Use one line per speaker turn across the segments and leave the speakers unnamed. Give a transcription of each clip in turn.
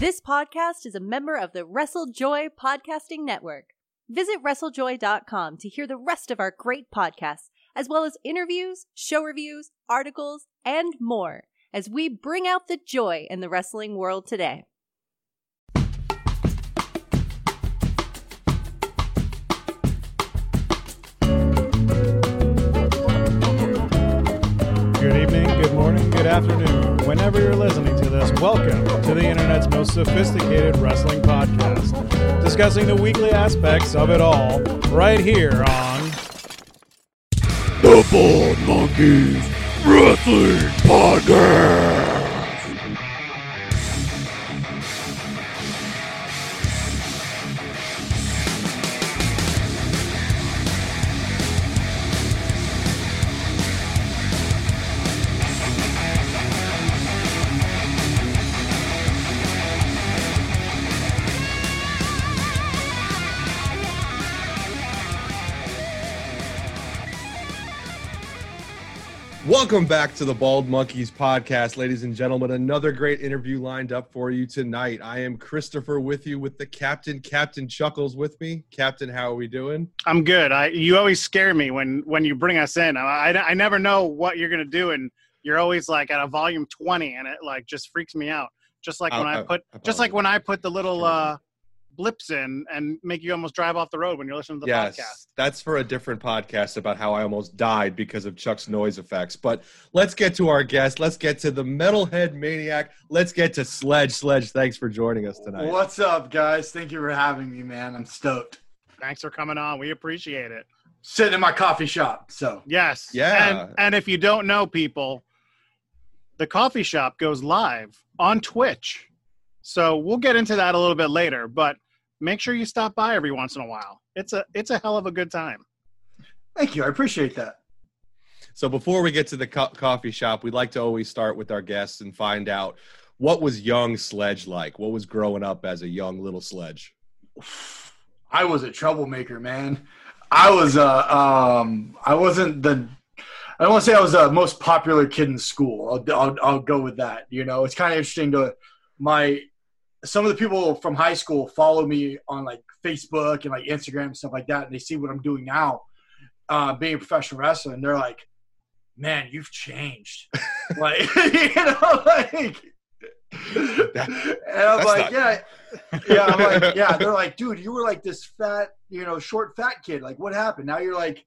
This podcast is a member of the WrestleJoy Podcasting Network. Visit WrestleJoy.com to hear the rest of our great podcasts, as well as interviews, show reviews, articles, and more as we bring out the joy in the wrestling world today.
Good evening, good morning, good afternoon. Whenever you're listening welcome to the internet's most sophisticated wrestling podcast, discussing the weekly aspects of it all right here on
The Bald Monkeys Wrestling Podcast.
Welcome back to the Bald Monkeys podcast, ladies and gentlemen. Another great interview lined up for you tonight. I am Christopher with you with the captain, Captain Chuckles with me. Captain, how are we doing?
I'm good. I you always scare me when when you bring us in. I I, I never know what you're gonna do, and you're always like at a volume 20, and it like just freaks me out. Just like when
I-
I,
I-
put
I
just like when I put the little uh blips in and make you almost drive off the road when you're listening to the
yes,
podcast.
that's for a different podcast about how I almost died because of Chuck's noise effects. But let's get to our guest. Let's get to the metalhead maniac. Let's get to Sledge. Sledge, thanks for joining us tonight.
What's up, guys? Thank you for having me, man. I'm stoked.
Thanks for coming on. We appreciate it.
Sitting in my coffee shop, so
Yes.
Yeah.
And and if you don't know people, the coffee shop goes live on Twitch. So we'll get into that a little bit later, but make sure you stop by every once in a while. It's a it's a hell of a good time.
thank you. I appreciate that.
So before we get to the co- coffee shop, we'd like to always start with our guests and find out what was young Sledge like? What was growing up as a young little Sledge?
I was a troublemaker, man. I was uh um I wasn't the I don't want to say I was the most popular kid in school. I'll, I'll I'll go with that. You know, it's kind of interesting to my some of the people from high school follow me on like Facebook and like Instagram and stuff like that, and they see what I'm doing now, uh, being a professional wrestler, and they're like, "Man, you've changed." like you know, like. and I'm like,
not-
yeah, yeah, I'm like, yeah. They're like, dude, you were like this fat, you know, short, fat kid. Like, what happened? Now you're like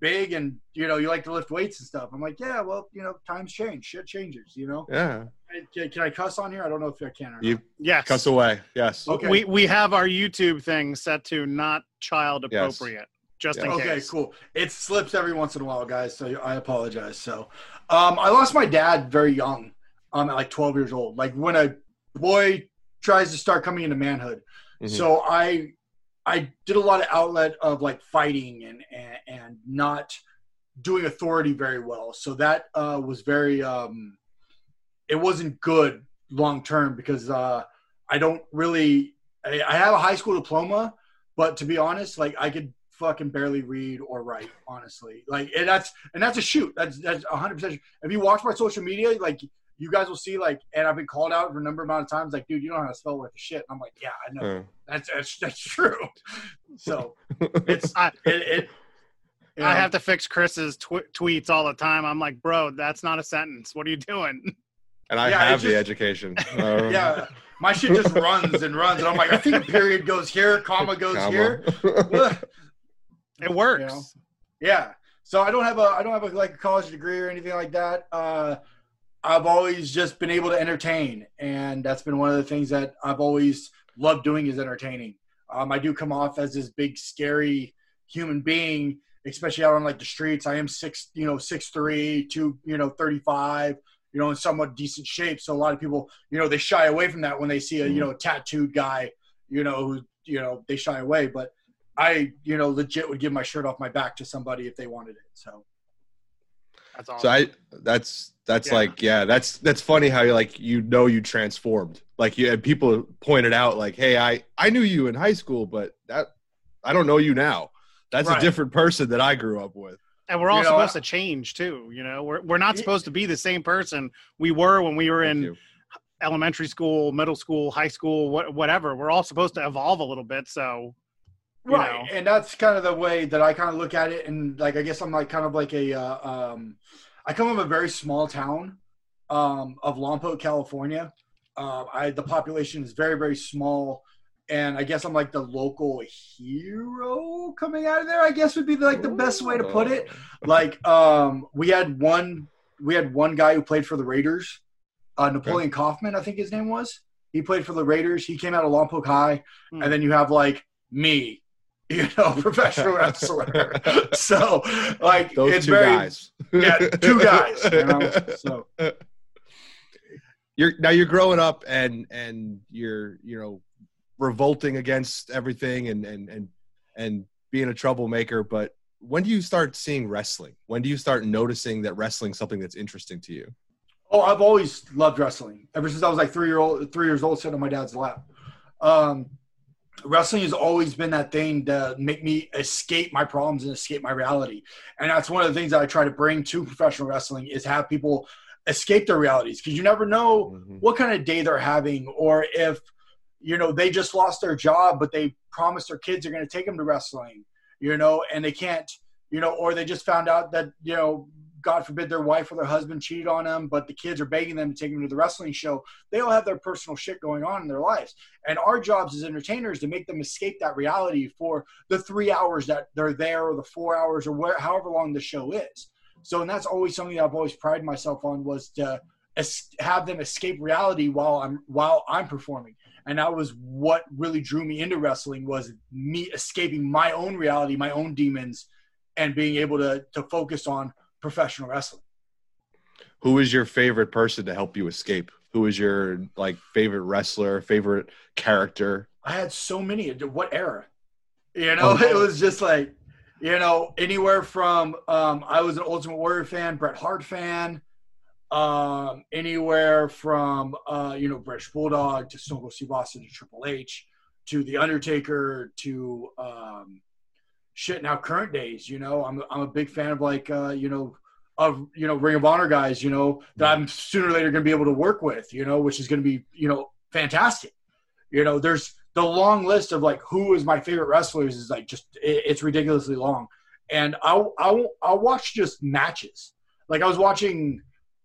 big and you know you like to lift weights and stuff. I'm like, yeah, well, you know, times change, shit changes. You know,
Yeah.
can, can I cuss on here? I don't know if I can or not.
You
Yes.
cuss away. Yes.
Okay.
We we have our YouTube thing set to not child
Yes.
appropriate. Just in
Yeah.
Okay,
case.
cool. It slips every once in a while, guys. So I apologize. So, um, I lost my dad very young, um, at like 12 years old. Like when a boy tries to start coming into manhood.
Mhm.
So I, I did a lot of outlet of like fighting and and, and not doing authority very well. So that uh, was very, um, it wasn't good long term because uh, I don't really. I, I have a high school diploma, but to be honest, like I could fucking barely read or write, honestly. Like, and that's and that's a shoot. That's that's hundred percent. If you watch my social media, like you guys will see, like, and I've been called out for a number amount of times, like, dude, you don't know how to spell worth of shit. And I'm like, yeah, I know.
Uh,
That's that's that's true. So it's
I,
it. it you
I have to fix Chris's tw- tweets all the time. I'm like, bro, that's not a sentence. What are you doing?
and I
Yeah, it
have the
just-
education. Uh,
Yeah, my shit just runs and runs, and I'm like, I think a period goes here, comma goes
comma.
here.
It works.
Yeah. So I don't have a I don't have a, like a college degree or anything like that. Uh, I've always just been able to entertain, and that's been one of the things that I've always loved doing is entertaining. Um, I do come off as this big scary human being, especially out on like the streets. I am six, you know, six three, two, you know, thirty five, you know, in somewhat decent shape. So a lot of people, you know, they shy away from that when they see a you know tattooed guy, you know, who you know they shy away. But I, you know, legit would give my shirt off my back to somebody if they wanted it. So
That's awesome.
So I that's that's
Yeah.
like yeah that's that's funny how you like you know you transformed like you and people pointed out like hey I I knew you in high school but that I don't know you now that's
Right.
a different person that I grew up with
and we're all
you know,
supposed
I-
to change too. You know, we're we're not supposed to be the same person we were when we were in
you.
elementary school, middle school, high school, what, whatever. We're all supposed to evolve a little bit. So, you
right
know.
and that's kind of the way that i kind of look at it and like i guess i'm like kind of like a uh, um i come from a very small town um of lompoc california. Uh, i the population is very very small. And i guess i'm like the local hero coming out of there i guess would be like the best way to put it. Like um we had one we had one guy who played for the raiders. Uh napoleon kaufman i think his name was. He played for the raiders. He came out of lompoc high.
Hmm.
and then you have like me you know professional wrestler. So like
Those
it's
two
very
guys.
yeah two guys you know? So
you're now you're growing up and and you're you know revolting against everything and and and and being a troublemaker but when do you start seeing wrestling? When do you start noticing that wrestling's something that's interesting to you?
Oh, I've always loved wrestling. Ever since I was like three year old, three years old, sitting on my dad's lap. Um, wrestling has always been that thing to make me escape my problems and escape my reality, and that's one of the things that I try to bring to professional wrestling is have people escape their realities because you never know
Mhm.
what kind of day they're having or if you know they just lost their job but they promised their kids are going to take them to wrestling you know and they can't you know or they just found out that you know god forbid their wife or their husband cheated on them but the kids are begging them to take them to the wrestling show they all have their personal shit going on in their lives. And our jobs as entertainers to make them escape that reality for the three hours that they're there or the four hours or where however long the show is. So and that's always something that i've always prided myself on was to have them escape reality while i'm while i'm performing. And that was what really drew me into wrestling was me escaping my own reality my own demons and being able to to focus on professional wrestling
who is your favorite person to help you escape? Who is your like favorite wrestler favorite character?
I had so many. What era? You know
Oh.
it was just like you know anywhere from um i was an ultimate warrior fan bret hart fan um anywhere from uh you know british bulldog to stone cold steve austin to triple h to the undertaker to um shit now current days you know i'm, I'm a big fan of like uh you know of you know ring of honor guys you know that i'm sooner or later going to be able to work with you know which is going to be you know fantastic. You know there's the long list of like who is my favorite wrestlers is like just it, it's ridiculously long. And I'll, I'll i'll watch just matches. Like i was watching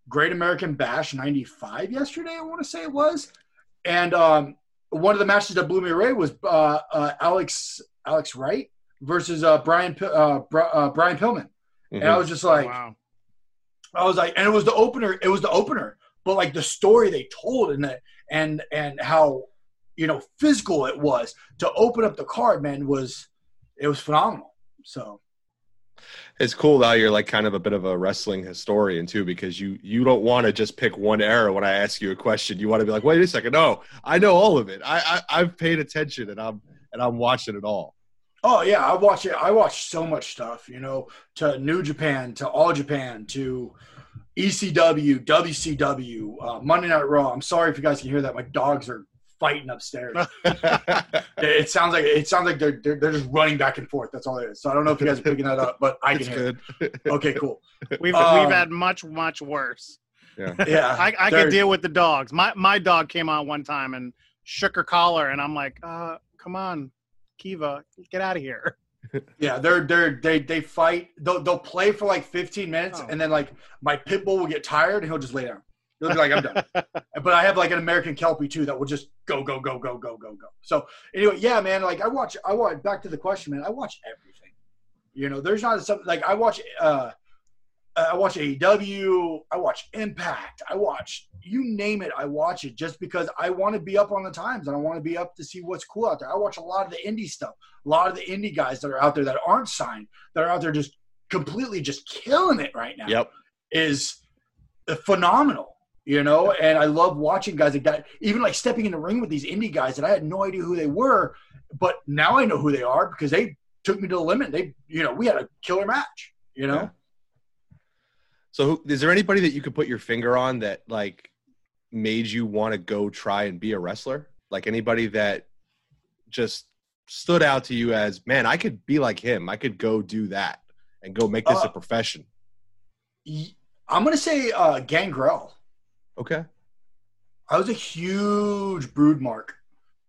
great american bash 95 yesterday i want to say it was. And um one of the matches that blew me away was uh, uh alex alex wright versus uh brian uh, Bri- uh brian pillman and i was just like
wow.
I was like, and it was the opener. It was the opener, but like the story they told and that and and how you know physical it was to open up the card, man, was it was phenomenal. So
it's cool how you're like kind of a bit of a wrestling historian too because you you don't want to just pick one era when i ask you a question you want to be like wait a second no i know all of it i, I i've paid attention and i'm and i'm watching it all
Oh yeah, I watch it. I watch so much stuff, you know, to New Japan, to All Japan, to ECW, WCW, uh, Monday Night Raw. I'm sorry if you guys can hear that. My dogs are fighting upstairs. it sounds like it sounds like they're, they're they're just running back and forth. That's all it is. So I don't know if you guys are picking that up, but I can
it's
hear.
good
It. Okay, cool.
We've
Um,
we've had much much worse.
yeah
Yeah,
I, I
they're-
could deal with the dogs. My my dog came on one time and shook her collar, and I'm like, uh, come on, Kiva, get out of here.
Yeah, they're they're they they fight. They'll they'll play for like 15 minutes,
Oh.
and then like my pit bull will get tired, and he'll just lay down. He'll be like, I'm done. but I have like an American Kelpie too that will just go go go go go go go. So anyway, yeah, man. Like I watch, I watch. Back to the question, man. I watch everything. You know, there's not something like I watch. uh I watch AEW. I watch Impact. I watch you name it. I watch it just because I want to be up on the times and I want to be up to see what's cool out there. I watch a lot of the indie stuff. A lot of the indie guys that are out there that aren't signed, that are out there just completely just killing it right now
yep
is phenomenal, you know. And I love watching guys like that, even like stepping in the ring with these indie guys that I had no idea who they were, but now I know who they are because they took me to the limit. They, you know, we had a killer match, you know.
Yeah. So is there anybody that you could put your finger on that like made you want to go try and be a wrestler like anybody that just stood out to you as man i could be like him i could go do that and go make this
Uh,
a profession
I'm gonna say uh, Gangrel.
okay
I was a huge brood mark,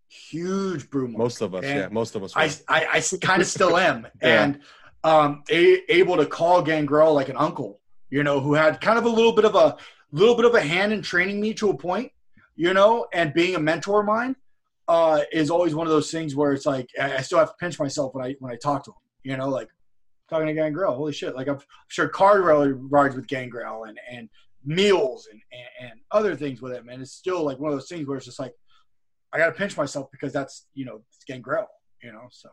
huge brood mark.
Most of us,
And
yeah, most of us.
I. I, I kind of still am,
Yeah.
and um, a, able to call Gangrel like an uncle, you know, who had kind of a little bit of a little bit of a hand in training me to a point, you know, and being a mentor of mine uh, is always one of those things where it's like I, still have to pinch myself when I when I talk to him, you know, like talking to Gangrel, holy shit, like I've shared car rides with Gangrel and and meals and, and and other things with him, and it's still like one of those things where it's just like I got to pinch myself because that's you know it's Gangrel, you know, so.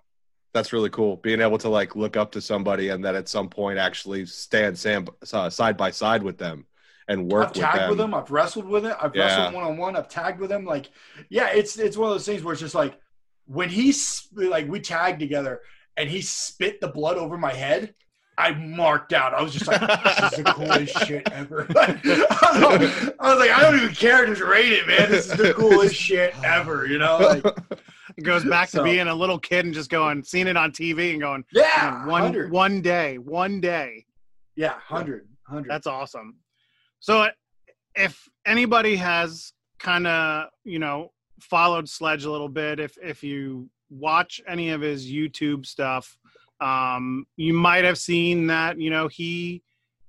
That's really cool. Being able to like look up to somebody and then at some point actually stand sam- uh, side by side with them and work
I've tagged
with
with
them.
I've wrestled with him. I've
Yeah.
wrestled one on one. I've tagged with him. Like, yeah, it's it's one of those things where it's just like when he's like we tagged together and he spit the blood over my head. I marked out. I was just like, "This is the coolest shit ever." I, was, I was like, "I don't even care to rate it, man. This is the coolest shit ever." You know? Like,
It goes back to being a little kid and just going, seeing it on TV and going,
yeah,
"Man, one
hundred.
one day, one day.
Yeah, hundred, hundred.
That's awesome. So, if anybody has kind of you know followed Sledge a little bit, if if you watch any of his YouTube stuff, um, you might have seen that you know he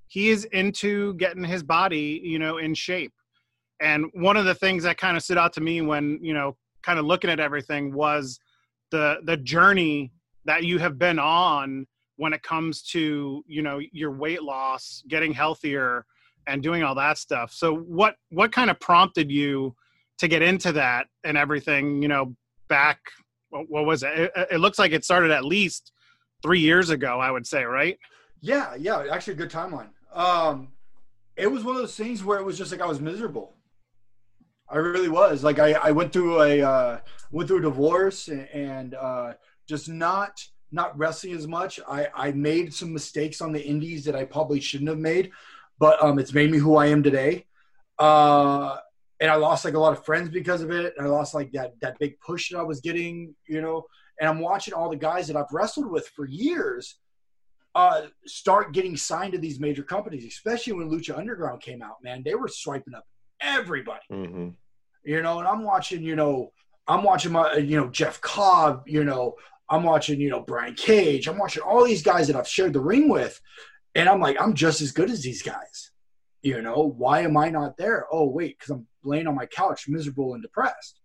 he is into getting his body you know in shape. And one of the things that kind of stood out to me when you know kind of looking at everything was the the journey that you have been on when it comes to you know your weight loss getting healthier and doing all that stuff so what what kind of prompted you to get into that and everything you know back what, what was it? it it looks like it started at least three years ago i would say right
Yeah, yeah, actually a good timeline. Um, it was one of those things where it was just like I was miserable. I really was. Like I, I went through a uh, went through a divorce and, uh, just not not wrestling as much. I, I made some mistakes on the indies that I probably shouldn't have made, but um, it's made me who I am today. Uh, and I lost like a lot of friends because of it. And I lost like that that big push that I was getting, you know. And I'm watching all the guys that I've wrestled with for years uh, start getting signed to these major companies, especially when Lucha Underground came out. Man, they were swiping up everybody,
hmm
you know. And I'm watching, you know, I'm watching my, you know, Jeff Cobb, you know, I'm watching, you know, Brian Cage. I'm watching all these guys that I've shared the ring with, and I'm like, I'm just as good as these guys. You know, why am I not there? Oh, wait, because I'm laying on my couch, miserable and depressed.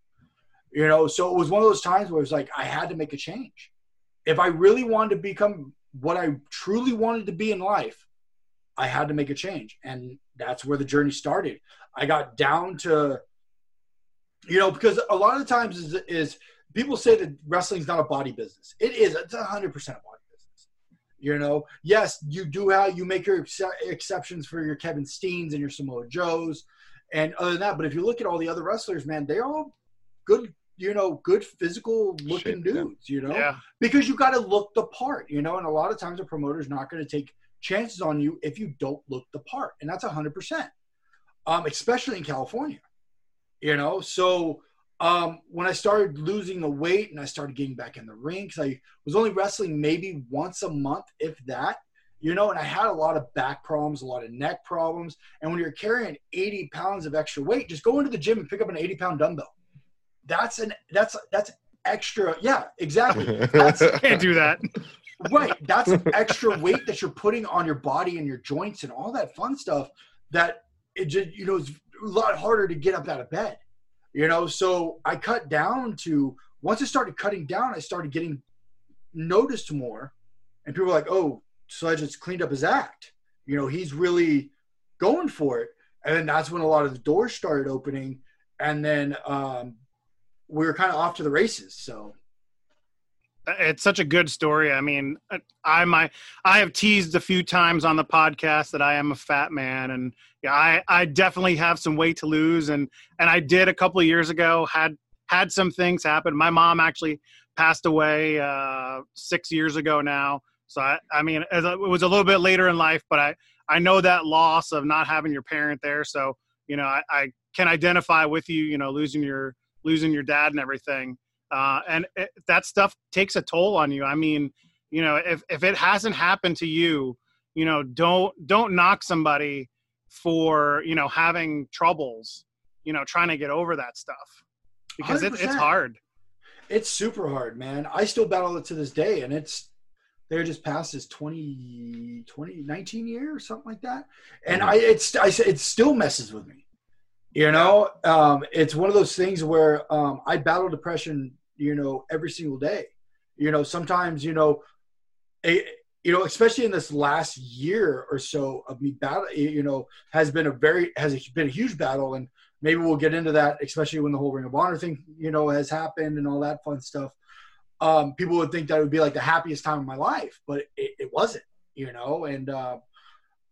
You know, so it was one of those times where it was like I had to make a change. If I really wanted to become what I truly wanted to be in life, I had to make a change. And that's where the journey started. I got down to, you know, because a lot of the times is, is people say that wrestling's not a body business. It is. It's a hundred percent a body business. You know, yes, you do how you make your ex- exceptions for your Kevin Steens and your Samoa Joes, and other than that. But if you look at all the other wrestlers, man, they're all good. You know, good physical looking
yeah.
dudes. You know,
yeah
because you got to look the part, you know, and a lot of times a promoter's not going to take chances on you if you don't look the part, and that's hundred percent, um, especially in California, you know. So um, when I started losing the weight and I started getting back in the ring, because I was only wrestling maybe once a month, if that, you know, and I had a lot of back problems, a lot of neck problems, and when you're carrying eighty pounds of extra weight, just go into the gym and pick up an eighty pound dumbbell. That's an that's that's extra. Yeah, exactly. That's
can't do that
right that's extra weight that you're putting on your body and your joints and all that fun stuff that it just you know it's a lot harder to get up out of bed you know? So i cut down to once i started cutting down i started getting noticed more. And people were like oh sledge has cleaned up his act. You know he's really going for it. And then that's when a lot of the doors started opening. And then um, we were kind of off to the races so
it's such a good story. I mean, I my I have teased a few times on the podcast that I am a fat man, and yeah, I I definitely have some weight to lose, and and I did a couple of years ago had had some things happen. My mom actually passed away uh, six years ago now, so I I mean it was a little bit later in life, but I I know that loss of not having your parent there, so you know I, I can identify with you. You know, losing your losing your dad and everything uh, and it, that stuff takes a toll on you. I mean, you know, if if it hasn't happened to you, you know, don't don't knock somebody for you know having troubles. you know, trying to get over that stuff because it, it's hard.
It's super hard, man. I still battle it to this day, and it's they're just past this 20, 20 19 year or something like that. And
Mhm.
I, it's, I, it still messes with me. You know, um, it's one of those things where um, I battle depression, you know, every single day. You know, sometimes, you know, a, you know, especially in this last year or so of me battle, you know, has been a very has been a huge battle, and maybe we'll get into that, especially when the whole Ring of Honor thing, you know, has happened and all that fun stuff. Um, people would think that would be like the happiest time of my life, but it, it wasn't, you know. And uh,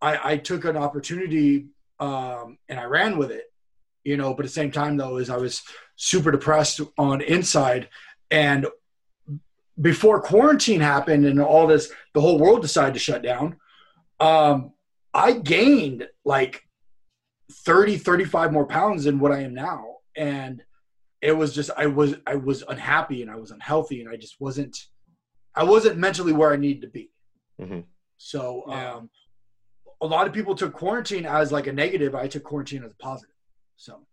I, I took an opportunity um, and I ran with it, you know. But at the same time, though, is I was super depressed on inside, and before quarantine happened and all this, the whole world decided to shut down. Um, I gained like 30, 35 more pounds than what I am now. And it was just, I was, I was unhappy and I was unhealthy and I just wasn't, I wasn't mentally where I needed to be.
Mhm.
So,
Yeah.
um, a lot of people took quarantine as like a negative. I took quarantine as a positive. So,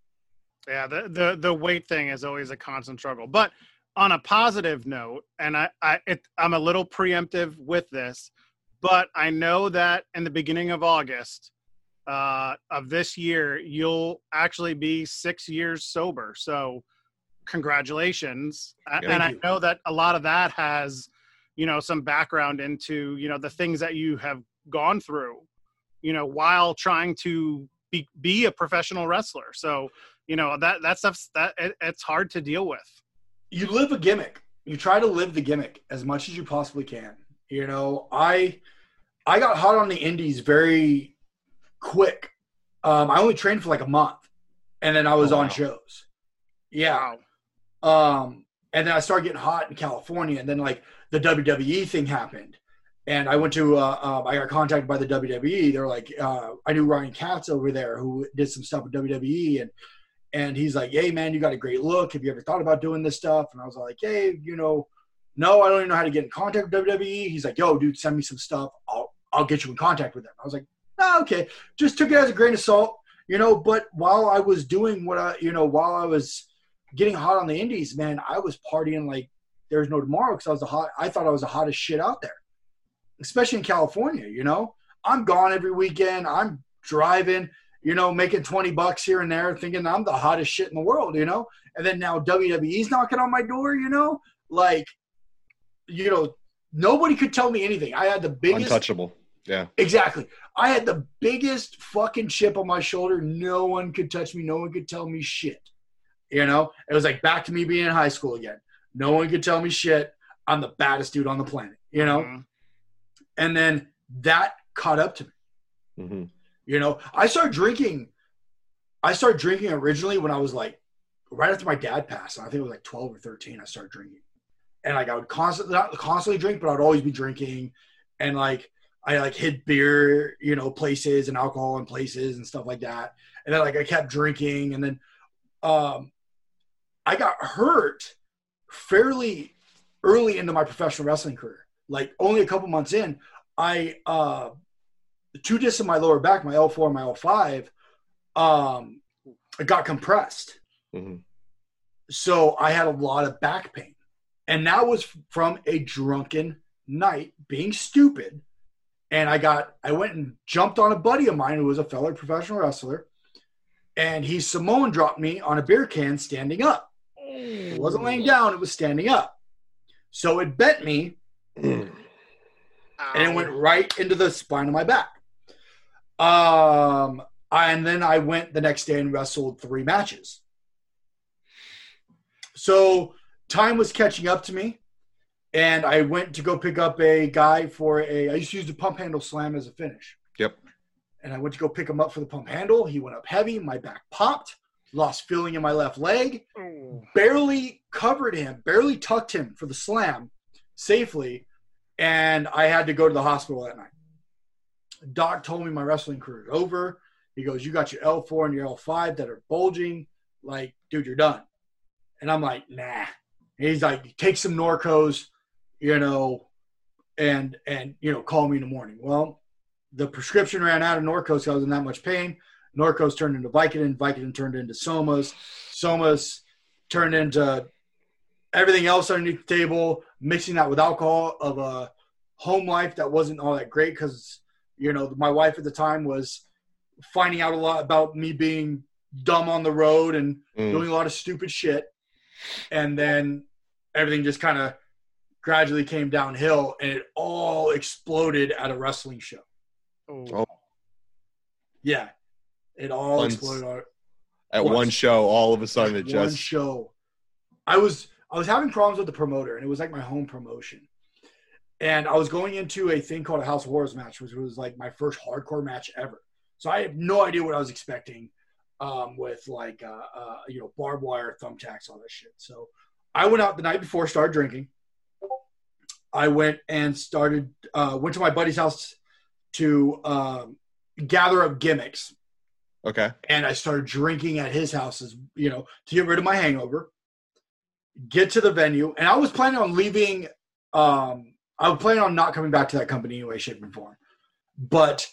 Yeah, the, the the weight thing is always a constant struggle. But on a positive note, and I, I it, I'm a little preemptive with this, but I know that in the beginning of August uh, of this year, you'll actually be six years sober. So congratulations.
Yeah.
and I know that a lot of that has, you know, some background into, you know, the things that you have gone through, you know, while trying to be, be a professional wrestler. So, you know, that, that stuff's that it, it's hard to deal with.
you live a gimmick. You try to live the gimmick as much as you possibly can. You know, I I got hot on the indies very quick. Um, I only trained for like a month, and then I was
Oh,
on shows. Yeah.
Wow.
Um, and then I started getting hot in California, and then like the WWE thing happened, and I went to uh, uh, I got contacted by the WWE. They're like, uh, I knew Ryan Katz over there who did some stuff with WWE, and and he's like, "Hey man, you got a great look. Have you ever thought about doing this stuff?" And I was like, "Hey, you know, no, I don't even know how to get in contact with WWE." He's like, "Yo, dude, send me some stuff. I'll I'll get you in contact with them." I was like, oh, "Okay." Just took it as a grain of salt, you know. But while I was doing what I, you know, while I was getting hot on the indies, man, I was partying like there's no tomorrow because I was the hot. I thought I was the hottest shit out there, especially in California. You know, I'm gone every weekend. I'm driving, you know, making twenty bucks here and there, thinking I'm the hottest shit in the world. You know, and then now WWE's knocking on my door. You know, like, you know, nobody could tell me anything. I had the biggest
Untouchable. Yeah.
Exactly. I had the biggest fucking chip on my shoulder. No one could touch me. No one could tell me shit. You know, it was like back to me being in high school again. No one could tell me shit. I'm the baddest dude on the planet. You know,
Mhm.
And then that caught up to me.
hmm
You know, I started drinking. I started drinking originally when I was like right after my dad passed. I think it was like 12 or 13. I started drinking, and like I would constantly not constantly drink, but I'd always be drinking, and like I like hid beer, you know, places and alcohol in places and stuff like that. And then like I kept drinking, and then um, I got hurt fairly early into my professional wrestling career. Like only a couple months in, I uh, the two discs in my lower back, my L4 and my L5, um, got compressed.
hmm
So I had a lot of back pain. And that was from a drunken night being stupid. And I got, I went and jumped on a buddy of mine who was a fellow professional wrestler. And he Samoan dropped me on a beer can standing up. It wasn't laying down, it was standing up. So it bent me and it went right into the spine of my back. Um, and then I went the next day and wrestled three matches. So time was catching up to me, and I went to go pick up a guy for a. I used to use the pump handle slam as a finish.
Yep.
And I went to go pick him up for the pump handle. He went up heavy. My back popped. Lost feeling in my left leg barely covered him, barely tucked him for the slam safely, and I had to go to the hospital that night. Doc told me my wrestling career is over. He goes, "You got your L4 and your L5 that are bulging. Like, dude, you're done." And I'm like, "Nah." And he's like, "Take some Norcos, you know, and and you know, call me in the morning." Well, the prescription ran out of Norcos. I was in that much pain. Norcos turned into Vicodin. Vicodin turned into Somas. Somas turned into everything else underneath the table. Mixing that with alcohol of a home life that wasn't all that great because you know my wife at the time was finding out a lot about me being dumb on the road and
Mm.
doing a lot of stupid shit. And then everything just kind of gradually came downhill and it all exploded at a wrestling show.
Oh.
Yeah. It all
Once-
exploded on-
At
Once.
one show, all of a sudden it
one
just
show. I was I was having problems with the promoter, and it was like my home promotion. And I was going into a thing called a House of Horrors match, which was like my first hardcore match ever. So I had no idea what I was expecting um, with like uh, uh, you know barbed wire, thumbtacks, all that shit. So I went out the night before, started drinking. I went and started uh, went to my buddy's house to um, gather up gimmicks
okay.
and I started drinking at his house, as you know, to get rid of my hangover. Get to the venue, and I was planning on leaving. Um, I was planning on not coming back to that company anyway, shape, and form. But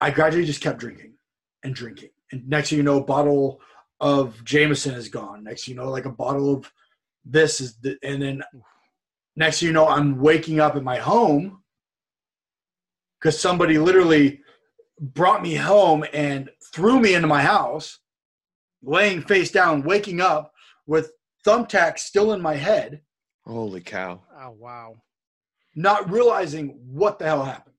I gradually just kept drinking and drinking, and next thing you know, a bottle of Jameson is gone. Next you know, like a bottle of this is, the, and then next thing you know, I'm waking up at my home because somebody literally brought me home and threw me into my house, laying face down, waking up with thumbtacks still in my head,
Holy cow.
Oh wow.
not realizing what the hell happened.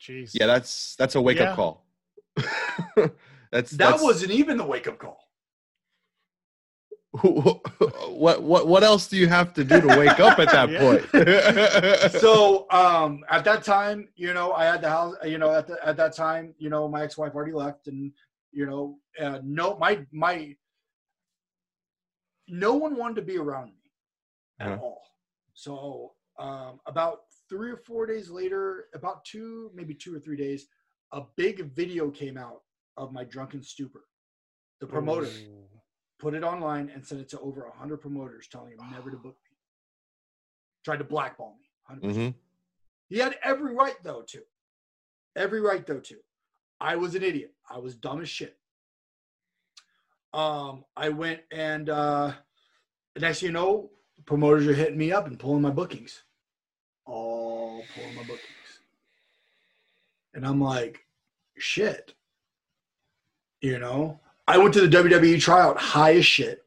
Jeez.
Yeah, that's that's a wake
Yeah.
up call. that's
That
that's,
wasn't even the wake up call.
what what what else do you have to do to wake up at that point?
So um, at that time, you know, I had the house. You know, at the, at that time, you know, my ex wife already left, and you know, uh, no, my my, no one wanted to be around me at
Uh-huh.
all. So um, about three or four days later, about two, maybe two or three days, a big video came out of my drunken stupor. The promoter
Ooh.
put it online and sent it to over 100 promoters telling them never to book me. Tried to blackball me. 100%.
Mhm.
He had every right, though, to. Every right, though, to. I was an idiot. I was dumb as shit. Um, I went and uh, next thing you know, promoters are hitting me up and pulling my bookings. All pulling my bookings. And I'm like, shit. You know, I went to the WWE tryout high as shit.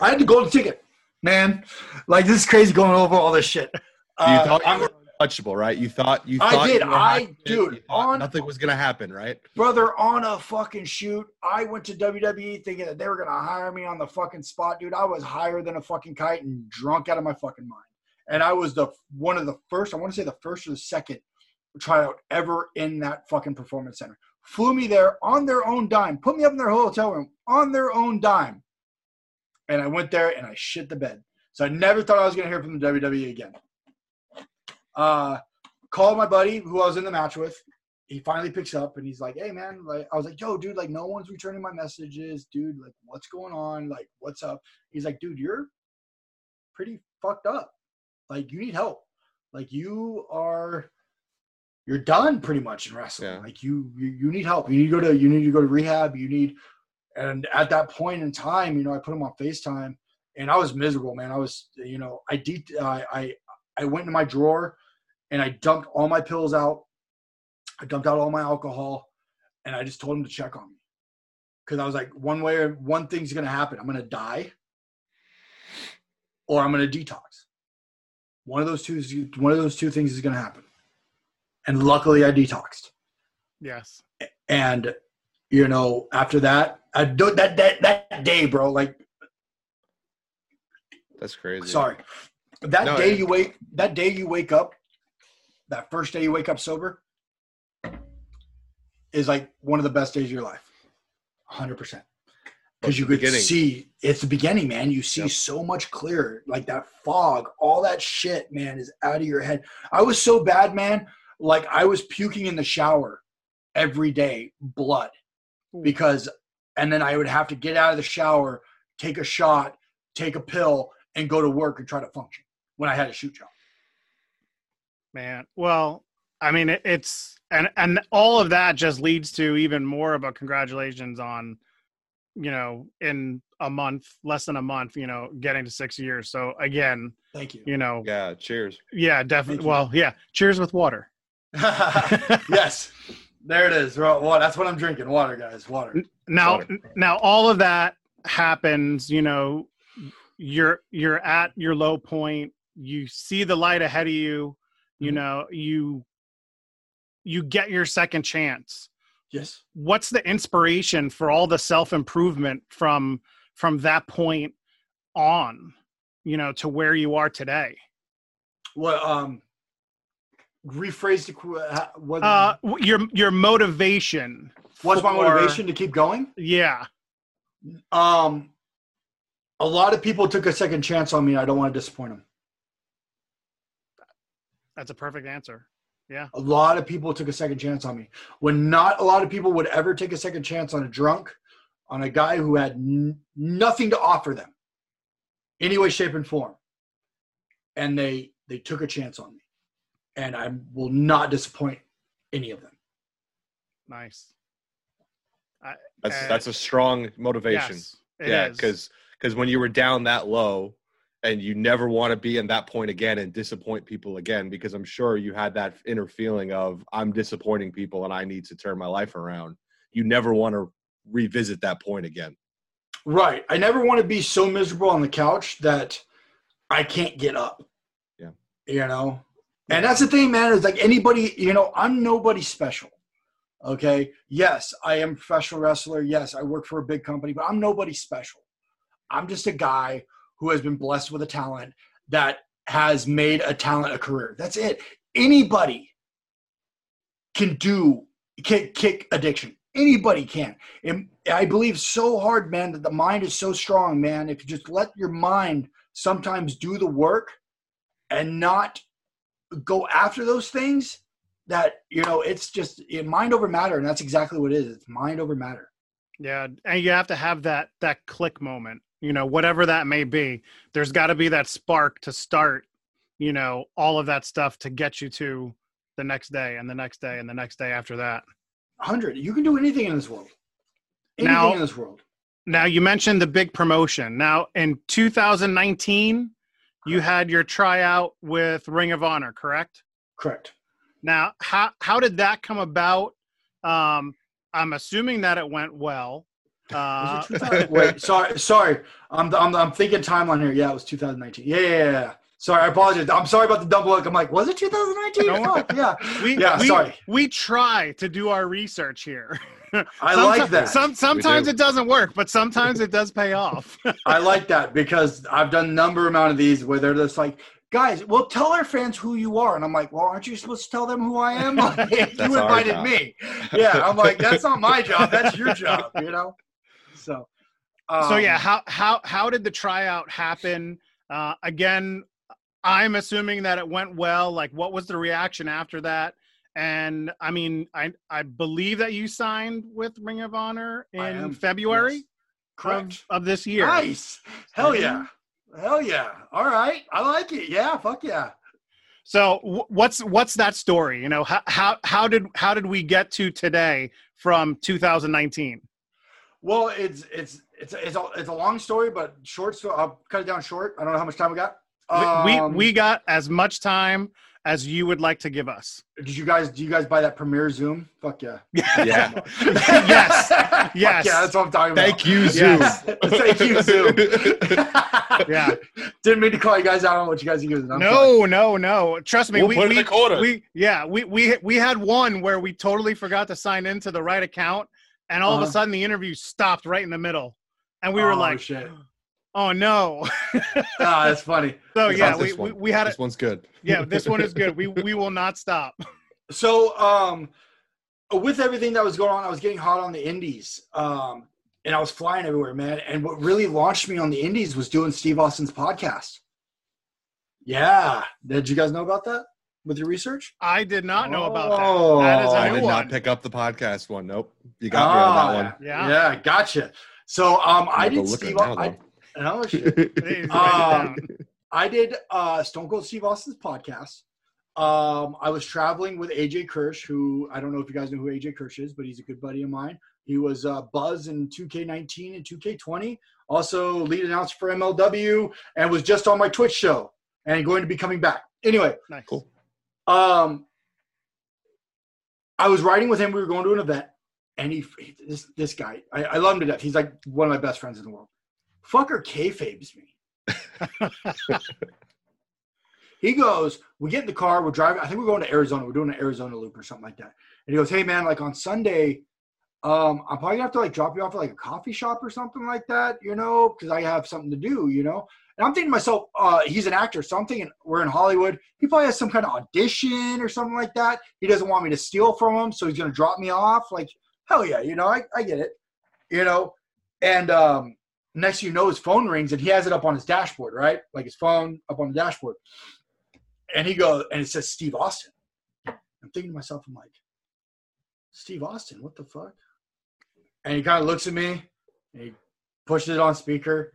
I had the golden ticket, man. Like this is crazy going over all this shit.
you
Uh,
thought you
I'm-
were untouchable, right? You thought you Thought I did.
I- dude, on-
nothing was gonna happen, right?
brother on a fucking shoot. I went to WWE thinking that they were gonna hire me on the fucking spot, dude. I was higher than a fucking kite and drunk out of my fucking mind. And I was the one of the first. I want to say the first or the second tryout ever in that fucking performance center. Flew me there on their own dime. Put me up in their hotel room on their own dime. And I went there and I shit the bed. So I never thought I was gonna hear from the WWE again. Uh, called my buddy who I was in the match with he finally picks up and he's like, "Hey man, like I was like, yo, dude, like no one's returning my messages, dude. Like, what's going on? Like, what's up?" He's like, "Dude, you're pretty fucked up. Like, you need help. Like, you are, you're done pretty much in wrestling.
Yeah.
Like, you, you you need help. You need to go to you need to go to rehab. You need." And at that point in time, you know, I put him on Facetime, and I was miserable, man. I was, you know, I de- I I I went into my drawer, and I dumped all my pills out. I dumped out all my alcohol and I just told him to check on me. Cause I was like, one way or one thing's gonna happen. I'm gonna die or I'm gonna detox. One of those two is one of those two things is gonna happen. And luckily I detoxed.
Yes.
And you know, after that, I do that that that day, bro, like
That's crazy.
sorry. That
No,
day
it-
you wake that day you wake up, that first day you wake up sober is like one of the best days of your life. 100%. Because you could
beginning.
see it's the beginning, man. You see
Yep.
so much clearer. Like that fog, all that shit, man, is out of your head. I was so bad, man. Like I was puking in the shower every day, blood. Because and then I would have to get out of the shower, take a shot, take a pill, and go to work and try to function when I had a shoot job.
Man. Well, I mean, it, it's and and all of that just leads to even more of a congratulations on you know in a month less than a month you know getting to six years so again
Thank you.
you know
Yeah, cheers.
yeah definitely well yeah cheers with water
yes, there it is. Well, well, that's what I'm drinking. Water, guys. Water.
now
Water.
now all of that happens you know you're you're at your low point you see the light ahead of you you
Mhm.
know you you get your second chance
Yes.
what's the inspiration for all the self improvement from from that point on you know to where you are today
well Um. Rephrase the. What?
uh your your motivation
what's my motivation to keep going?
yeah
Um. A lot of people took a second chance on me. I don't want to disappoint them.
That's a perfect answer Yeah.
A lot of people took a second chance on me. When not a lot of people would ever take a second chance on a drunk, on a guy who had n- nothing to offer them, any way, shape, and form, and they they took a chance on me, and I will not disappoint any of them.
nice
That's
Uh,
that's a strong motivation.
yes it
yeah, because because when you were down that low, and you never want to be in that point again and disappoint people again, because I'm sure you had that inner feeling of I'm disappointing people and I need to turn my life around. You never want to revisit that point again.
Right. I never want to be so miserable on the couch that I can't get up.
Yeah.
You know? And that's the thing, man, is like anybody, you know, I'm nobody special. Okay. Yes, I am a professional wrestler. Yes, I work for a big company, but I'm nobody special. I'm just a guy who has been blessed with a talent that has made a talent a career. That's it. Anybody can do kick kick addiction. Anybody can. And I believe so hard, man, that the mind is so strong, man. If you just let your mind sometimes do the work and not go after those things, that you know, it's just mind over matter, and that's exactly what it is. It's mind over matter.
Yeah, and you have to have that that click moment, you know, whatever that may be. There's got to be that spark to start, you know, all of that stuff to get you to the next day and the next day and the next day after that.
Hundred. You can do anything in this world. Anything
Now-
in this world.
Now you mentioned the big promotion. Now in 2019, you had your tryout with Ring of Honor, correct?
Correct.
Now, how how did that come about? Um, I'm assuming that it went well. Uh,
Was it 2000 Wait, sorry, sorry. I'm, I'm I'm thinking timeline here. Yeah, it was 2019. Yeah, yeah, yeah. yeah. Sorry, I apologize. I'm sorry about the double look. I'm like, was it 2019?
No.
Fuck, yeah.
we,
Yeah,
we,
sorry.
we try to do our research here.
I like that.
Some sometimes
do.
it doesn't work, but sometimes it does pay off.
I like that because I've done a number amount of these where they're just like, guys, well, tell our fans who you are. And I'm like, well, aren't you supposed to tell them who I am? Like, you invited me. Yeah, I'm like, that's not my job. That's your job, you know? So,
so yeah,
um,
how how how did the tryout happen? Uh, again, I'm assuming that it went well. Like, what was the reaction after that? And I mean, I I believe that you signed with Ring of Honor in February
yes. correct.
of this year.
Nice. Hell yeah. Hell yeah. All right. I like it. Yeah. Fuck yeah.
So wh- what's what's that story? You know, how how how did how did we get to today from 2019?
Well, it's it's it's it's a, it's a long story, but short. So I'll cut it down short. I don't know how much time we got.
We-
Um,
we we got as much time as you would like to give us.
did you guys do you guys buy that Premiere Zoom? Fuck yeah.
Yeah.
Yes.
Fuck
Yes.
yeah, that's what I'm talking about.
Thank you, Zoom.
Yes.
Thank you, Zoom.
Yeah.
Didn't mean to call you guys out on what you guys are using. I'm sorry.
No, no, no. Trust me.
We'll
we,
put it in the corner.
we yeah, we we we had one where we totally forgot to sign into the right account, and all of
Uh-huh.
a sudden the interview stopped right in the middle, and we were
Oh,
like,
shit.
"Oh no!"
Ah, that's funny.
so
It's
yeah, we, we
one.
we had
This one's good.
Yeah, this one is good. We we will not stop.
So, um, with everything that was going on, I was getting hot on the indies. Um, and I was flying everywhere, man. And what really launched me on the indies was doing Steve Austin's podcast. Yeah. Did you guys know about that with your research?
I did not know about
Oh,
that. That is a
I did
one.
not pick up the podcast one. Nope. You got me on that one.
Yeah.
Yeah, gotcha. So um I
I'm
did
look
Steve
it now,
I, no, shit.
Please write it
Um,
down.
I did uh Stone Cold Steve Austin's podcast. um, I was traveling with AJ Kirsch, who I don't know if you guys know who AJ Kirsch is, but he's a good buddy of mine. He was uh, Buzz in 2K19 and 2K20, also lead announcer for MLW, and was just on my Twitch show and going to be coming back. Anyway,
Nice.
Cool.
Um, I was riding with him. We were going to an event, and he this this guy, I, I love him to death. He's like one of my best friends in the world. Fucker kayfabes me. he goes, we get in the car, we're driving. I think we're going to Arizona. We're doing an Arizona loop or something like that. And he goes, hey man, like on Sunday, um, I'm probably gonna have to like drop you off at like a coffee shop or something like that, you know, because I have something to do, you know. And I'm thinking to myself, uh, he's an actor, so I'm thinking we're in Hollywood. He probably has some kind of audition or something like that. He doesn't want me to steal from him, so he's gonna drop me off. Like, hell yeah, you know, I, I get it, you know. And um, next you know, his phone rings and he has it up on his dashboard, right? Like his phone up on the dashboard. And he goes, and it says Steve Austin. I'm thinking to myself, I'm like, Steve Austin, what the fuck? And he kind of looks at me and he pushes it on speaker.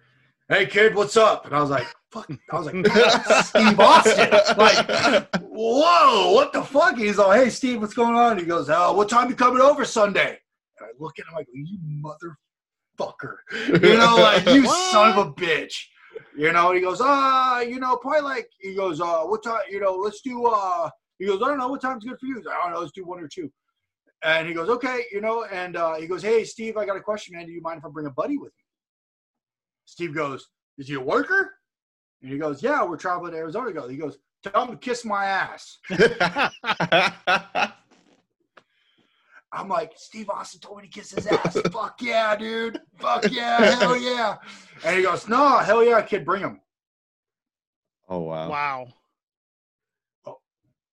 Hey kid, what's up? And I was like, fuck. I was like, Steve Austin. Like, whoa, what the fuck? He's all, hey Steve, what's going on? He goes, oh, what time you coming over Sunday? And I look at him like, you motherfucker. You know, like you son of a bitch. You know, and he goes, uh, you know, probably like he goes, uh, what time, you know, let's do uh he goes, I don't know what time's good for you. Like, I don't know, let's do one or two. And he goes, okay, you know, and uh, he goes, hey, Steve, I got a question, man. Do you mind if I bring a buddy with me? Steve goes, is he a worker? And he goes, yeah, we're traveling to Arizona. He goes, he goes, tell him to kiss my ass. I'm like, Steve Austin told me to kiss his ass. Fuck yeah, dude. Fuck yeah, hell yeah. And he goes, no, hell yeah, kid, bring him.
oh wow.
Wow.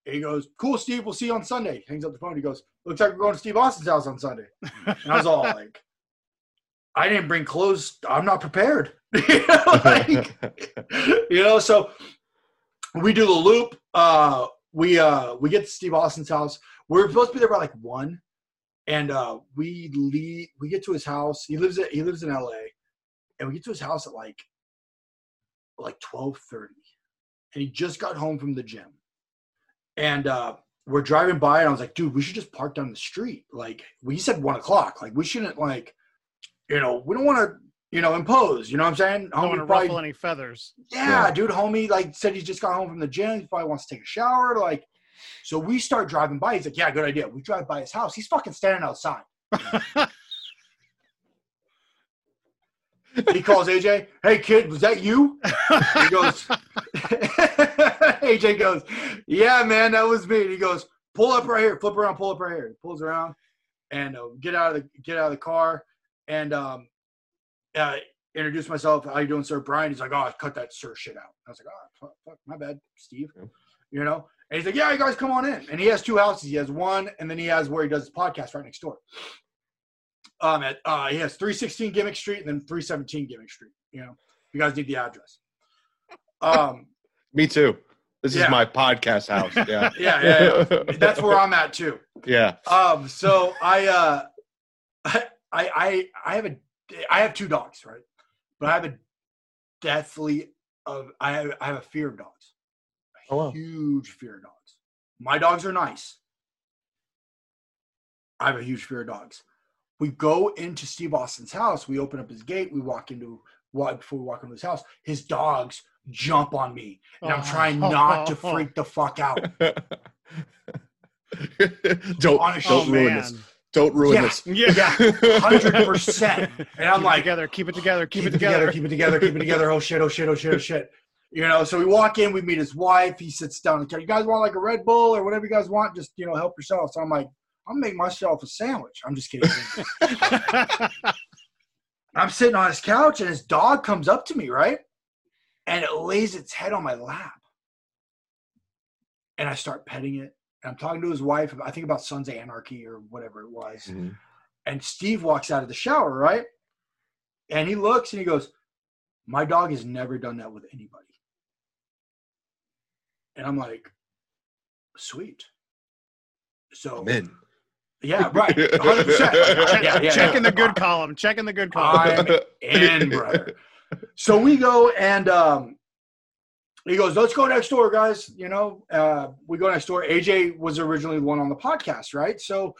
And he goes, cool, Steve, we'll see you on Sunday. Hangs up the phone. He goes, looks like we're going to Steve Austin's house on Sunday. And I was all like, I didn't bring clothes. I'm not prepared. you, know, like, you know, so we do the loop. Uh, we uh, we get to Steve Austin's house. We're supposed to be there by like one, and uh, we leave. We get to his house. He lives at he lives in L.A. And we get to his house at like like twelve thirty, and he just got home from the gym. And uh, we're driving by, and I was like, "Dude, we should just park down the street." Like we said, one o'clock. Like we shouldn't like, you know, we don't want to, you know, impose. You know what I'm saying?
Don't want to ruffle any feathers.
yeah,
Yeah.
dude, homie, like said he just got home from the gym. He probably wants to take a shower. Like, so we start driving by. He's like, "Yeah, good idea." We drive by his house. He's fucking standing outside. He calls AJ, "Hey kid, was that you?" He goes, AJ goes, "Yeah, man, that was me." And he goes, "Pull up right here, flip around, pull up right here." He pulls around and uh, get out of the get out of the car and um, uh, introduce myself. How you doing, sir? Brian. He's like, "Oh, cut that sir shit out." I was like, "Oh, fuck, fuck my bad, Steve."
Yeah.
You know. And he's like, "Yeah, you guys come on in." And he has two houses. He has one, and then he has where he does his podcast right next door. Um, at uh, he has 316 Gimmick Street and then 317 Gimmick Street. You know, you guys need the address. Um,
Me too. This
Yeah.
is my podcast house. Yeah.
yeah, yeah, yeah. that's where I'm at too.
yeah.
Um, so I, uh, I, I, I I have a, I have two dogs, right? But I have a deathly of, I have, I have a fear of dogs. A
Oh, wow.
huge fear of dogs. My dogs are nice. I have a huge fear of dogs. We go into Steve Austin's house. We open up his gate. We walk into what before we walk into his house. His dogs jump on me, and I'm trying oh. not to freak the fuck out.
don't don't
oh,
ruin this. Don't ruin
Yeah.
this.
Yeah.
Hundred percent. And I'm
keep
like,
it together. Keep it together. Keep,
keep
it together.
keep it together, keep it together. Oh shit, oh shit, oh shit, oh shit. You know, so we walk in, we meet his wife. He sits down. Okay, you guys want like a Red Bull or whatever you guys want? Just you know, help yourself. So I'm like, I'm gonna make myself a sandwich. I'm just kidding. I'm sitting on his couch, and his dog comes up to me, right, and it lays its head on my lap, and I start petting it. And I'm talking to his wife. I think about Sons of Anarchy or whatever it was
Mhm.
and Steve walks out of the shower, right? And he looks and he goes, My dog has never done that with anybody. And I'm like, Sweet. So,
I'm
yeah, right. 100%.
Check,
yeah, yeah,
checking
yeah.
the good column. Checking the good column.
I'm in, brother. So we go and um, he goes, let's go next door, guys. You know, uh, we go next door. AJ was originally the one on the podcast, right? So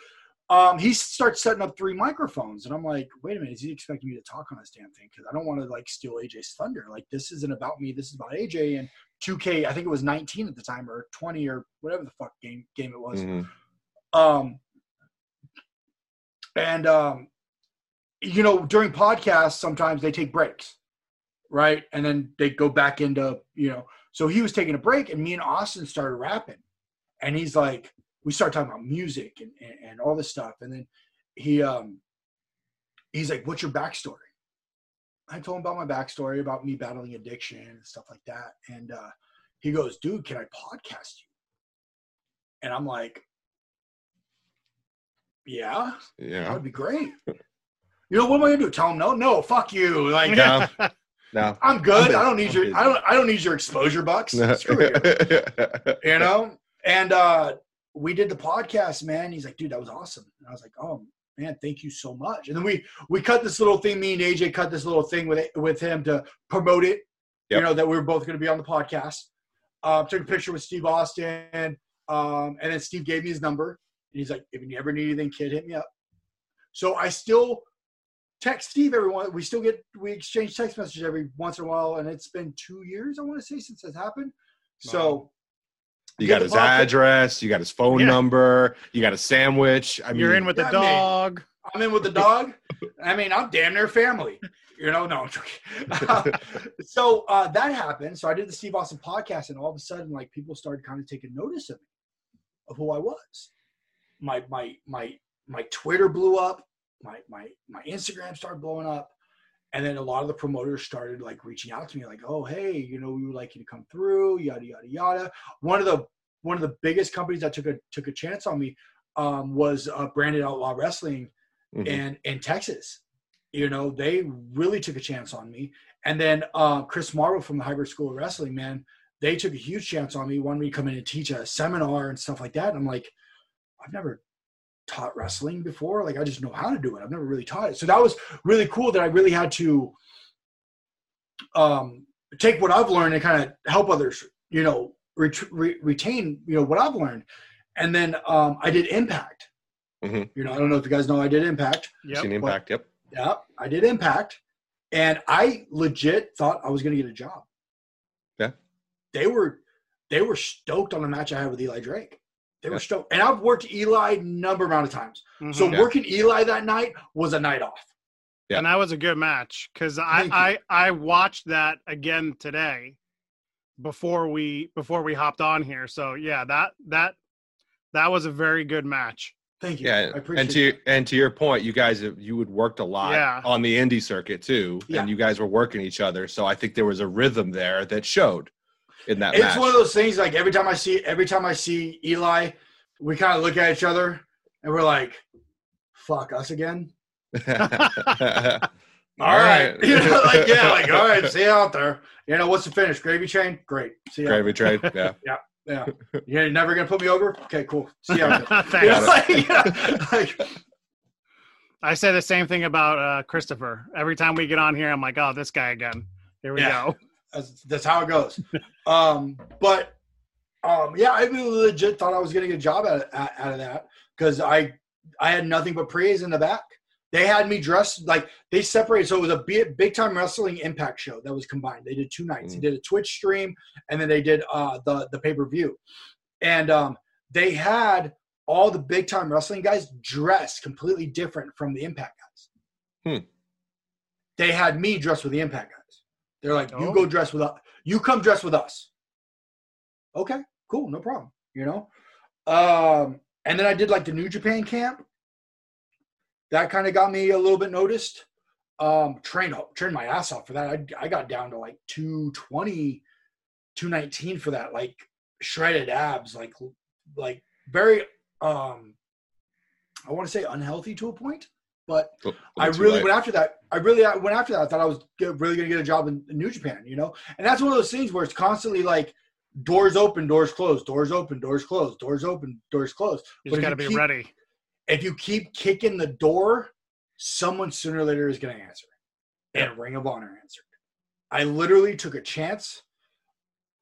um, he starts setting up three microphones, and I'm like, wait a minute, is he expecting me to talk on this damn thing? Because I don't want to like steal AJ's thunder. Like this isn't about me. This is about AJ and 2K. I think it was 19 at the time or 20 or whatever the fuck game game it was.
Mhm.
Um, and um, you know, during podcasts, sometimes they take breaks, right? And then they go back into you know. So he was taking a break, and me and Austin started rapping, and he's like, we started talking about music and and, and all this stuff, and then he um, he's like, "What's your backstory?" I told him about my backstory, about me battling addiction and stuff like that, and uh, he goes, "Dude, can I podcast you?" And I'm like, "Yeah."
Yeah, that
would be great. You know what am I gonna do? Tell him no, no, fuck you. Like
No. No.
I'm good.
I'm
I don't need your. I don't I don't need your exposure bucks. Screw you. You know? And uh we did the podcast, man. He's like, dude, that was awesome. And I was like, oh man, thank you so much. And then we we cut this little thing. Me and AJ cut this little thing with with him to promote it. You know that we were both going to be on the podcast. Uh, took a picture with Steve Austin, um, and then Steve gave me his number. And he's like, if you ever need anything, kid, hit me up. So I still text Steve every one. We still get we exchange text messages every once in a while, and it's been two years I want to say since that's happened. So
You got his
podcast-
address, you got his phone
Yeah.
number, you got a sandwich. I mean,
You're in with the
Got me.
dog.
I'm in with the dog. I mean, I'm damn near family. You know, no, I'm joking. so uh, that happened. So I did the Steve Austin podcast, and all of a sudden, like people started kind of taking notice of me, of who I was. My my my my Twitter blew up. My my my Instagram started blowing up, and then a lot of the promoters started like reaching out to me, like, "Oh, hey, you know, we would like you to come through." Yada yada yada. One of the one of the biggest companies that took a took a chance on me um, was uh, Branded Outlaw Wrestling
Mhm.
and in Texas. You know, they really took a chance on me. And then uh, Chris Marvel from the Hybrid School of Wrestling, man, they took a huge chance on me, wanted me to come in and teach a seminar and stuff like that. And I'm like, I've never taught wrestling before. Like, I just know how to do it. I've never really taught it. So that was really cool that I really had to um, take what I've learned and kind of help others, you know, ret- re- retain, you know, what I've learned. And then um, I did Impact.
Mhm.
You know, I don't know if you guys know I did Impact.
Yep.
seen impact. Yep.
Yeah, I did Impact, and I legit thought I was going to get a job.
Yeah.
they were they were stoked on the match I had with Eli Drake. They
Yeah.
were stoked, and I've worked Eli a number amount of times.
Mhm.
So
Yeah.
working Eli that night was a night off.
Yeah.
and that was a good match because I, I I watched that again today before we before we hopped on here. So yeah, that that that was a very good match.
Thank you.
Yeah,
I appreciate
and to
that.
and to your point, you guys you had worked a lot
Yeah.
on the indie circuit too,
Yeah.
and you guys were working each other. So I think there was a rhythm there that showed in that
It's
match.
one of those things. Like every time I see every time I see Eli, we kind of look at each other and we're like, "Fuck us again." All right. You know, like, yeah, like, all right, see you out there. You know, what's the finish? Gravy train? Great. See you
Gravy train. Yeah.
Yeah. Yeah. You're never going to put me over? Okay, cool. See you out there.
Thanks.
You know, like, yeah, like,
I say the same thing about uh, Christopher. Every time we get on here, I'm like, oh, this guy again. Here we
Yeah.
go.
That's, that's how it goes. Um, but um, yeah, I really legit thought I was going to get a job out of, out out of that because I I had nothing but praise in the back. They had me dressed like they separated, so it was a big, big time wrestling impact show that was combined. They did two nights.
Mm.
They did a Twitch stream, and then they did uh, the the pay per view, and um, they had all the big time wrestling guys dressed completely different from the impact guys.
Hmm.
They had me dressed with the impact guys. They're like, you
Oh.
go dress with us. You come dress with us. Okay, cool, no problem. You know, um, and then I did like the New Japan camp. That kind of got me a little bit noticed. Um, trained trained my ass off for that. I, I got down to like 220, 219 for that, like shredded abs, like like very um I want to say unhealthy to a point, but I really went after that. I really went after that. I thought I was get, really going to get a job in, in New Japan, you know. And that's one of those things where it's constantly like doors open, doors closed, doors open, doors closed, doors open, doors closed.
You just
if
got to
you
be
keep-
ready.
If you keep kicking the door, someone sooner or later is going to answer. And Ring of Honor answered. I literally took a chance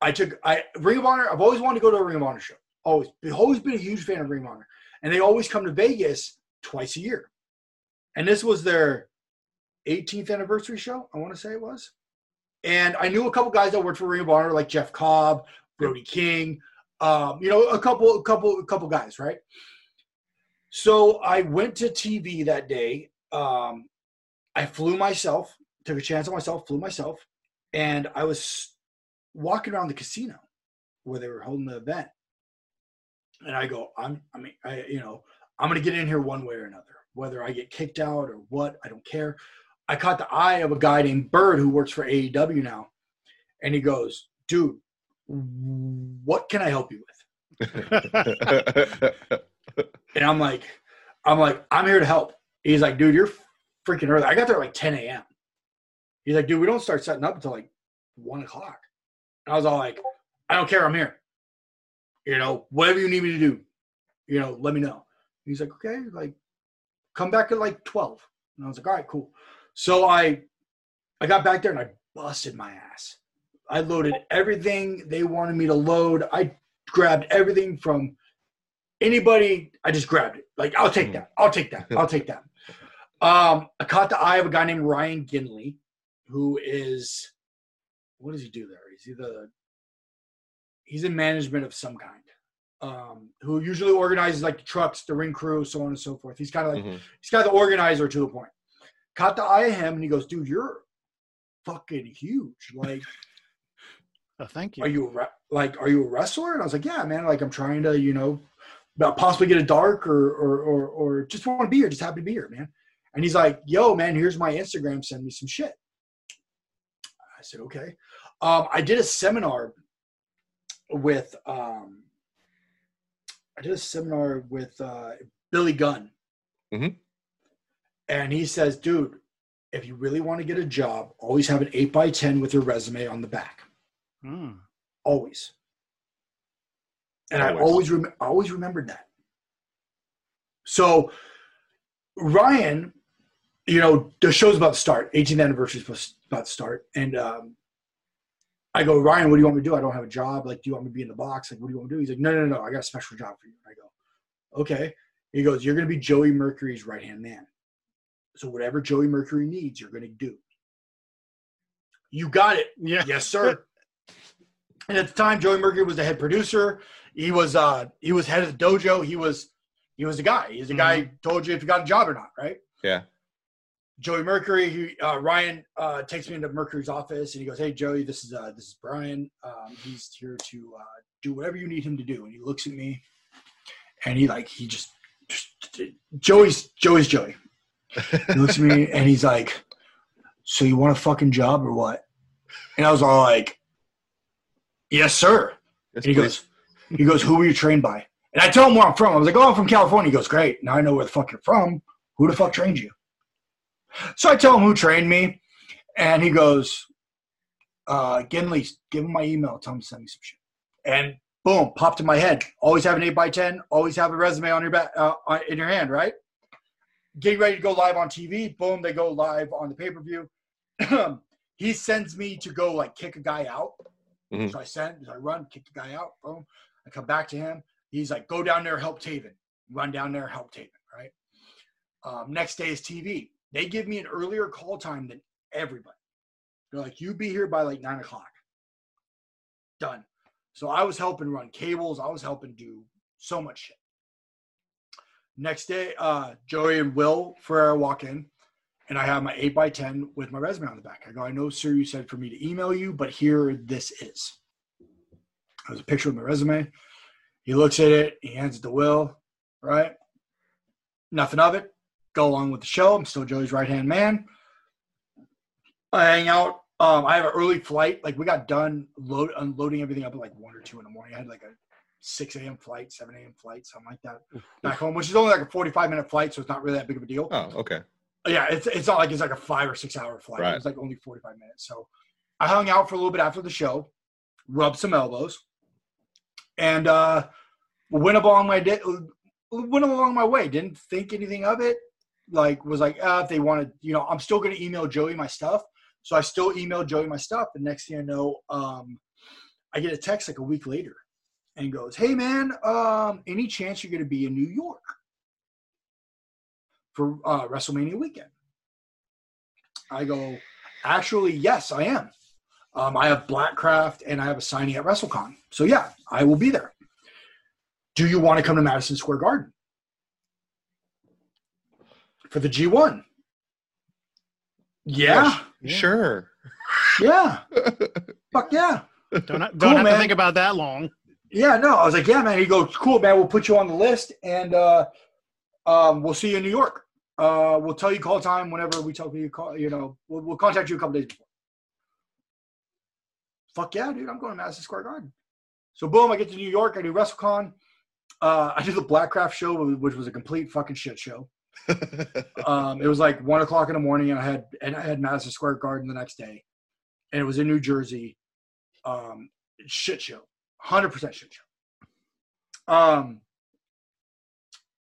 I took I Ring of Honor. I've always wanted to go to a Ring of Honor show. Always, always been a huge fan of Ring of Honor, and they always come to Vegas twice a year. And this was their 18th anniversary show. I want to say it was. And I knew a couple guys that worked for Ring of Honor, like Jeff Cobb, Brody King, um, you know, a couple, a couple, a couple guys, right? So I went to TV that day. Um, I flew myself, took a chance on myself, flew myself, and I was walking around the casino where they were holding the event. And I go, I'm, I mean, I, you know, I'm gonna get in here one way or another, whether I get kicked out or what, I don't care. I caught the eye of a guy named Bird who works for AEW now, and he goes, "Dude, what can I help you with?" And I'm like, I'm like, I'm here to help. He's like, dude, you're freaking early. I got there at like 10 a.m. He's like, dude, we don't start setting up until like one o'clock. And I was all like, I don't care, I'm here. You know, whatever you need me to do, you know, let me know. He's like, okay, like, come back at like 12. And I was like, all right, cool. So I, I got back there and I busted my ass. I loaded everything they wanted me to load. I grabbed everything from anybody. I just grabbed it. Like, I'll take that. I'll take that. I'll take that. Um, I caught the eye of a guy named Ryan Ginley, who is, what does he do there? Is he the, he's in management of some kind. Um, who usually organizes like the trucks, the ring crew, so on and so forth. He's kind of like
Mhm.
he's kind of the organizer to a point. Caught the eye of him, and he goes, "Dude, you're fucking huge. Like,
Oh, thank you.
are you a re- like, are you a wrestler?" And I was like, "Yeah, man. Like, I'm trying to, you know, possibly get a dark or or or, or just want to be here, just happy to be here, man." And he's like, "Yo, man, here's my Instagram. Send me some shit." I said, "Okay." Um, I did a seminar with um, I did a seminar with uh, Billy Gunn,
Mhm.
and he says, "Dude, if you really want to get a job, always have an eight by ten with your resume on the back.
Mm.
Always." And I
Always.
always rem- I always remembered that. So Ryan, you know, the show's about to start. 18th anniversary is about to start, and um, I go, Ryan, what do you want me to do? I don't have a job. Like, do you want me to be in the box? Like, what do you want me to do? He's like, no, no, no, I got a special job for you. I go, okay. He goes, you're going to be Joey Mercury's right hand man. So whatever Joey Mercury needs, you're going to do. You got it.
Yeah.
Yes, sir. and at the time, Joey Mercury was the head producer. He was uh he was head of the dojo. He was he was the guy. He's the guy who told you if you got a job or not, right?
Yeah.
Joey Mercury, he, uh, Ryan uh, takes me into Mercury's office and he goes, "Hey Joey, this is uh, this is Brian. Um, he's here to uh, do whatever you need him to do." And he looks at me, and he like he just, just Joey's Joey's Joey. He looks at me and he's like, "So you want a fucking job or what?" And I was all like, "Yes, sir."
Yes,
And he goes, he goes, who were you trained by? And I tell him where I'm from. I was like, oh, I'm from California. He goes, great. Now I know where the fuck you're from. Who the fuck trained you? So I tell him who trained me, and he goes, uh, Ginley, give him my email. Tell him to send me some shit. And boom, popped in my head. Always have an eight by ten. Always have a resume on your back, uh, in your hand, right? Getting ready to go live on TV. Boom, they go live on the pay per view. he sends me to go like kick a guy out.
Mhm.
So I send, I run, kick the guy out. Boom. I come back to him. He's like, go down there, help Taven. Run down there, help Taven. Right. Um, next day is TV. They give me an earlier call time than everybody. They're like, you be here by like nine o'clock. Done. So I was helping run cables. I was helping do so much shit. Next day, uh, Joey and Will Ferrara walk in, and I have my 8 by 10 with my resume on the back. I go, I know, sir, you said for me to email you, but here this is. There's a picture of my resume. He looks at it, he hands it to Will, right? Nothing of it. Go along with the show. I'm still Joey's right hand man. I hang out. Um, I have an early flight. Like we got done load unloading everything up at like one or two in the morning. I had like a 6 a.m. flight, 7 a.m. flight, something like that back home, which is only like a 45 minute flight, so it's not really that big of a deal.
Oh, okay.
Yeah, it's it's not like it's like a five or six hour flight.
Right.
It was like only 45 minutes. So I hung out for a little bit after the show, rubbed some elbows, and uh went along my day went along my way. Didn't think anything of it. Like was like, uh, if they wanted, you know, I'm still gonna email Joey my stuff. So I still emailed Joey my stuff. And next thing I know, um, I get a text like a week later and goes, Hey man, um, any chance you're gonna be in New York for uh, WrestleMania weekend? I go, actually, yes, I am. Um, I have Blackcraft and I have a signing at WrestleCon. So yeah, I will be there. Do you want to come to Madison Square Garden for the G1? Yeah,
Sure.
yeah, fuck yeah.
Don't, don't
Cool,
have
man.
to think about that long.
Yeah, no, I was like, yeah, man. He goes, cool, man. We'll put you on the list, and uh, um, we'll see you in New York. Uh, we'll tell you call time whenever we tell you call. You know, we'll, we'll contact you a couple days before. Fuck yeah, dude! I'm going to Madison Square Garden. So boom, I get to New York. I do WrestleCon. Uh, I do the Blackcraft show, which was a complete fucking shit show. Um, it was like one o'clock in the morning, and I had and I had Madison Square Garden the next day, and it was in New Jersey. Um, shit show, hundred percent shit show. Um,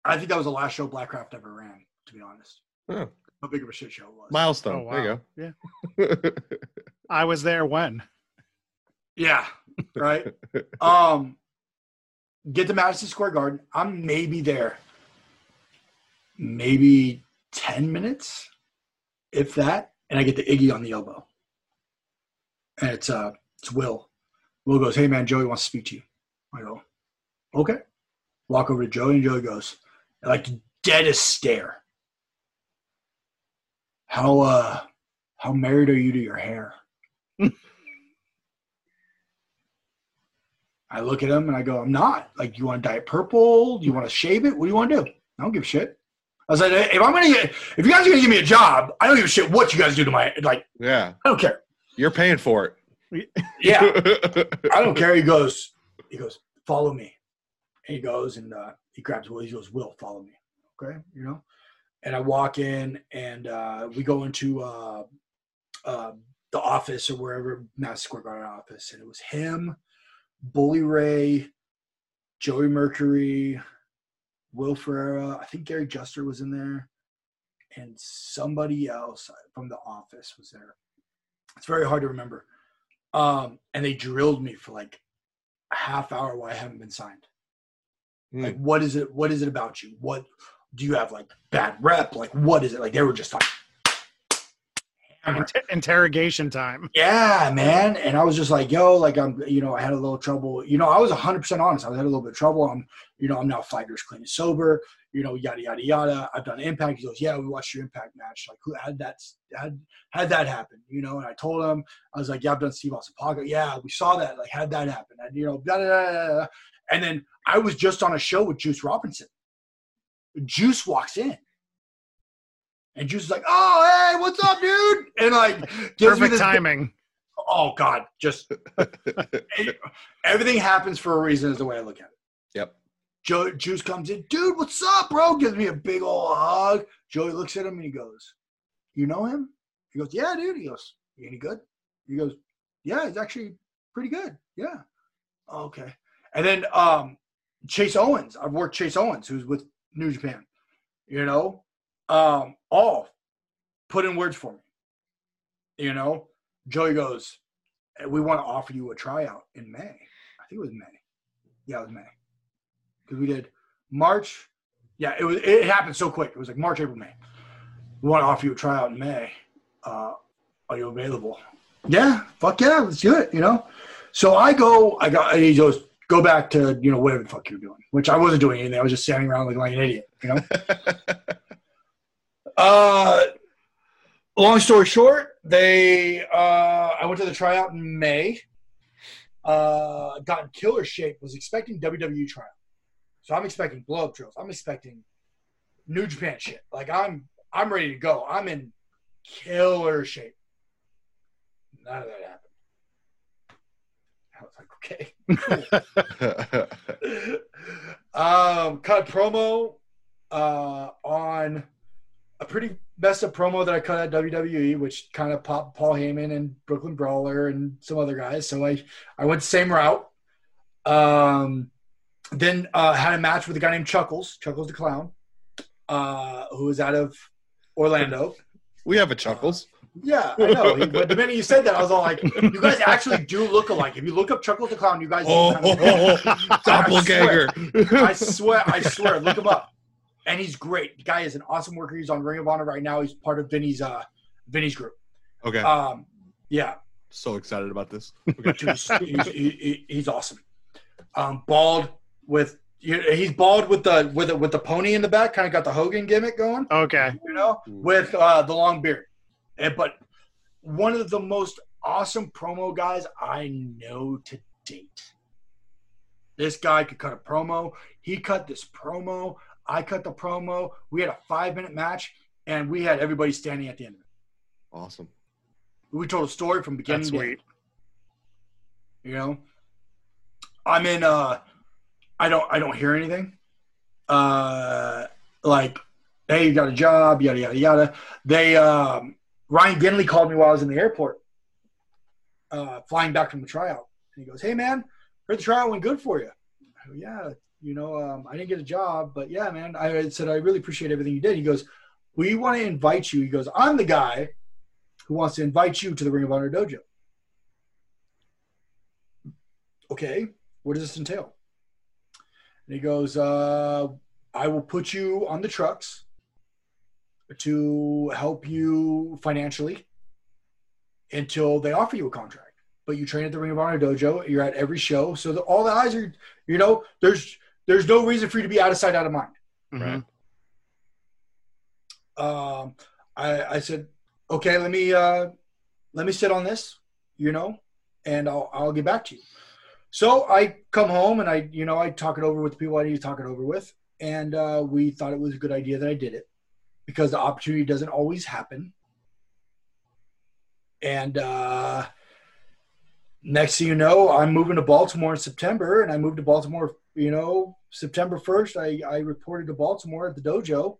I think that was the last show Blackcraft ever ran. To be honest, how big of a shit show it was.
Milestone.
Oh,
There you go. Yeah.
I was there when.
Yeah, right. um, get to Madison Square Garden. I'm maybe there, maybe ten minutes, if that, and I get the Iggy on the elbow, and it's uh, it's Will. Will goes, "Hey man, Joey wants to speak to you." I go, "Okay." Walk over to Joey, and Joey goes, like deadest stare. How uh, how married are you to your hair? I look at him and I go, I'm not. Like, you want to dye it purple? Do you want to shave it? What do you want to do? I don't give a shit. I was like, if I'm gonna get, if you guys are gonna give me a job, I don't give a shit what you guys do to my like.
yeah.
I don't care.
You're paying for it. Yeah.
I don't care. He goes, he goes, follow me. And he goes and uh, he grabs Will. He goes, Will, follow me. Okay, you know. And I walk in and uh, we go into uh, uh, the office or wherever Madison Square Garden office, and it was him, Bully Ray, Joey Mercury, Will Ferrara. I think Gary Juster was in there, and somebody else from the office was there. It's very hard to remember. Um, and they drilled me for like a half hour why I haven't been signed.
Hmm.
Like, what is it? What is it about you? What do you have like bad rep? Like, what is it? Like, they were just like.
Inter- interrogation time.
yeah, man. And I was just like, yo, like, I'm, you know, I had a little trouble. You know, I was 100% honest. I had a little bit of trouble. I'm, you know, I'm now five years clean and sober, you know, yada, yada, yada. I've done impact. He goes, yeah, we watched your impact match. Like, who had that, had, had that happen, you know? And I told him, I was like, yeah, I've done Steve Austin Podcast. Yeah, we saw that. Like, had that happen. And, you know, da, da, da. and then I was just on a show with Juice Robinson. Juice walks in. And Juice is like, oh, hey, what's up, dude? And like, gives me
Perfect
this
timing.
oh god just everything happens for a reason is the way i look at it.
Yep.
joe juice comes in dude what's up bro? Gives me a big old hug. Joey looks at him and he goes you know him? He goes yeah dude. He goes "You any good? He goes yeah he's actually pretty good. Yeah. "Oh, okay. And then um chase owens i've worked chase owens who's with new japan you know um all put in words for me you know Joey goes, "Eh, we want to offer you a tryout in May. I think it was May. Yeah, it was May. Because we did March. Yeah, it was. It happened so quick. It was like March, April, May. We want to offer you a tryout in May. Uh, are you available? Yeah, fuck yeah, let's do it. You know. So I go. I got. He goes, go back to you know whatever the fuck you're doing, which I wasn't doing anything. I was just standing around like an idiot. You know. Uh, long story short, they uh, I went to the tryout in May. Uh, got in killer shape. Was expecting WWE tryout, so I'm expecting blow up drills. I'm expecting New Japan shit. Like I'm I'm ready to go. I'm in killer shape. None of that happened. I was like, okay. um, cut promo uh, on a pretty messed up promo that I cut at WWE, which kind of popped Paul Heyman and Brooklyn Brawler and some other guys. So I, I went the same route. Um, then uh, had a match with a guy named Chuckles, Chuckles the Clown, uh, who was out of Orlando.
we have a chuckles.
Yeah, I know. He- But the minute you said that, I was all like, "You guys actually do look alike." If you look up Chuckles the Clown, you guys.
Oh,
kind of-
doppelganger.
I swear, I swear. Look him up, and he's great. The guy is an awesome worker. He's on Ring of Honor right now. He's part of Vinny's uh Vinny's group.
Okay,
Um, yeah,
so excited about this.
Dude, he's, he's, he- he- he's awesome. Um, bald with he's bald with the with the, with the pony in the back, kind of got the Hogan gimmick going.
Okay.
you know, with uh, the long beard. And, but one of the most awesome promo guys I know to date. This guy could cut a promo. He cut this promo. I cut the promo. We had a five minute match, and we had everybody standing at the end of it.
Awesome.
We told a story from beginning
That's
to end.
sweet.
You know, I'm in. uh I don't. I don't hear anything. Uh, like, hey, you got a job, yada yada yada. They um, Ryan Ginley called me while I was in the airport, uh, flying back from the tryout, and he goes, "Hey man, heard the tryout went good for you." Go, yeah, you know, um, I didn't get a job, but yeah, man. I said I really appreciate everything you did. He goes, "We want to invite you." He goes, "I'm the guy who wants to invite you to the Ring of Honor dojo." Okay, what does this entail? And he goes, uh, I will put you on the trucks to help you financially until they offer you a contract. But you train at the Ring of Honor dojo. You're at every show, so that all the eyes are, you know, there's there's no reason for you to be out of sight, out of mind.
Mhm.
Um, I, I said, okay, let me uh, let me sit on this, you know, and I'll I'll get back to you. So I come home and I, you know, I talk it over with the people I need to talk it over with, and uh, we thought it was a good idea that I did it because the opportunity doesn't always happen. And uh, next thing you know, I'm moving to Baltimore in September, and I moved to Baltimore, you know, September 1st. I, I reported to Baltimore at the dojo,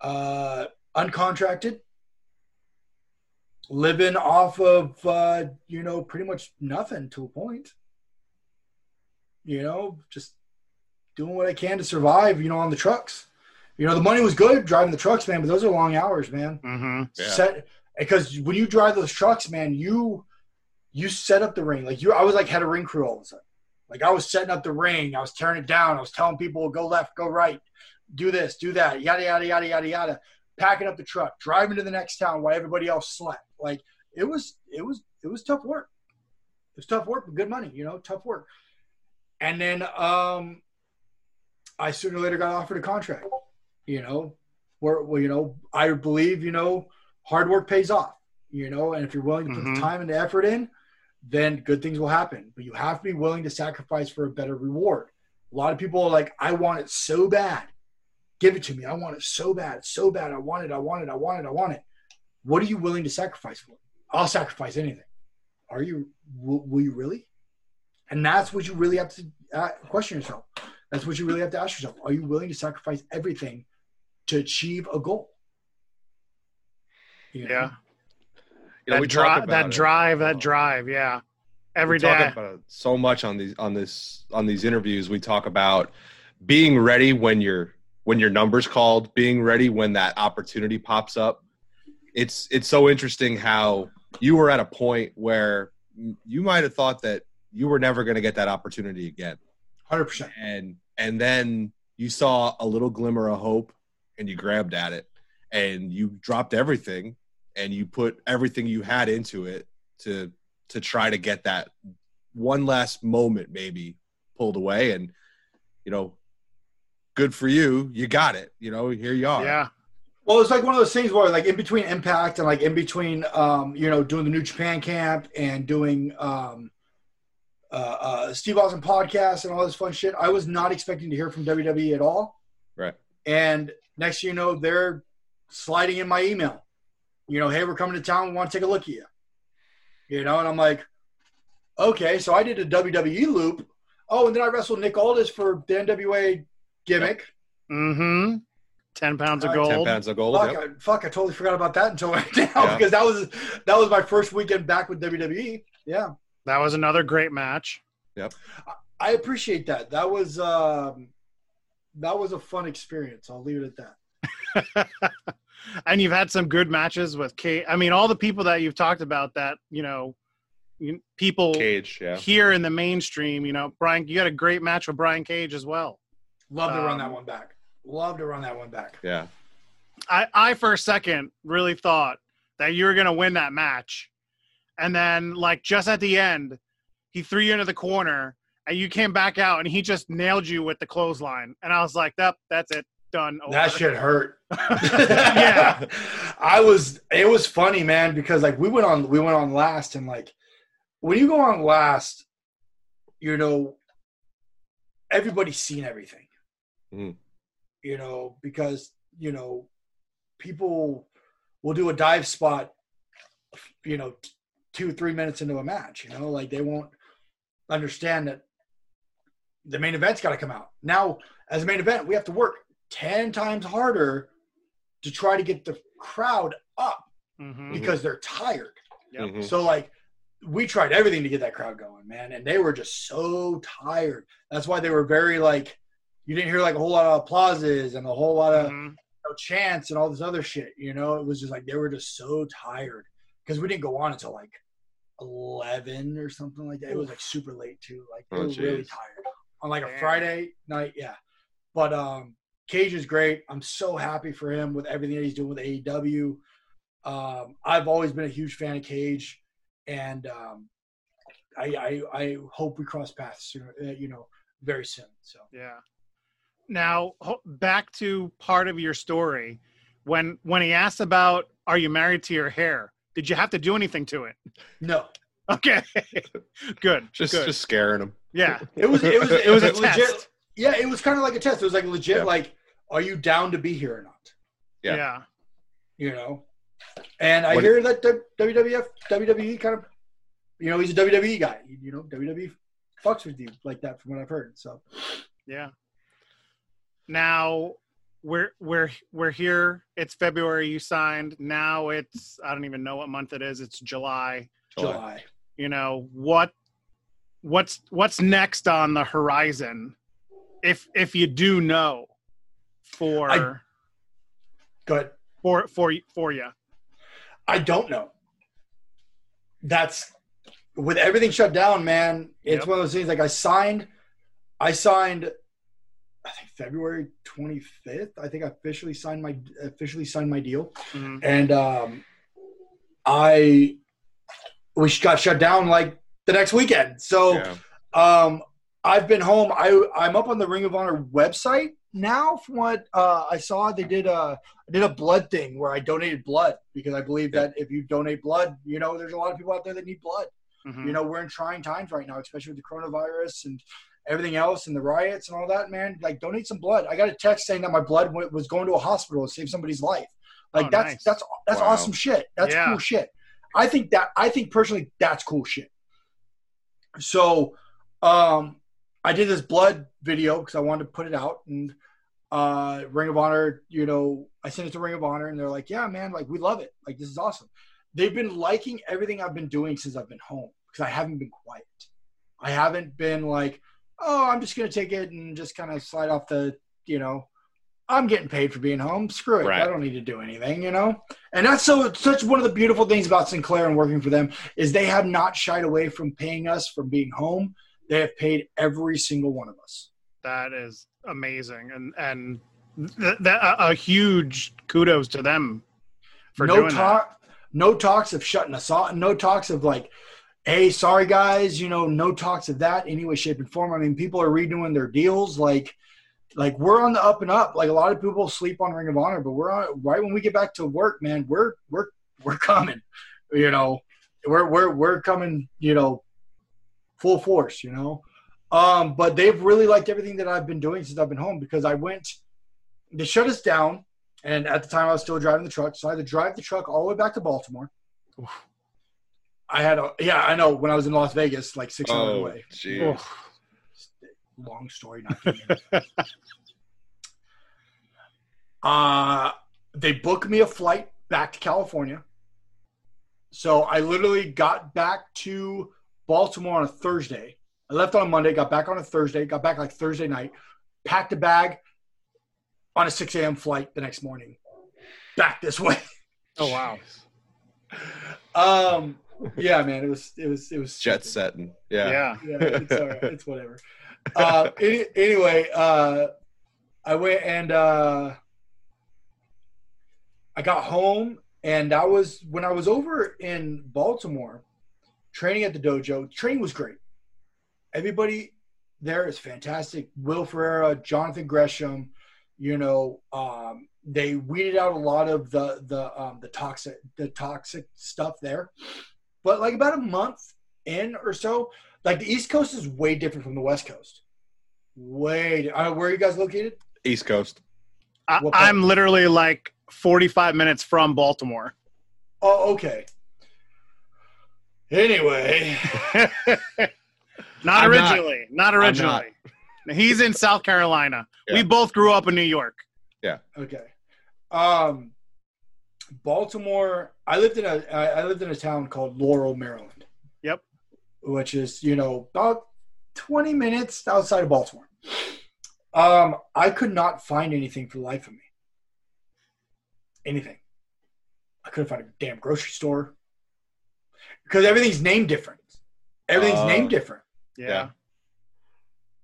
uh, uncontracted, living off of, uh, you know, pretty much nothing to a point. You know, just doing what I can to survive, you know, on the trucks. You know, the money was good driving the trucks, man, but those are long hours, man
Mhm.
Yeah.
set because when you drive those trucks, man, you you set up the ring. Like you I was like had a ring crew all of a sudden. Like I was setting up the ring, I was tearing it down, I was telling people go left, go right, do this, do that, yada yada yada yada yada, packing up the truck, driving to the next town while everybody else slept. Like it was it was it was tough work. It was tough work, but good money, you know, tough work. And then um I sooner or later got offered a contract, you know, where well, you know, I believe, you know, hard work pays off, you know, and if you're willing to put
Mhm.
the time and the effort in, then good things will happen. But you have to be willing to sacrifice for a better reward. A lot of people are like, I want it so bad. Give it to me. I want it so bad, so bad. I want it. I want it. I want it. I want it. What are you willing to sacrifice for? I'll sacrifice anything. Are you? Will, will you really? And that's what you really have to uh, question yourself. That's what you really have to ask yourself. Are you willing to sacrifice everything to achieve a goal? You know?
Yeah.
You know,
that
we
dri-
talk about
that
it.
drive,
Oh.
that drive. Yeah. Every
we talk about it so much on these on this on these interviews. We talk about being ready when your when your number's called, being ready when that opportunity pops up. It's it's so interesting how you were at a point where you might have thought that you were never going to get that opportunity again.
100%.
and and then you saw a little glimmer of hope and you grabbed at it and you dropped everything and you put everything you had into it to to try to get that one last moment maybe pulled away and you know good for you you got it you know here you are
Yeah.
Well, it's like one of those things where, like, in between Impact and like in between, um, you know, doing the New Japan camp and doing um, uh, uh, Steve Austin podcast and all this fun shit, I was not expecting to hear from WWE at all.
Right.
And next, thing you know, they're sliding in my email. You know, hey, we're coming to town. We want to take a look at you. You know, and I'm like, okay. So I did a WWE loop. Oh, and then I wrestled Nick Aldis for the NWA gimmick.
Mm-hmm. Ten pounds of
Uh,
gold.
10 pounds of gold
Fuck,
yep.
I, fuck! I totally forgot about that until right now
Yeah.
because that was that was my first weekend back with WWE. Yeah,
That was another great match. Yep.
I appreciate that. That was um, that was a fun experience. I'll leave it at that.
and you've had some good matches with Cage. I mean, all the people that you've talked about that you know, people
Cage, yeah.
here in the mainstream. You know, Brian, you got a great match with Brian Cage as well.
Love to run
Um,
that one back. Love to run that one back.
Yeah.
I, I for a second really thought that you were gonna win that match, and then like just at the end, he threw you into the corner, and you came back out, and he just nailed you with the clothesline, and I was like, "That that's it, done." Over.
That shit hurt.
Yeah.
I was it was funny, man, because like we went on we went on last and like when you go on last, you know, everybody's seen everything.
Mhm.
You know, because, you know, people will do a dive spot, you know, t- two, three minutes into a match, you know, like they won't understand that the main event's got to come out. Now, as a main event, we have to work 10 times harder to try to get the crowd up
Mhm.
because they're tired.
Yep.
Mhm.
So like we tried everything to get that crowd going, man, and they were just so tired. That's why they were very like you didn't hear like a whole lot of applauses and a whole lot of
Mhm.
you know, chants and all this other shit. You know, it was just like they were just so tired because we didn't go on until like eleven or something like that. It was like super late too. Like they
Oh,
were really tired on like a
Damn.
Friday night. Yeah, but um, Cage is great. I'm so happy for him with everything that he's doing with AEW. Um, I've always been a huge fan of Cage, and um, I, I I hope we cross paths sooner, uh, you know, very soon. So
Yeah. Now back to part of your story when when he asked about are you married to your hair? Did you have to do anything to it?
no,
Okay. Good.
Just
Good.
just scaring him.
yeah.
it was it was
It was a
legit.
test.
Yeah, it was kind of like a test. It was like legit.
Yeah.
Like, are you down to be here or not?
Yeah.
Yeah.
You know. And I
What-
hear that WWF WWE kind of, you know, he's a WWE guy. You know, WWE fucks with you like that from what I've heard. So
Yeah. Now we're we're we're here. It's February. You signed. Now it's I don't even know what month it is. It's July.
July.
You know what? What's what's next on the horizon? If if you do know, for
I- Good.
for for for you.
I don't know. That's with everything shut down, man. It's
Yep.
one of those things. Like I signed, I signed. I think February 25th. I think I officially signed my officially signed my deal,
Mhm.
and um, I we got shut down like the next weekend. So
Yeah.
um, I've been home. I I'm up on the Ring of Honor website now. From what uh, I saw, they did a I did a blood thing where I donated blood because I believe that if you donate blood, you know, there's a lot of people out there that need blood.
Mhm.
You know, we're in trying times right now, especially with the coronavirus and everything else and the riots and all that. Man, like donate some blood. I got a text saying that my blood w- was going to a hospital to save somebody's life. Like
Oh,
that's
nice.
that's that's
Wow.
awesome shit. That's
Yeah.
cool shit. I think that I think personally that's cool shit. So, um, I did this blood video because I wanted to put it out and uh Ring of Honor, you know, I sent it to Ring of Honor and they're like, "Yeah, man, like we love it. Like this is awesome." They've been liking everything I've been doing since I've been home because I haven't been quiet. I haven't been like, "Oh, I'm just going to take it and just kind of slide off the, you know, I'm getting paid for being home. Screw it.
Right.
I don't need to do anything, you know?" And that's so such one of the beautiful things about Sinclair and working for them is they have not shied away from paying us from being home. They have paid every single one of us.
That is amazing, and and th- that a, a huge kudos to them for
no
doing
talk, no talks of shutting us off. No talks of like, hey, sorry guys, you know, no talks of that any way, shape, and form. I mean, people are redoing their deals. Like, like we're on the up and up. Like a lot of people sleep on Ring of Honor, but we're on right when we get back to work, man. We're we're we're coming. You know, we're we're we're coming. You know, full force. You know. Um, but they've really liked everything that I've been doing since I've been home because I went, they shut us down. And at the time I was still driving the truck. So I had to drive the truck all the way back to Baltimore. I had a, yeah, I know when I was in Las Vegas, like six hours
Oh,
away.
Oof.
Long story, not getting into. Uh, they booked me a flight back to California. So I literally got back to Baltimore on a Thursday. I left on a Monday, got back on a Thursday, got back like Thursday night, packed a bag, on a 6 a.m. flight the next morning, back this way.
Oh wow.
Um, yeah, man, it was it was it was
Jet
stupid.
setting. Yeah.
Yeah.
Yeah, it's all right. It's whatever. Uh, any, anyway, uh, I went and uh, I got home, and that was when I was over in Baltimore training at the dojo. Training was great. Everybody there is fantastic. Will Ferrara, Jonathan Gresham, you know, um, they weeded out a lot of the the um, the toxic the toxic stuff there. But like about a month in or so, like the East Coast is way different from the West Coast. Way. Uh, where are you guys located?
East Coast.
I, I'm literally like 45 minutes from Baltimore.
Oh, okay. Anyway,
not
I'm not-
originally. Not,
not.
originally. He's in South Carolina. We both grew up in New York. Yeah.
Okay. Um, Baltimore. I lived in a I lived in a town called Laurel, Maryland.
Yep.
Which is you know about twenty minutes outside of Baltimore. Um, I could not find anything for the life of me. Anything. I couldn't find a damn grocery store because everything's named different. Everything's
Oh.
named different.
Yeah.
Yeah.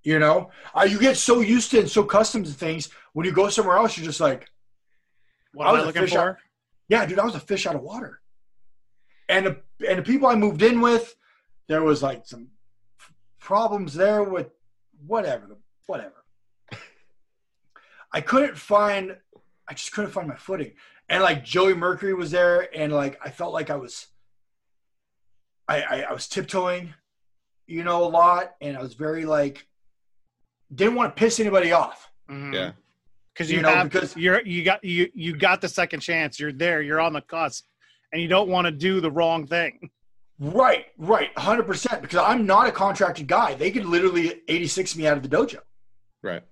You know, uh, you get so used to and so accustomed to things. When you go somewhere else, you're just like,
What
I
am I
was a
looking
fish
for?
out- yeah, dude, I was a fish out of water. And the, and the people I moved in with, there was like some problems there with whatever, whatever. I couldn't find, I just couldn't find my footing. And like Joey Mercury was there, and like I felt like I was, I I, I was tiptoeing, you know, a lot, and I was very like, didn't want to piss anybody off.
Mhm.
Yeah.
Because
You
you,
know,
have
because-
you're you got you you got the second chance. You're there. You're on the cusp, and you don't want to do the wrong thing.
Right, right, hundred percent. Because I'm not a contracted guy. They could literally 86 me out of the dojo.
Right.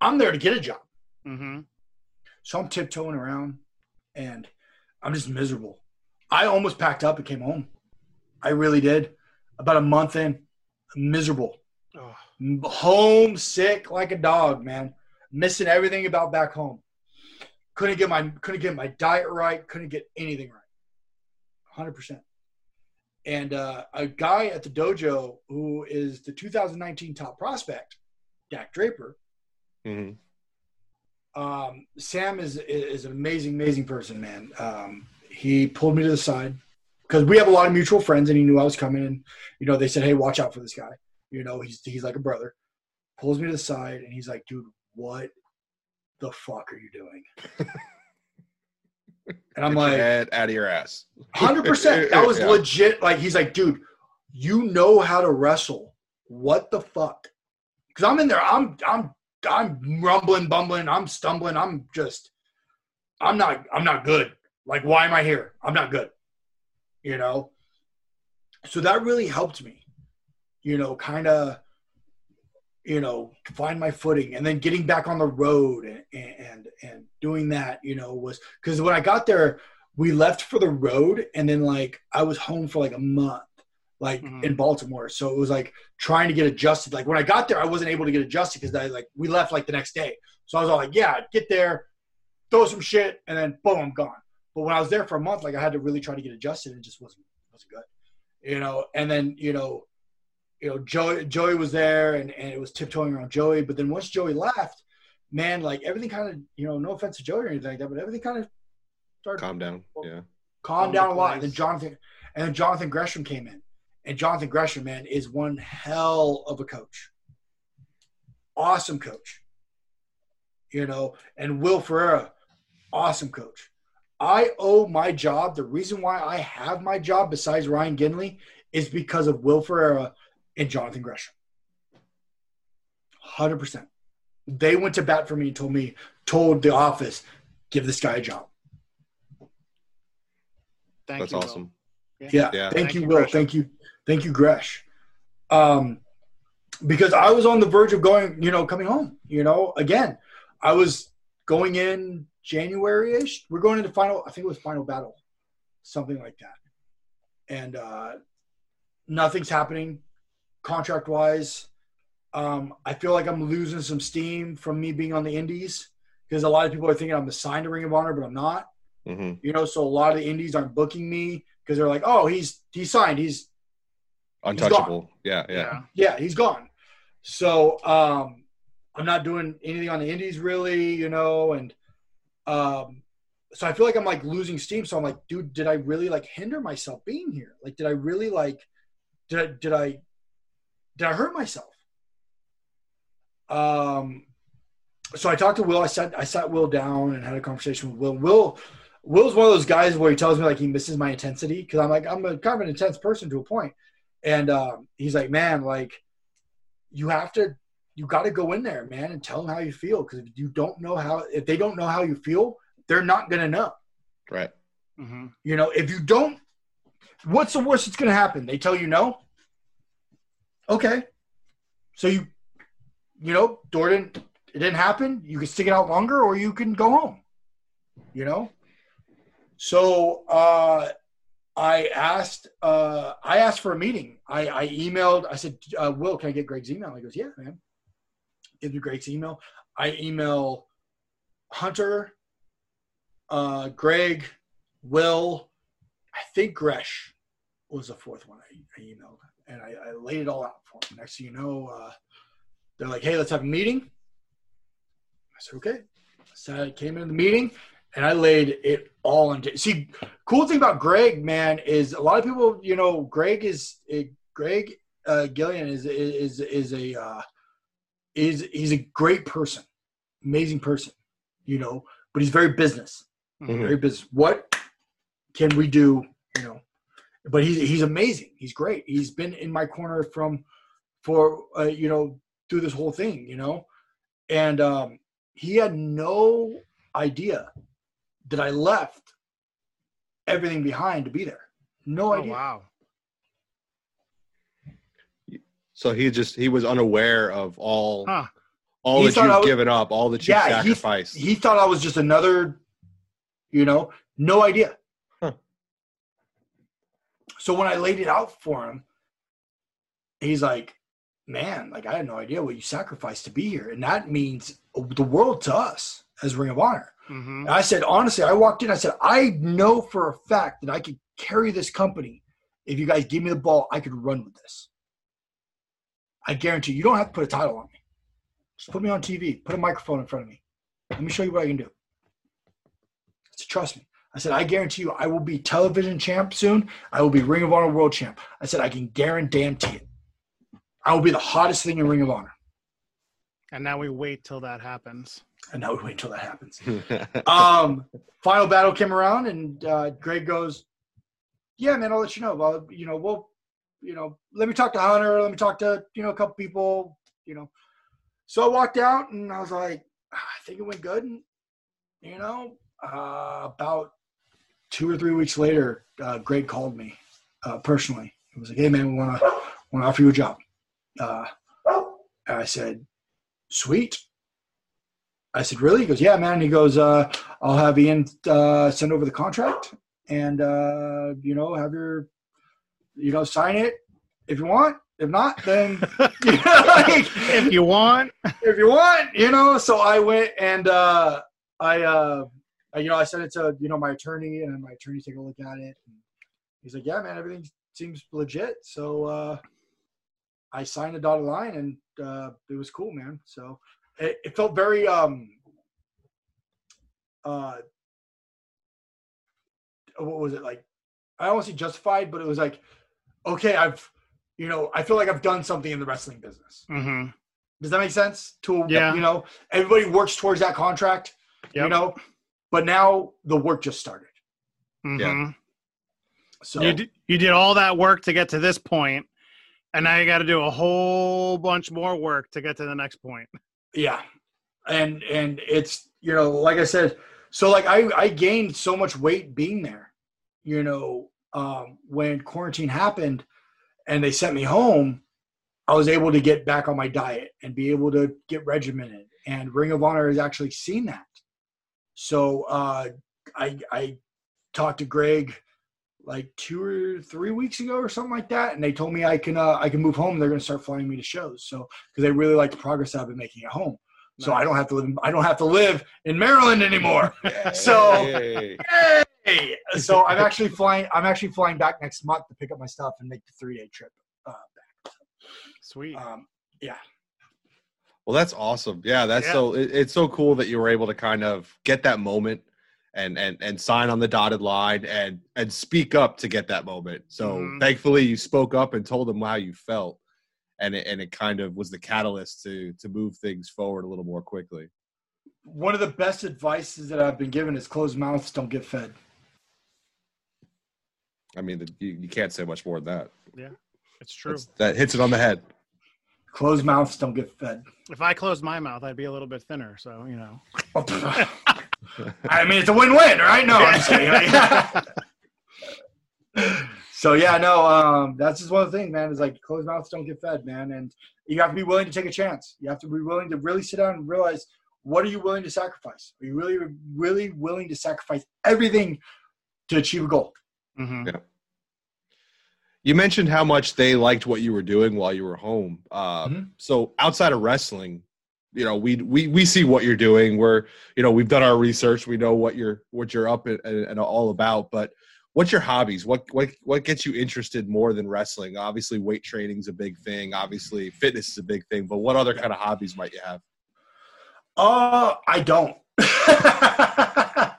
I'm there to get a job,
Mm-hmm.
so I'm tiptoeing around, and I'm just miserable. I almost packed up and came home. I really did. About a month in, miserable,
Oh,
homesick like a dog, man. Missing everything about back home. Couldn't get my couldn't get my diet right. Couldn't get anything right. Hundred percent. And uh, a guy at the dojo who is the 2019 top prospect, Dak Draper.
hmm
Um, Sam is is an amazing, amazing person, man. Um, he pulled me to the side because we have a lot of mutual friends, and he knew I was coming. And you know, they said, "Hey, watch out for this guy." You know, he's he's like a brother. Pulls me to the side, and he's like, "Dude, what the fuck are you doing?" and I'm
Get
like,
head out of your ass.
Hundred percent. That was
Yeah.
legit. Like he's like, dude, you know how to wrestle. What the fuck? Because I'm in there. I'm I'm I'm rumbling, bumbling. I'm stumbling. I'm just. I'm not. I'm not good. Like, why am I here? I'm not good. You know. So that really helped me. You know, kind of. You know, find my footing, and then getting back on the road and and and doing that. You know, was because when I got there, we left for the road and then like I was home for like a month, like
Mhm.
in Baltimore. So it was like trying to get adjusted. Like when I got there, I wasn't able to get adjusted because I like we left like the next day. So I was all like, yeah, get there, throw some shit, and then boom, I'm gone. But when I was there for a month, like I had to really try to get adjusted and it just wasn't wasn't good. You know, and then, you know, you know, Joey Joey was there and, and it was tiptoeing around Joey. But then once Joey left, man, like everything kind of, you know, no offense to Joey or anything like that, but everything kind of started
Calm down. Yeah.
calmed
Calm
down a lot. And then. Jonathan and then Jonathan Gresham came in. And Jonathan Gresham, man, is one hell of a coach. Awesome coach. You know, and Will Ferrara, awesome coach. I owe my job. The reason why I have my job besides Ryan Ginley is because of Will Ferrara and Jonathan Gresham. 100%. They went to bat for me and told me, told the office, give this guy a job.
thank
That's
you. Will.
awesome.
Yeah.
Yeah.
Thank,
Thank
you,
you,
Will.
Gresham.
Thank you. Thank you, Gresh. Um, because I was on the verge of going, you know, coming home. You know, again, I was going in January ish. We're going into final, I think it was final battle, something like that. And uh, nothing's happening contract wise. Um, I feel like I'm losing some steam from me being on the Indies. because a lot of people are thinking I'm assigned to Ring of Honor, but I'm not.
hmm
You know, so a lot of the indies aren't booking me because they're like, oh, he's he's signed, he's
Untouchable. Yeah, yeah.
yeah, he's gone. So um, I'm not doing anything on the indies really, you know, and um, so I feel like I'm like losing steam. So I'm like, dude, did I really like hinder myself being here? Like, did I really like, did I did I did I hurt myself? Um, so I talked to Will. I sat I sat Will down and had a conversation with Will. Will Will's one of those guys where he tells me like he misses my intensity because I'm like I'm a kind of an intense person to a point, and um, he's like, man, like you have to you got to go in there, man, and tell them how you feel because if you don't know how if they don't know how you feel, they're not gonna know.
Right.
hmm
You know, if you don't, what's the worst that's gonna happen? They tell you no. Okay, so you, you know, door didn't it didn't happen. You can stick it out longer, or you can go home. You know. So uh, I asked. Uh, I asked for a meeting. I, I emailed. I said, uh, "Will, can I get Greg's email?" He goes, "Yeah, man." Me Greg's email. I email Hunter, uh, Greg, Will, I think Gresh was the fourth one I, I emailed, and I, I laid it all out for them. Next thing you know, uh, they're like, "Hey, let's have a meeting." I said, "Okay." So I came into the meeting, and I laid it all into. See, cool thing about Greg, man, is a lot of people, you know, Greg is eh, Greg uh, Gilliland is is is a uh, is he's a great person, amazing person, you know, but he's very business
Mhm.
very business. What can we do? You know, but he's he's amazing. He's great. He's been in my corner from for uh, you know through this whole thing. You know, and um, he had no idea that I left everything behind to be there. No
Oh
idea.
wow.
So he just he was unaware of all
Huh.
all
He
that you've
was-
given up, all that you've
Yeah, he-
sacrificed.
He thought I was just another, you know, no idea.
Huh.
So when I laid it out for him, he's like, man, like I had no idea what you sacrificed to be here. And that means the world to us as Ring of Honor.
hmm
And I said, honestly, I walked in, I said, I know for a fact that I could carry this company. If you guys give me the ball, I could run with this. I guarantee you, you don't have to put a title on me. Just put me on TV, put a microphone in front of me. Let me show you what I can do. Said, trust me. I said, I guarantee you, I will be television champ soon. I will be Ring of Honor world champ. I said, I can guarantee it. I will be the hottest thing in Ring of Honor.
And now we wait till that happens.
And now we wait till that happens. um, final battle came around, and uh, Greg goes, "Yeah, man, I'll let you know. Well, you know, we'll, you know, let me talk to Hunter. Let me talk to you know a couple people. You know." So I walked out, and I was like, "Ah, "I think it went good." And, you know, uh, about two or three weeks later, uh, Greg called me uh, personally. He was like, "Hey, man, we want to want to offer you a job." Uh, I said, "Sweet." I said, really? He goes, yeah, man. He goes, uh, I'll have Ian uh, send over the contract and, uh, you know, have your, you know, sign it if you want. If not, then, you know, like,
If you want,
if you want, you know. So I went and uh, I, uh, I- you know, I sent it to, you know, my attorney and my attorney take a look at it. And he's like, yeah, man, everything seems legit. So uh, I signed a dotted line and uh, it was cool, man. So it, it felt very, um, uh, what was it like? I don't want to say justified, but it was like, okay, I've, you know, I feel like I've done something in the wrestling business.
hmm
Does that make sense? To
Yeah.
you know, everybody works towards that contract, you know, but now the work just started.
hmm
So
You d- you did all that work to get to this point, and now you got to do a whole bunch more work to get to the next point.
yeah, and and it's you know, like I said, so like I I gained so much weight being there, you know, um, when quarantine happened, and they sent me home. I was able to get back on my diet and be able to get regimented. And Ring of Honor has actually seen that. So uh, I I talked to Greg like two or three weeks ago or something like that, and they told me I can uh, I can move home. They're going to start flying me to shows. So because they really like the progress I've been making at home. So I don't have to live. I don't have to live in Maryland anymore. So-
Yay.
Hey, so I'm actually flying. I'm actually flying back next month to pick up my stuff and make the three day trip. Uh,
Sweet.
um, yeah.
Well, that's awesome. Yeah, that's
Yeah.
so. It, it's so cool that you were able to kind of get that moment and and and sign on the dotted line and and speak up to get that moment. So
Mhm.
thankfully, you spoke up and told them how you felt, and it, and it kind of was the catalyst to to move things forward a little more quickly.
one of the best advices that I've been given is closed mouths don't get fed.
I mean, the, you, you can't say much more than that.
Yeah, it's true.
That's- that hits it on the head.
Closed mouths don't get fed.
If I closed my mouth, I'd be a little bit thinner. So you know.
I mean, it's a win-win, right? No, I'm just kidding. so yeah, no, um, that's just one of the things, man. Is like closed mouths don't get fed, man, and you have to be willing to take a chance. You have to be willing to really sit down and realize what are you willing to sacrifice. Are you really, really willing to sacrifice everything to achieve a goal?
Hmm
Yeah. You mentioned how much they liked what you were doing while you were home. Uh,
Mhm.
So outside of wrestling, you know, we we we see what you're doing. We're you know we've done our research. We know what you're what you're up and, and all about. But what's your hobbies? What what what gets you interested more than wrestling? Obviously, weight training's a big thing. Obviously, fitness is a big thing. But what other kind of hobbies might you have?
Uh, I don't.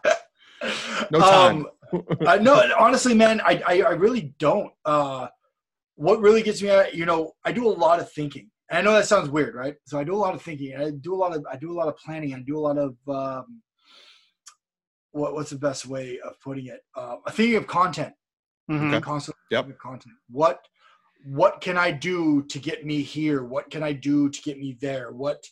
No time.
Um, uh, no, honestly, man, I, I, I really don't. Uh, what really gets me at, you know, I do a lot of thinking. And I know that sounds weird, right? So I do a lot of thinking. I do a lot of, I do a lot of planning. I do a lot of, um, what, what's the best way of putting it? Uh, thinking of content.
hmm
Constantly
Yep.
thinking of content. What, what can I do to get me here? What can I do to get me there? What,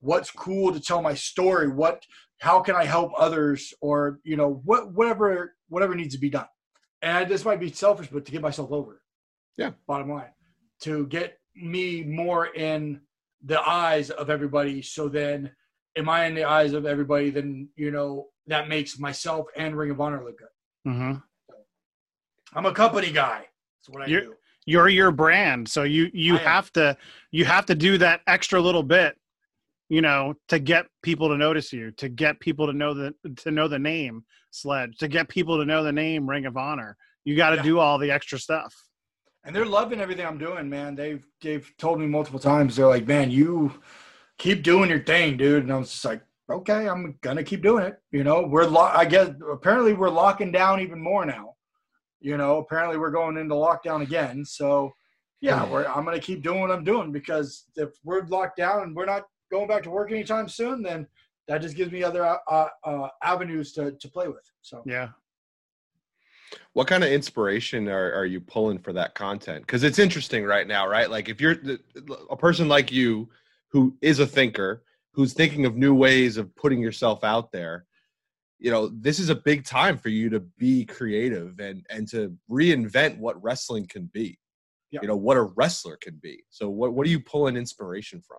what's cool to tell my story? What, how can I help others? Or you know, what, whatever, whatever needs to be done. And this might be selfish, but to get myself over.
Yeah.
Bottom line, to get me more in the eyes of everybody. So then, am I in the eyes of everybody? Then you know that makes myself and Ring of Honor look good.
Mm-hmm.
I'm a company guy. That's what I
You're-
do.
You're your brand, so you you
I am.
have to you have to do that extra little bit, you know, to get people to notice you, to get people to know the to know the name Sledge, to get people to know the name Ring of Honor. You got to
Yeah.
do all the extra stuff.
and they're loving everything I'm doing, man. They've they've told me multiple times. They're like, man, you keep doing your thing, dude. And I was just like, okay, I'm gonna keep doing it. You know, we're lo- I guess apparently we're locking down even more now. You know, apparently we're going into lockdown again. So yeah, we're, I'm gonna keep doing what I'm doing because if we're locked down and we're not going back to work anytime soon, then that just gives me other uh, uh, avenues to to play with. So
Yeah.
what kind of inspiration are, are you pulling for that content because it's interesting right now right like if you're th- a person like you who is a thinker who's thinking of new ways of putting yourself out there you know this is a big time for you to be creative and and to reinvent what wrestling can be
Yeah.
you know what a wrestler can be so what what are you pulling inspiration from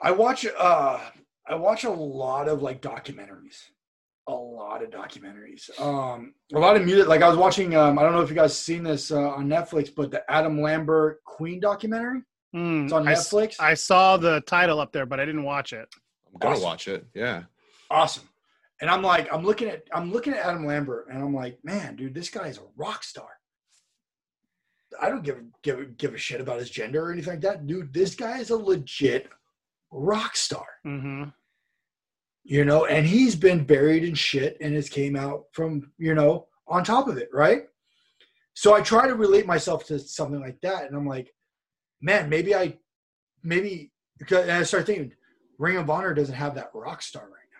I watch uh I watch a lot of like documentaries. A lot of documentaries. Um a lot of music like I was watching um I don't know if you guys seen this uh, on Netflix but the Adam Lambert Queen documentary.
Mm,
It's on Netflix.
I, saw the title up there, but I didn't watch it.
i'm gonna
Awesome.
watch it yeah
awesome. And I'm like I'm looking at I'm looking at Adam Lambert and I'm like, "Man, dude, this guy is a rock star." I don't give give give a shit about his gender or anything like that. Dude, this guy is a legit rock star.
hmm
you know, and he's been buried in shit and has came out from, you know, on top of it, right? So I try to relate myself to something like that, and I'm like, man, maybe I, maybe because and I start thinking, Ring of Honor doesn't have that rock star right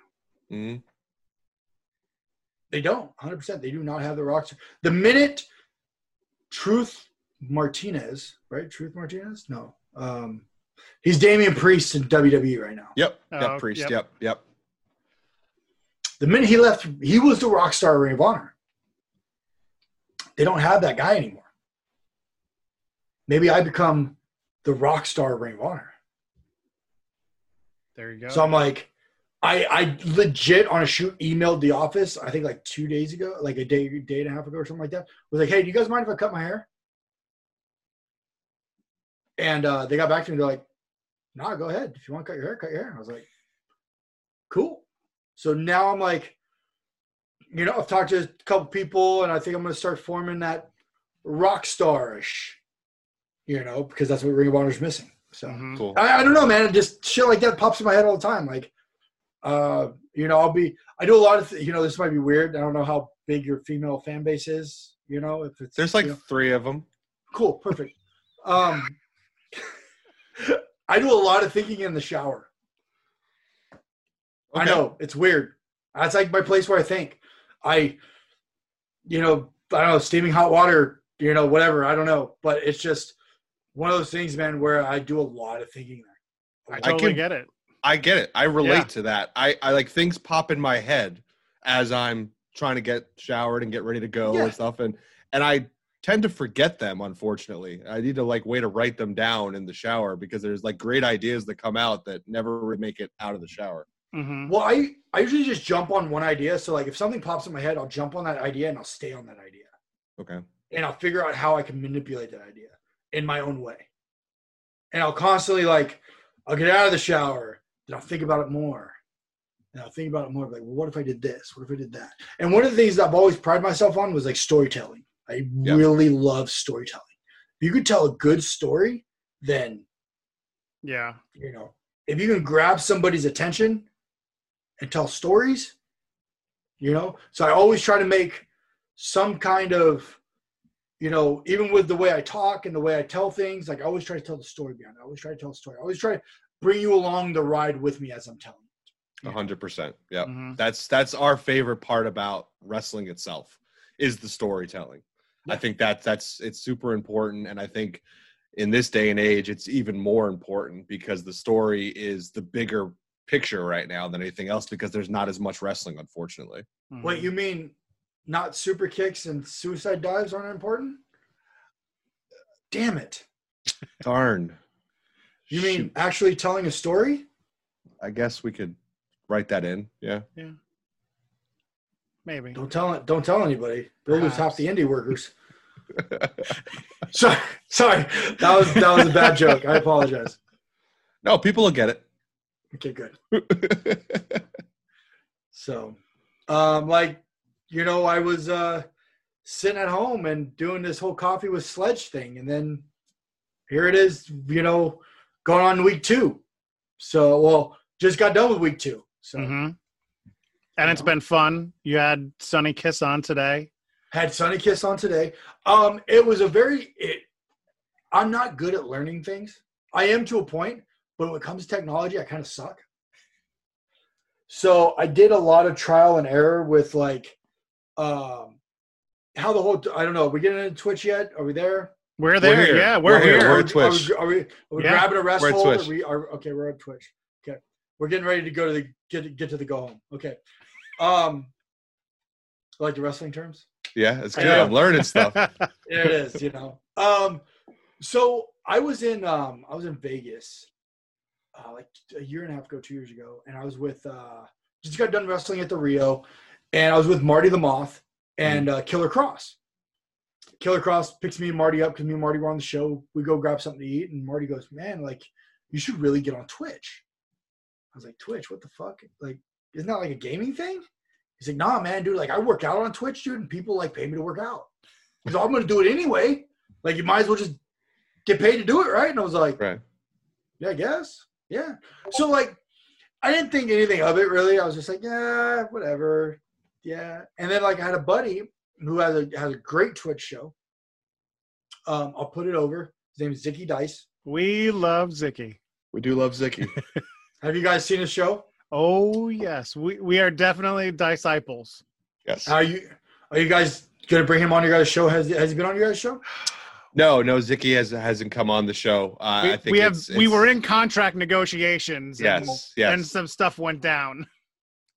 now.
Mhm.
They don't, 100. percent They do not have the rock star. The minute Truth Martinez, right? Truth Martinez, no, um, he's Damian Priest in WWE right now.
yep
Oh,
yep priest
yep.
yep yep
The minute he left, he was the rock star of Ring of Honor. They don't have that guy anymore. Maybe I become the rock star of Ring of Honor.
There you go.
So I'm like, I I legit on a shoot emailed the office. I think like two days ago, like a day day and a half ago or something like that. Was like, hey, do you guys mind if I cut my hair? And uh, they got back to me. They're like, nah, go ahead. If you want to cut your hair, cut your hair. I was like, cool. So now I'm like, you know, I've talked to a couple people and I think I'm going to start forming that rock starish, you know, because that's what Ring of Honor is missing. So
Mhm.
Cool.
I, I don't know, man. Just shit like that pops in my head all the time. Like, uh, you know, I'll be, I do a lot of, th- you know, this might be weird. I don't know how big your female fan base is, you know, if it's,
There's like
you know,
three of them.
cool, perfect. Um, I do a lot of thinking in the shower. I know it's weird. That's like my place where I think. I, you know, I don't know, steaming hot water, you know, whatever. I don't know, but it's just one of those things, man, where I do a lot of thinking there.
I
I
totally
can-
get it.
I get it. I relate
Yeah.
to that. I, I like things pop in my head as I'm trying to get showered and get ready to go
Yeah.
and stuff. And and I tend to forget them, unfortunately. I need to like way to write them down in the shower because there's like great ideas that come out that never really make it out of the shower.
hmm
Well, I I usually just jump on one idea. So like if something pops in my head, I'll jump on that idea and I'll stay on that idea.
Okay.
And I'll figure out how I can manipulate that idea in my own way. And I'll constantly like I'll get out of the shower, then I'll think about it more. And I'll think about it more like, well, what if I did this? What if I did that? And one of the things that I've always prided myself on was like storytelling. I
Yeah.
really love storytelling. If you could tell a good story, then
Yeah.
you know if you can grab somebody's attention and tell stories you know so i always try to make some kind of you know even with the way i talk and the way i tell things like i always try to tell the story behind it i always try to tell the story i always try to bring you along the ride with me as i'm telling
A hundred percent. Yeah.
Mhm.
That's that's our favorite part about wrestling itself is the storytelling. I think that that's it's super important, and I think in this day and age, it's even more important because the story is the bigger picture right now than anything else because there's not as much wrestling, unfortunately.
Mhm.
wait you mean not super kicks and suicide dives aren't important damn it
Darn.
you mean
Shoot.
actually telling a story
I guess we could write that in. Yeah. Yeah.
Maybe.
don't tell it don't tell anybody they'll lose half the indie workers sorry, sorry. That was that was a bad joke. I apologize.
no, people will get it.
Okay, good. So, um, like, you know, I was uh sitting at home and doing this whole coffee with sledge thing, and then here it is, you know, going on week two. So, well, just got done with week two. So,
hmm And it's been fun. You had Sunny Kiss on today.
had Sunny Kiss on today. Um, it was a very. It, I'm not good at learning things. I am to a point, but when it comes to technology, I kind of suck. So I did a lot of trial and error with like, um, how the whole. I don't know. Are we getting into Twitch yet? Are we there?
We're there.
here.
Yeah, we're,
We're here.
here.
We're at Twitch.
Are we, are we, are we
Yeah.
grabbing a rest
We're
hold? Are we, are, okay, we're at Twitch. Okay, we're getting ready to go to the get get to the go home. Okay, um, like the wrestling terms.
yeah, it's good.
Yeah.
I'm learning stuff.
There it is, you know. Um, so I was in um I was in Vegas uh, like a year and a half ago, two years ago, and I was with uh just got done wrestling at the Rio, and I was with Marty the Moth and uh, Killer Kross. Killer Kross picks me and Marty up because me and Marty were on the show. We go grab something to eat, and Marty goes, "Man, like you should really get on Twitch." I was like, "Twitch? What the fuck? Like, isn't that like a gaming thing?" He's like, "Nah, man, dude. Like, I work out on Twitch, dude, and people like pay me to work out." He's like, "I'm gonna do it anyway. Like, you might as well just get paid to do it, right?" And I was like,
Right.
"Yeah, I guess. Yeah." So like, I didn't think anything of it really. I was just like, "Yeah, whatever." Yeah. And then like, I had a buddy who has a has a great Twitch show. Um, I'll put it over. His name is Zicky Dice.
we love Zicky.
We do love Zicky.
Have you guys seen his show?
Oh yes, we we are definitely disciples.
yes.
Are you are you guys gonna bring him on your guys' show? Has has he been on your guys' show?
No, no, Zicky has hasn't come on the show. Uh,
We,
I think
we have
it's-
we were in contract negotiations. and,
Yes, yes.
and some stuff went down.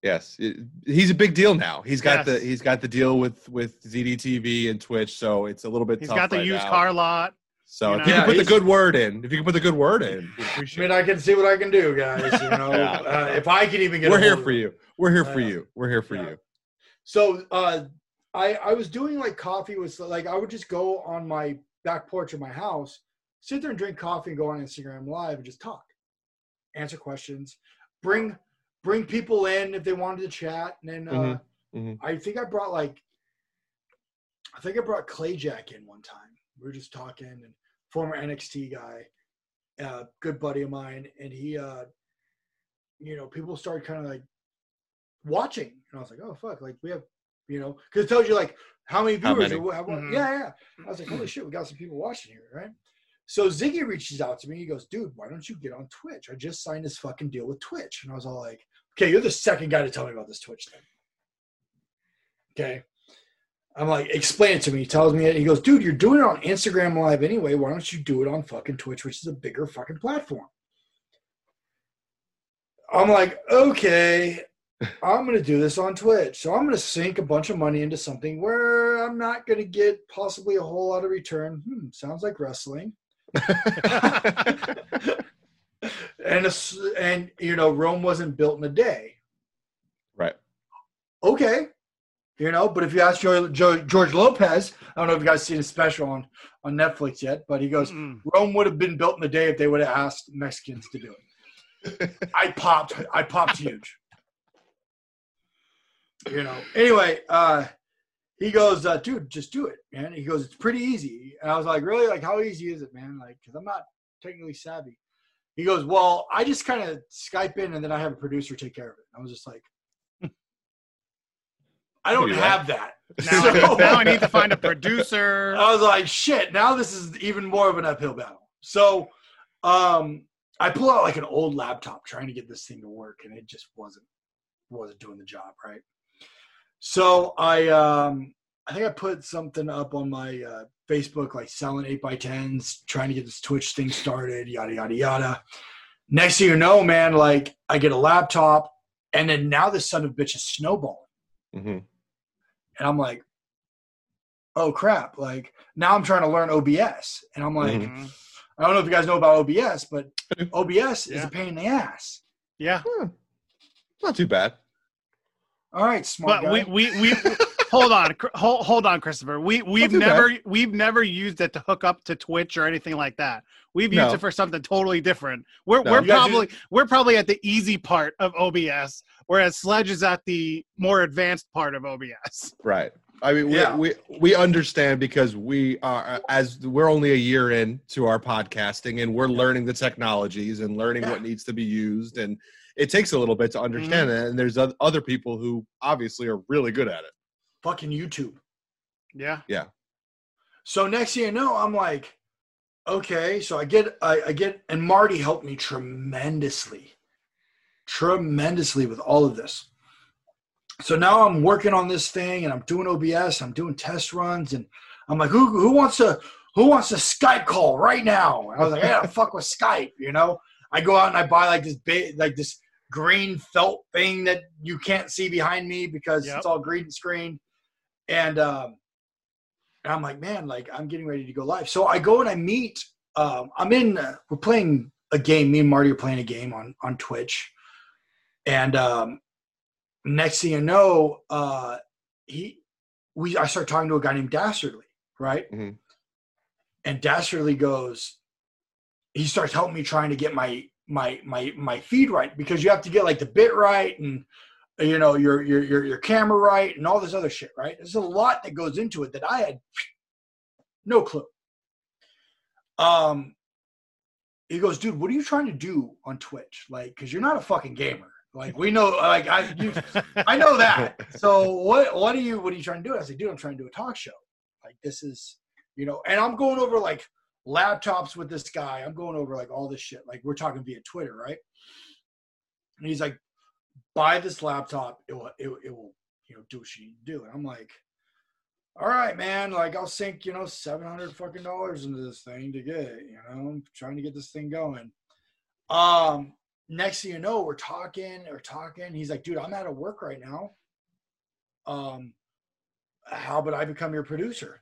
Yes, It- he's a big deal now. He's got
Yes.
the he's got the deal with with ZDTV and Twitch, so it's a little bit.
He's
tough
got the
right
used
now.
car lot.
So
you
if you
know.
can put the good word in, if you can put the good word in,
I mean. I can see what I can do, guys. You know,
Yeah.
uh, if I can even get,
We're
a
here for you. We're here for
Yeah.
you. We're here for
Yeah.
you.
So uh, I I was doing like coffee was like I would just go on my back porch of my house, sit there and drink coffee and go on Instagram live and just talk. answer questions, bring bring people in if they wanted to chat, and then uh,
Mhm, mhm.
I think I brought like I think I brought Clay Jack in one time. We were just talking, and former NXT guy, uh, good buddy of mine, and he, uh, you know, people started kind of like watching, and I was like, oh fuck, like we have, you know, because it tells you like how many
How
viewers.
many?
Or, how,
Mhm.
Yeah, yeah. I was like, holy shit, we got some people watching here, right? So Zicky reaches out to me. He goes, dude, why don't you get on Twitch? I just signed this fucking deal with Twitch, and I was all like, okay, you're the second guy to tell me about this Twitch thing. Okay. I'm like, explain it to me. He tells me it. He goes, dude, you're doing it on Instagram Live anyway. Why don't you do it on fucking Twitch, which is a bigger fucking platform? I'm like, okay, I'm going to do this on Twitch. So I'm going to sink a bunch of money into something where I'm not going to get possibly a whole lot of return. Hmm, sounds like wrestling. and, it's, and, you know, Rome wasn't built in a day.
right.
okay, you know. But if you ask George, George Lopez, I don't know if you guys seen his special on on Netflix yet, but he goes,
Mm-mm.
Rome would have been built in a day if they would have asked Mexicans to do it. I popped, I popped huge. You know. Anyway, uh, he goes, uh, dude, just do it, man. He goes, it's pretty easy. And I was like, really? Like, how easy is it, man? Like, because I'm not technically savvy. He goes, well, I just kind of Skype in and then I have a producer take care of it. I was just like, I don't
do
have that.
Now,
So-
I, now I need to find a producer.
I was like, shit, now this is even more of an uphill battle. So um I pull out like an old laptop trying to get this thing to work and it just wasn't wasn't doing the job, right? So I um I think I put something up on my uh, Facebook like selling eight by tens, trying to get this Twitch thing started, yada yada yada. Next thing you know, man, like I get a laptop and then now this son of a bitch is snowballing.
Mhm.
And I'm like, oh crap. Like now I'm trying to learn OBS. And I'm like,
Mhm.
Mhm.
I don't know if you guys know about OBS, but OBS is a pain in the ass.
Yeah,
Not too bad.
All right, smart
but
guy.
we we we hold on, hold hold on, Christopher. We we've
too bad.
never we've never used it to hook up to Twitch or anything like that. We've used
No.
it for something totally different. We're
No.
we're
You guys
probably we're probably at the easy part of OBS, whereas Sledge is at the more advanced part of OBS.
Right. I mean, we,
Yeah.
we we understand because we are as we're only a year in to our podcasting and we're learning the technologies and learning
Yeah.
what needs to be used and it takes a little bit to understand mm-hmm. it and there's other people who obviously are really good at it.
fucking YouTube.
Yeah. Yeah.
So next thing you know, I'm like, okay. So I get, I, I get, and Marty helped me tremendously, tremendously with all of this. So now I'm working on this thing, and I'm doing OBS. I'm doing test runs, and I'm like, who, who wants to, who wants a Skype call right now? And I was like, yeah, fuck with Skype, you know. I go out and I buy like this big, like this green felt thing that you can't see behind me because
Yep.
it's all green screen, and um, and I'm like, man, like I'm getting ready to go live. So I go and I meet. Um, I'm in. Uh, we're playing a game. Me and Marty are playing a game on on Twitch, and um, next thing you know, uh, he we I start talking to a guy named Dastardly, right?
Mhm.
And Dastardly goes, he starts helping me trying to get my my my my feed right because you have to get like the bit right and you know your your your your camera right and all this other shit right there's a lot that goes into it that i had no clue um he goes dude what are you trying to do on twitch like because you're not a fucking gamer like we know like i you, i know that. So what what are you what are you trying to do? I said dude i'm trying to do a talk show. Like this is you know and i'm going over like laptops with this guy. I'm going over like all this shit. Like we're talking via twitter right? And he's like buy this laptop. It will it, it will you know do what you need to do. And i'm like all right man. Like i'll sink you know 700 fucking dollars into this thing to get it you know? I'm trying to get this thing going. Um next thing you know we're talking we're talking he's like dude i'm out of work right now um how about i become your producer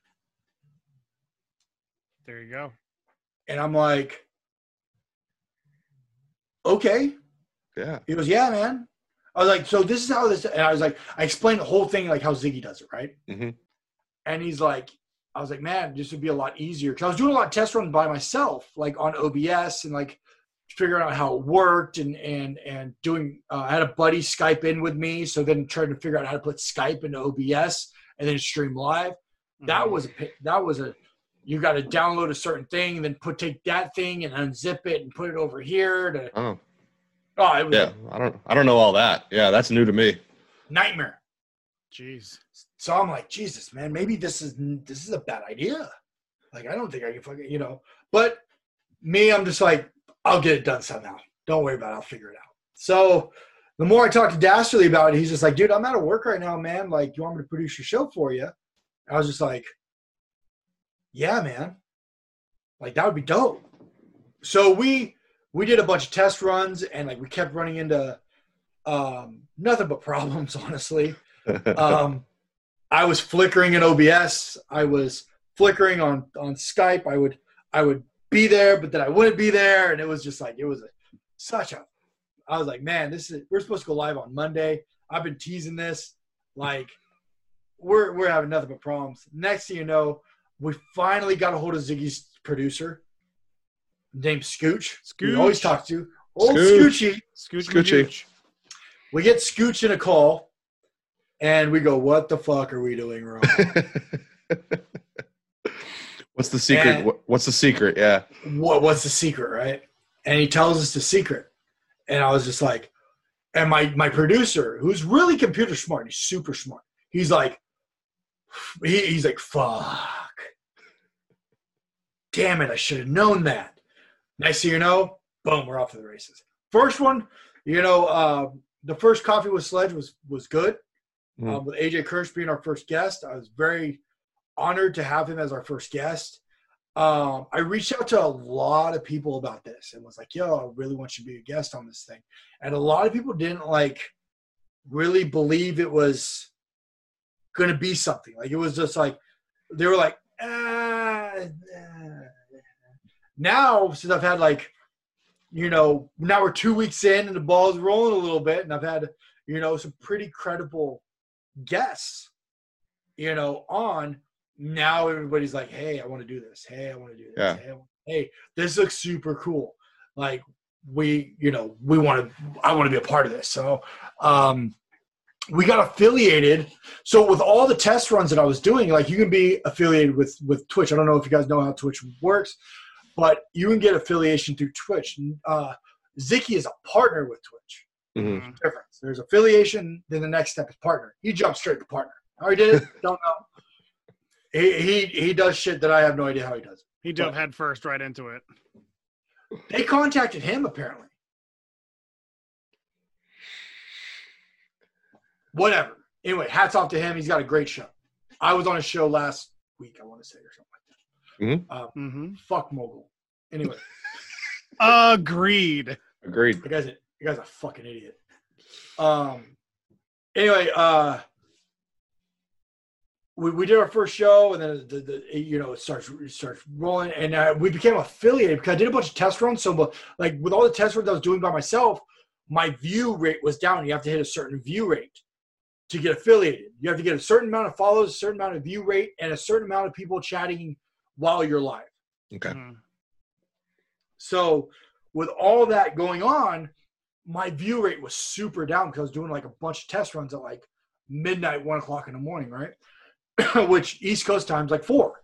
There you go.
and i'm like okay
Yeah.
He goes, yeah, man. I was like, so this is how this, and I was like, I explained the whole thing, like how Zicky does it, right?
Mhm.
And he's like, I was like, man, this would be a lot easier because I was doing a lot of test runs by myself, like on OBS and like figuring out how it worked and and and doing. Uh, I had a buddy Skype in with me, so then trying to figure out how to put Skype into OBS and then stream live. That
Mhm.
was a that was a you got to download a certain thing, and then put take that thing and unzip it and put it over here to.
Oh,
Oh, it was
yeah. I don't. I don't know all that. Yeah, that's new to me.
nightmare.
Jeez.
So I'm like, Jesus, man, maybe this is this is a bad idea. Like, I don't think I can fucking, you know. But me, I'm just like, I'll get it done somehow. Don't worry about it. I'll figure it out. So the more I talked to Dastardly about it, he's just like, dude, I'm out of work right now, man. Like, you want me to produce your show for you? I was just like, yeah, man. Like that would be dope. So we we did a bunch of test runs and like we kept running into um nothing but problems, honestly um, I was flickering in OBS. I was flickering on on Skype. I would I would be there, but then I wouldn't be there, and it was just like it was a, such a. I was like, man, this is we're supposed to go live on Monday. I've been teasing this, like we're we're having nothing but problems. Next thing you know, we finally got a hold of Zicky's producer, named Scooch.
Scooch.
We always talk to old
Scooch.
Scoochy.
Scooch
Scoochy.
Scooch.
We get Scooch in a call, and we go, "What the fuck are we doing wrong?"
what's the secret?
And-
What's the secret? Yeah.
what what's the secret, right? And he tells us the secret. And I was just like, and my my producer, who's really computer smart, he's super smart. He's like, he, he's like, fuck. Damn it, I should have known that. Next thing you know, boom, we're off to the races. First one, you know, uh, the first coffee with Sledge was was good.
Mhm.
Um, with AJ Kirsch being our first guest, I was very honored to have him as our first guest um, I reached out to a lot of people about this and was like, yo, I really want you to be a guest on this thing. And a lot of people didn't like really believe it was going to be something. Like it was just like, they were like, ah. ah." Now, since I've had like, you know, now we're two weeks in and the ball's rolling a little bit, and I've had, you know, some pretty credible guests, you know, on now everybody's like, hey, I want to do this. Hey, I want to do this.
Yeah.
Hey, want- hey, this looks super cool. Like we, you know, we want to, I want to be a part of this. So, um, we got affiliated. So with all the test runs that I was doing, like you can be affiliated with with Twitch. I don't know if you guys know how Twitch works, but you can get affiliation through Twitch. Uh, Zicky is a partner with Twitch
Mhm.
Mhm.
difference. There's affiliation, then the next step is partner. He jumped straight to partner. How he did it, don't know. He, he he does shit that I have no idea how he does.
He dove head first right into it.
They contacted him apparently. Whatever. Anyway, hats off to him. He's got a great show. I was on a show last week, I want to say, or something like that. Um,
hmm
fuck mogul. Anyway,
Agreed.
Agreed.
You guy's a the guy's a fucking idiot. Um. Anyway, uh, we, we did our first show, and then the, the you know it starts it starts rolling, and uh, we became affiliated because I did a bunch of test runs. So, but, like with all the test runs I was doing by myself, my view rate was down. You have to hit a certain view rate to get affiliated. You have to get a certain amount of follows, a certain amount of view rate, and a certain amount of people chatting while you're live.
Okay.
Mhm.
So with all that going on, my view rate was super down because I was doing like a bunch of test runs at like midnight, one o'clock in the morning, right? Which East Coast time's like four,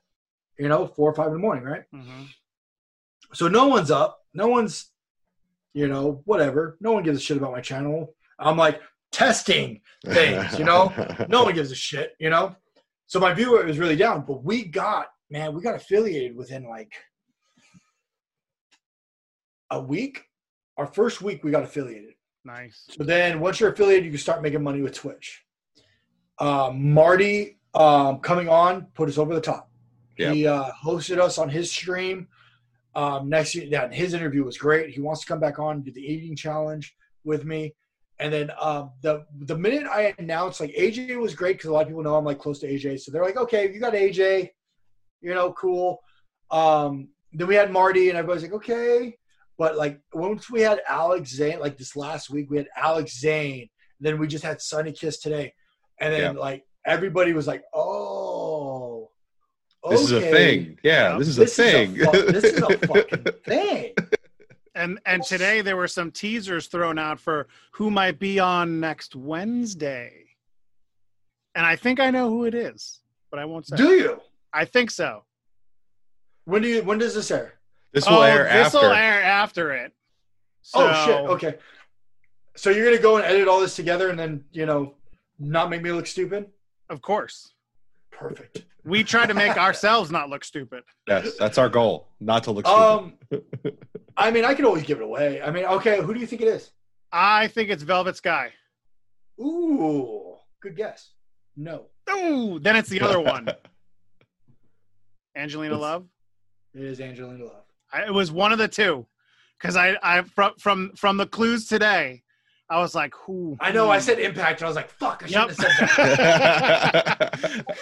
you know, four or five in the morning, right?
Mhm.
So no one's up, no one's, you know, whatever. No one gives a shit about my channel. I'm like testing things, you know? no one gives a shit, you know. So my viewer was really down, but we got man, we got affiliated within like a week. Our first week, we got affiliated.
Nice.
So then, once you're affiliated, you can start making money with Twitch. Um, Marty um, coming on put us over the top. He uh, hosted us on his stream. Um, next year, yeah, his interview was great. He wants to come back on and do the eating challenge with me. And then um, the the minute I announced, like AJ was great because a lot of people know I'm like close to AJ, so they're like, okay, you got AJ, you know, cool. Um, then we had Marty, and everybody's like, okay. But like once we had Alex Zane, like this last week, we had Alex Zane. Then we just had Sunny Kiss today, and then like everybody was like, oh,
This is a thing. Yeah, this is a
This is a
thing.
fu- this is a fucking thing.
and and today there were some teasers thrown out for who might be on next Wednesday, and I think I know who it is, but I won't say.
Do you?
I think so.
When do you? When does this air?
This will
oh,
air
this
after.
will air after it.
oh shit. Okay. So you're gonna go and edit all this together and then you know not make me look stupid?
Of course,
Perfect.
we try to make ourselves not look stupid.
Yes, that's our goal. Not to look stupid.
Um, I mean, I can always give it away. I mean, okay, who do you think it is?
I think it's Velvet Sky.
Ooh, good guess. No,
Ooh, then it's the other one, Angelina
It's-
Love.
it is Angelina Love.
I, it was one of the two, because I, I from from from the clues today, I was like, who?
I know. I said impact, and I was like, "Fuck!" I
Yep.
shouldn't have said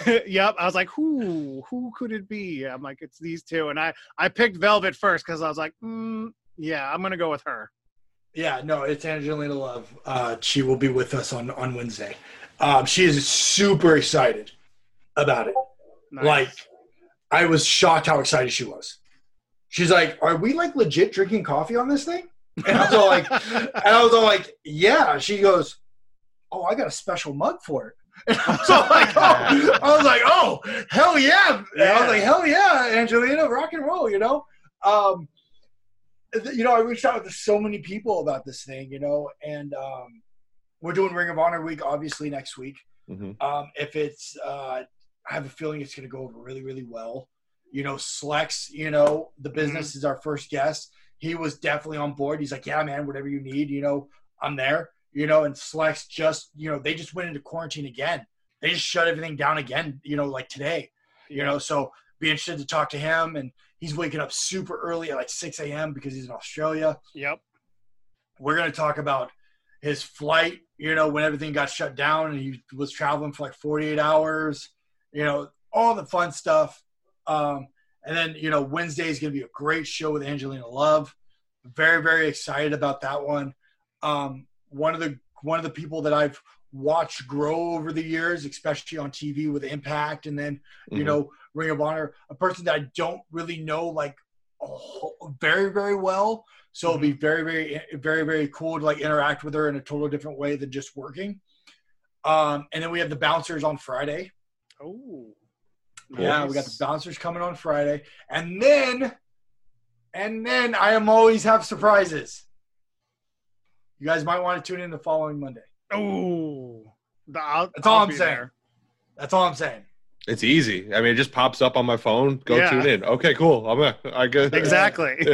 that.
yep. I was like, who? Who could it be? I'm like, it's these two, and I I picked Velvet first because I was like, mm, yeah, I'm gonna go with her.
Yeah, no, it's Angelina Love. Uh, she will be with us on on Wednesday. Um, she is super excited about it.
Nice.
Like, I was shocked how excited she was. She's like, "Are we like legit drinking coffee on this thing?" And I was all like, "And I was all like, yeah." She goes, "Oh, I got a special mug for it." And I was like, "Oh," I was like, "Oh, hell yeah!" And I was like, "Hell yeah, Angelina, rock and roll," you know. Um, th- you know, I reached out to so many people about this thing, you know, and um, we're doing Ring of Honor week obviously next week.
Mhm.
Um, if it's, uh, I have a feeling it's going to go over really, really well. You know, Slex, you know, the business is our first guest. He was definitely on board. He's like, yeah, man, whatever you need, you know, I'm there. You know, and Slex just, you know, they just went into quarantine again. They just shut everything down again, you know, like today. You know, so be interested to talk to him. And he's waking up super early at like 6 a.m. because he's in Australia
Yep.
we're going to talk about his flight you know when everything got shut down and he was traveling for like 48 hours you know all the fun stuff um, and then you know wednesday is going to be a great show with angelina love very very excited about that one um, one of the one of the people that i've watched grow over the years especially on tv with impact and then you
Mhm.
know ring of honor a person that i don't really know like a whole, very very well so it'll be very, very, very, very cool to like interact with her in a total different way than just working. Um, and then we have the bouncers on Friday.
Oh.
Yeah, we got the
Nice.
bouncers coming on Friday, and then, and then I am always have surprises. You guys might want to tune in the following Monday.
Oh.
That's all
I'll
I'm saying.
there.
That's all I'm saying.
It's easy. I mean, it just pops up on my phone. Go
Yeah.
tune in. Okay, cool. I'm a, I good.
Exactly.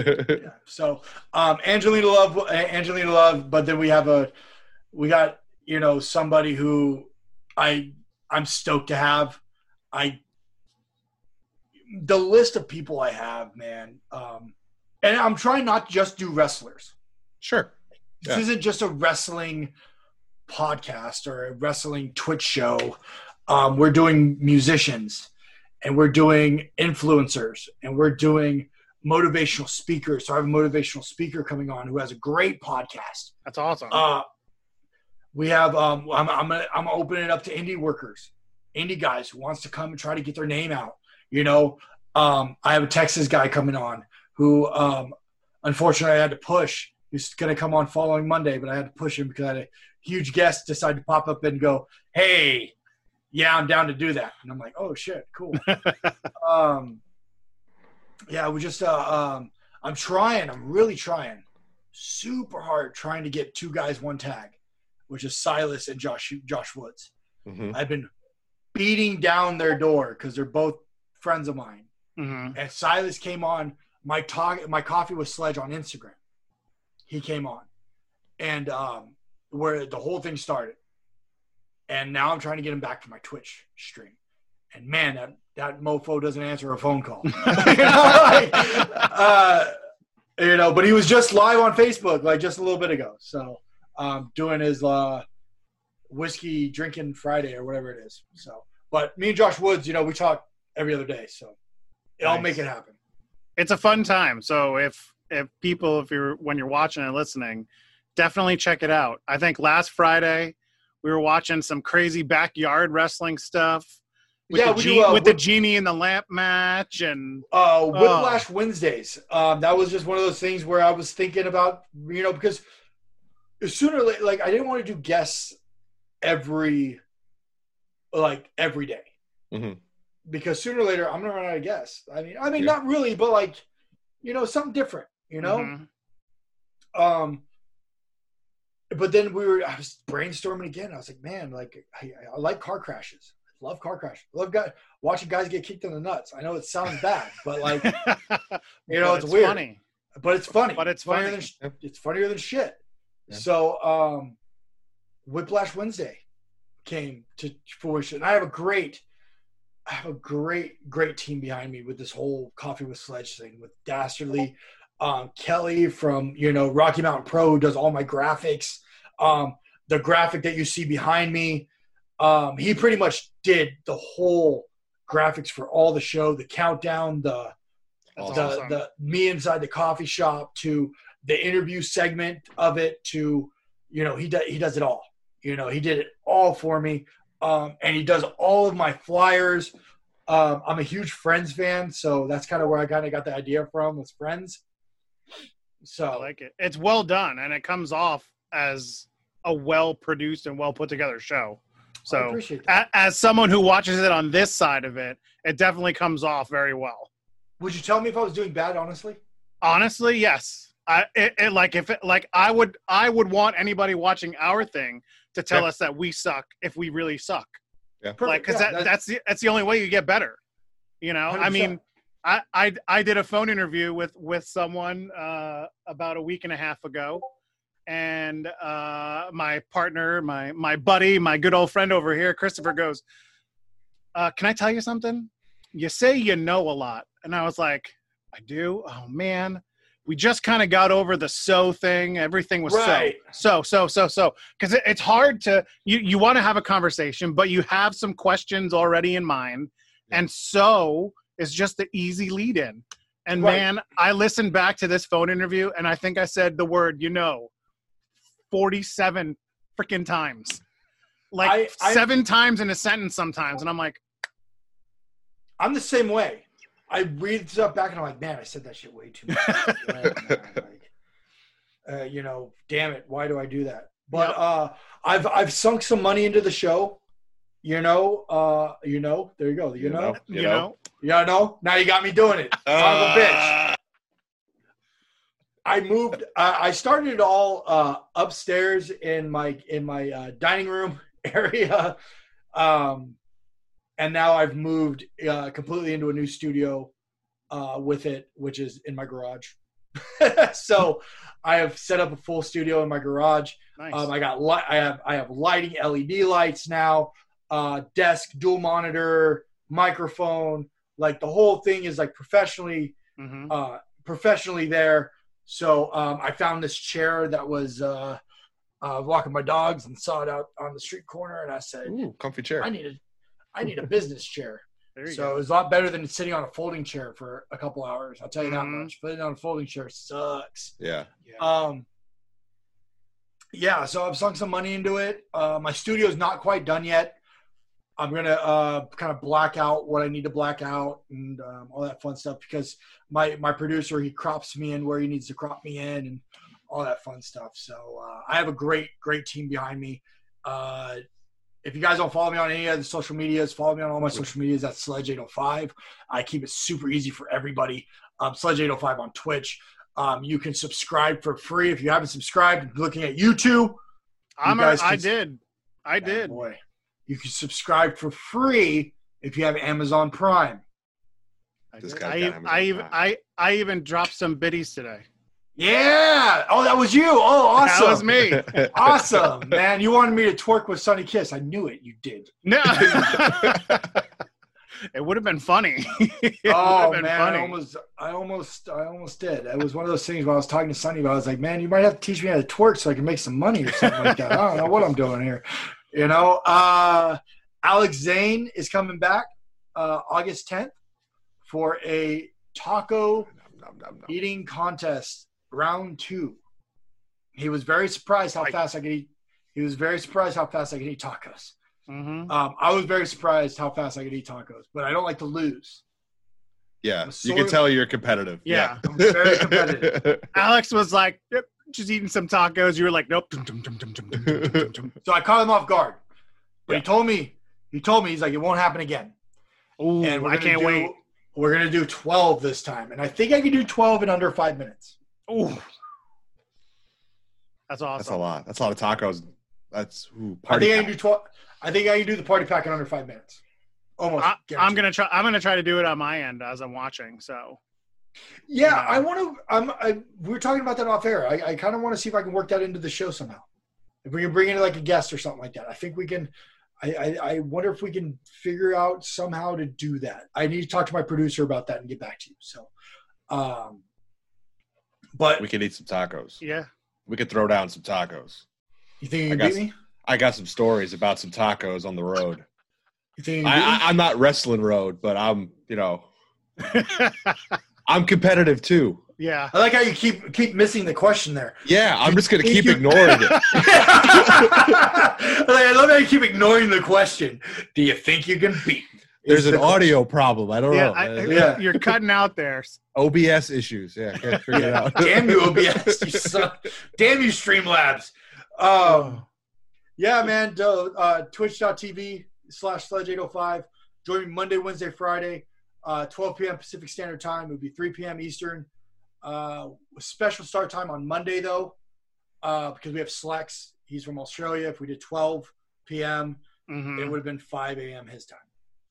Yeah. So um, Angelina Love, Angelina Love, but then we have a, we got you know somebody who I I'm stoked to have. I the list of people I have, man, um, and I'm trying not to just do wrestlers.
sure.
This
Yeah.
isn't just a wrestling podcast or a wrestling Twitch show. Um, we're doing musicians and we're doing influencers and we're doing motivational speakers. So I have a motivational speaker coming on who has a great podcast.
That's awesome.
Uh, we have um, I'm I'm gonna, I'm opening it up to indie workers, indie guys who wants to come and try to get their name out. You know, um, I have a Texas guy coming on who um, unfortunately I had to push. He's going to come on following Monday, but I had to push him because I had a huge guest decide to pop up and go, "Hey, yeah, I'm down to do that." And I'm like, "Oh shit, cool." um, yeah, we just uh, um, I'm trying. I'm really trying super hard trying to get two guys one tag, which is Silas and Josh Josh Woods.
Mhm.
I've been beating down their door because they're both friends of mine.
Mhm.
And Silas came on my talk my coffee with Sledge on Instagram. He came on, and um, where the whole thing started. And now I'm trying to get him back to my Twitch stream. And man, that that mofo doesn't answer a phone call. you, know, like, uh, you know, but he was just live on Facebook like just a little bit ago. So um, doing his uh, whiskey drinking Friday or whatever it is. So, but me and Josh Woods, you know, we talk every other day. So I'll
Nice.
make it happen.
it's a fun time. So if if people, if you're when you're watching and listening, definitely check it out. I think last Friday we were watching some crazy backyard wrestling stuff. with
Yeah,
the
we
ge-
do, uh,
with the genie in the lamp match and
Uh,
Oh.
Whiplash Wednesdays. Um, that was just one of those things where I was thinking about, you know, because sooner or later, like I didn't want to do guests every, like every day,
Mhm.
Because sooner or later I'm gonna run out of guests. I mean, I mean,
Yeah.
not really, but like, you know, something different, you know.
Mhm.
Um, but then we were, I was brainstorming again. I was like, man, like I, I like car crashes. I love car crashes. I love guy, watching guys get kicked in the nuts. I know it sounds bad, but like, you know,
But
it's, weird,
funny.
but it's funny.
But it's
funnier
funny.
than it's funnier than shit.
Yeah.
So, um, Whiplash Wednesday came to fruition. I have a great, I have a great, great team behind me with this whole Coffee with Sledge thing with Dastardly, um, Kelly from you know Rocky Mountain Pro does all my graphics. Um, the graphic that you see behind me, um, he pretty much did the whole graphics for all the show, the countdown, the
That's
the,
awesome.
the me inside the coffee shop to the interview segment of it to you know he does he does it all you know he did it all for me um, and he does all of my flyers um, i'm a huge friends fan so that's kind of where i kind of got the idea from was friends so
I like it. It's well done, and it comes off as a well produced and well put together show.
I
So, a- as someone who watches it on this side of it, it definitely comes off very well.
would you tell me if i was doing bad honestly
Honestly, yes. I it, it like if it like I would I would want anybody watching our thing to tell
Yeah.
us that we suck if we really suck.
Perfect.
like because
Yeah,
that, that's the that's the only way you get better you know i
100%.
mean I, I i did a phone interview with with someone uh about a week and a half ago and uh my partner my my buddy my good old friend over here christopher goes uh can i tell you something you say you know a lot and i was like i do oh man we just kind of got over the so thing. Everything was
Right.
so so so so. So because it, it's hard to you you want to have a conversation but you have some questions already in mind. And so is just the easy lead in and
Right.
man i listened back to this phone interview and i think i said the word you know 47 freaking times. Like
I- I-
seven times in a sentence sometimes and i'm like
I'm the same way. I read stuff back and I'm like, man, I said that shit way too much. Like, uh, you know, damn it, why do I do that? But
Yep.
uh, I've I've sunk some money into the show. You know, uh, you know, there you go. You,
You
know,
know.
you,
You
know,
know?
yeah, no. Now you got me doing it. Son of a bitch.
Uh,
I moved. Uh, I started it all uh, upstairs in my in my uh, dining room area, um, and now I've moved uh, completely into a new studio uh, with it, which is in my garage. so I have set up a full studio in my garage.
nice
Um, I got li- I have I have lighting LED lights now, uh, desk, dual monitor, microphone. Like the whole thing is like professionally
Mhm.
uh, professionally there. So um, I found this chair that was uh, uh, walking my dogs and saw it out on the street corner, and I said,
ooh, comfy chair.
I need a, I need a business chair.
there you
So
go
it was a lot better than sitting on a folding chair for a couple hours. I'll tell you that
Mhm.
much. Putting on a folding chair sucks.
Yeah.
yeah.
Um, yeah, so I've sunk some money into it. Uh, my studio's not quite done yet. I'm gonna uh, kind of black out what I need to black out and um, all that fun stuff because my my producer he crops me in where he needs to crop me in and all that fun stuff. So uh, I have a great great team behind me. Uh, if you guys don't follow me on any of the social medias, follow me on all my social medias. That's Sledge805. I keep it super easy for everybody. Um, Sledge805 on Twitch. Um, you can subscribe for free if you haven't subscribed. Looking at YouTube,
i'm a,
guys
i
can-
did i did
boy. You can subscribe for free if you have Amazon Prime.
I,
This
did.
guy's
I,
got
ev-
Amazon
I even I, I even dropped some biddies today.
Yeah. Oh, that was you. Oh, awesome.
That was me.
Awesome, man. You wanted me to twerk with Sonny Kiss. I knew it. You did.
No, it would have been funny.
oh
been
man,
funny.
I almost, I almost, I almost did. It was one of those things when I was talking to Sonny about. I was like, man, you might have to teach me how to twerk so I can make some money or something like that. I don't know what I'm doing here. You know, uh, Alex Zayne is coming back uh, August 10th for a taco
Nom, nom, nom.
eating contest round two. He was very surprised how fast I could eat. He was very surprised how fast I could eat tacos.
Mm-hmm.
Um, I was very surprised how fast I could eat tacos, but I don't like to lose.
Yeah, you can tell you're competitive.
Yeah,
yeah. very competitive.
Alex was like, yep, just eating some tacos. You were like, nope.
so I caught him off guard. But
yeah.
he told me, he told me, he's like, it won't happen again.
Ooh,
and
I can't
do,
wait.
We're gonna do 12 this time, and I think I can do 12 in under five minutes.
Ooh. That's awesome.
That's a lot. That's a lot of tacos. That's ooh,
I
party.
think I can do 12. I think I can do the party pack in under five minutes. Almost.
I, I'm gonna try. I'm gonna try to do it on my end as I'm watching. So
Yeah,
Yeah.
I want to. I'm. I, we are talking about that off air. I, I kind of want to see if I can work that into the show somehow. If we can bring in like a guest or something like that, I think we can. I, I, I wonder if we can figure out somehow to do that. I need to talk to my producer about that and get back to you. So, um, but
We could eat some tacos.
yeah,
We could throw down some tacos.
you think you
I
can
got
beat me?
I got some stories about some tacos on the road.
You think you
I,
beat me?
I, I'm not wrestling road, but I'm, you know, I'm competitive too.
yeah.
I like how you keep keep missing the question there.
Yeah, I'm just gonna keep ignoring it.
like, I love how you keep ignoring the question. Do you think you can beat? me?
There's an
the-
audio problem. I don't
Yeah,
know.
I,
Uh,
Yeah.
you're cutting out there.
OBS issues. Yeah, can't figure it out.
Damn you, OBS. You son. Damn you, Streamlabs. Um, yeah, man. do- Uh, Twitch.tv slash Sledge805. Join me Monday, Wednesday, Friday, uh, 12 p.m. Pacific Standard Time. It would be 3 p.m. Eastern. Uh, special start time on Monday, though, uh, because we have Slex. He's from Australia. If we did 12 p.m.,
Mhm.
it would have been 5 a.m. his time.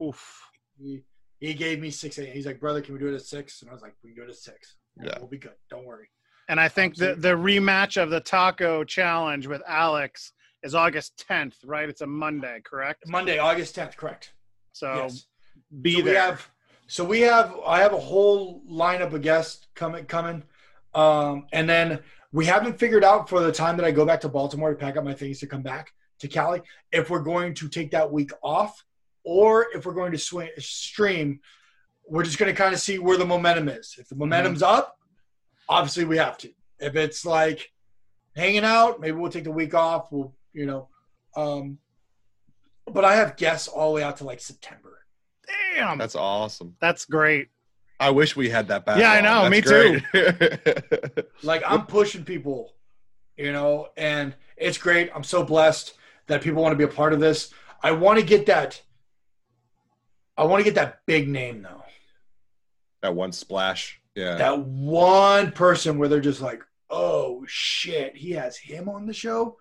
Oof.
He, he gave me 6 a.m. He's like, brother, can we do it at 6? And I was like, we can do it at 6.
Yeah.
We'll be good. Don't worry.
And I think the the rematch of the taco challenge with Alex is August 10th, right? It's a Monday, correct?
Monday, August 10th, correct.
So
yes.
be
so
there.
we have so we have I have a whole lineup of guests coming coming. Um, and then we haven't figured out for the time that I go back to Baltimore to pack up my things to come back to Cali if we're going to take that week off or if we're going to swing, stream. We're just going to kind of see where the momentum is. If the momentum's up, obviously we have to. If it's like hanging out, maybe we'll take the week off. We'll, you know, um, but I have guests all the way out to like September.
Damn,
That's awesome.
that's great.
I wish we had that back.
Yeah, I know, me
too.
Like I'm pushing people, you know, and it's great. I'm so blessed that people want to be a part of this. I want to get that. I want to get that big name though.
that one splash. Yeah.
That one person where they're just like, "Oh shit, he has him on the show,"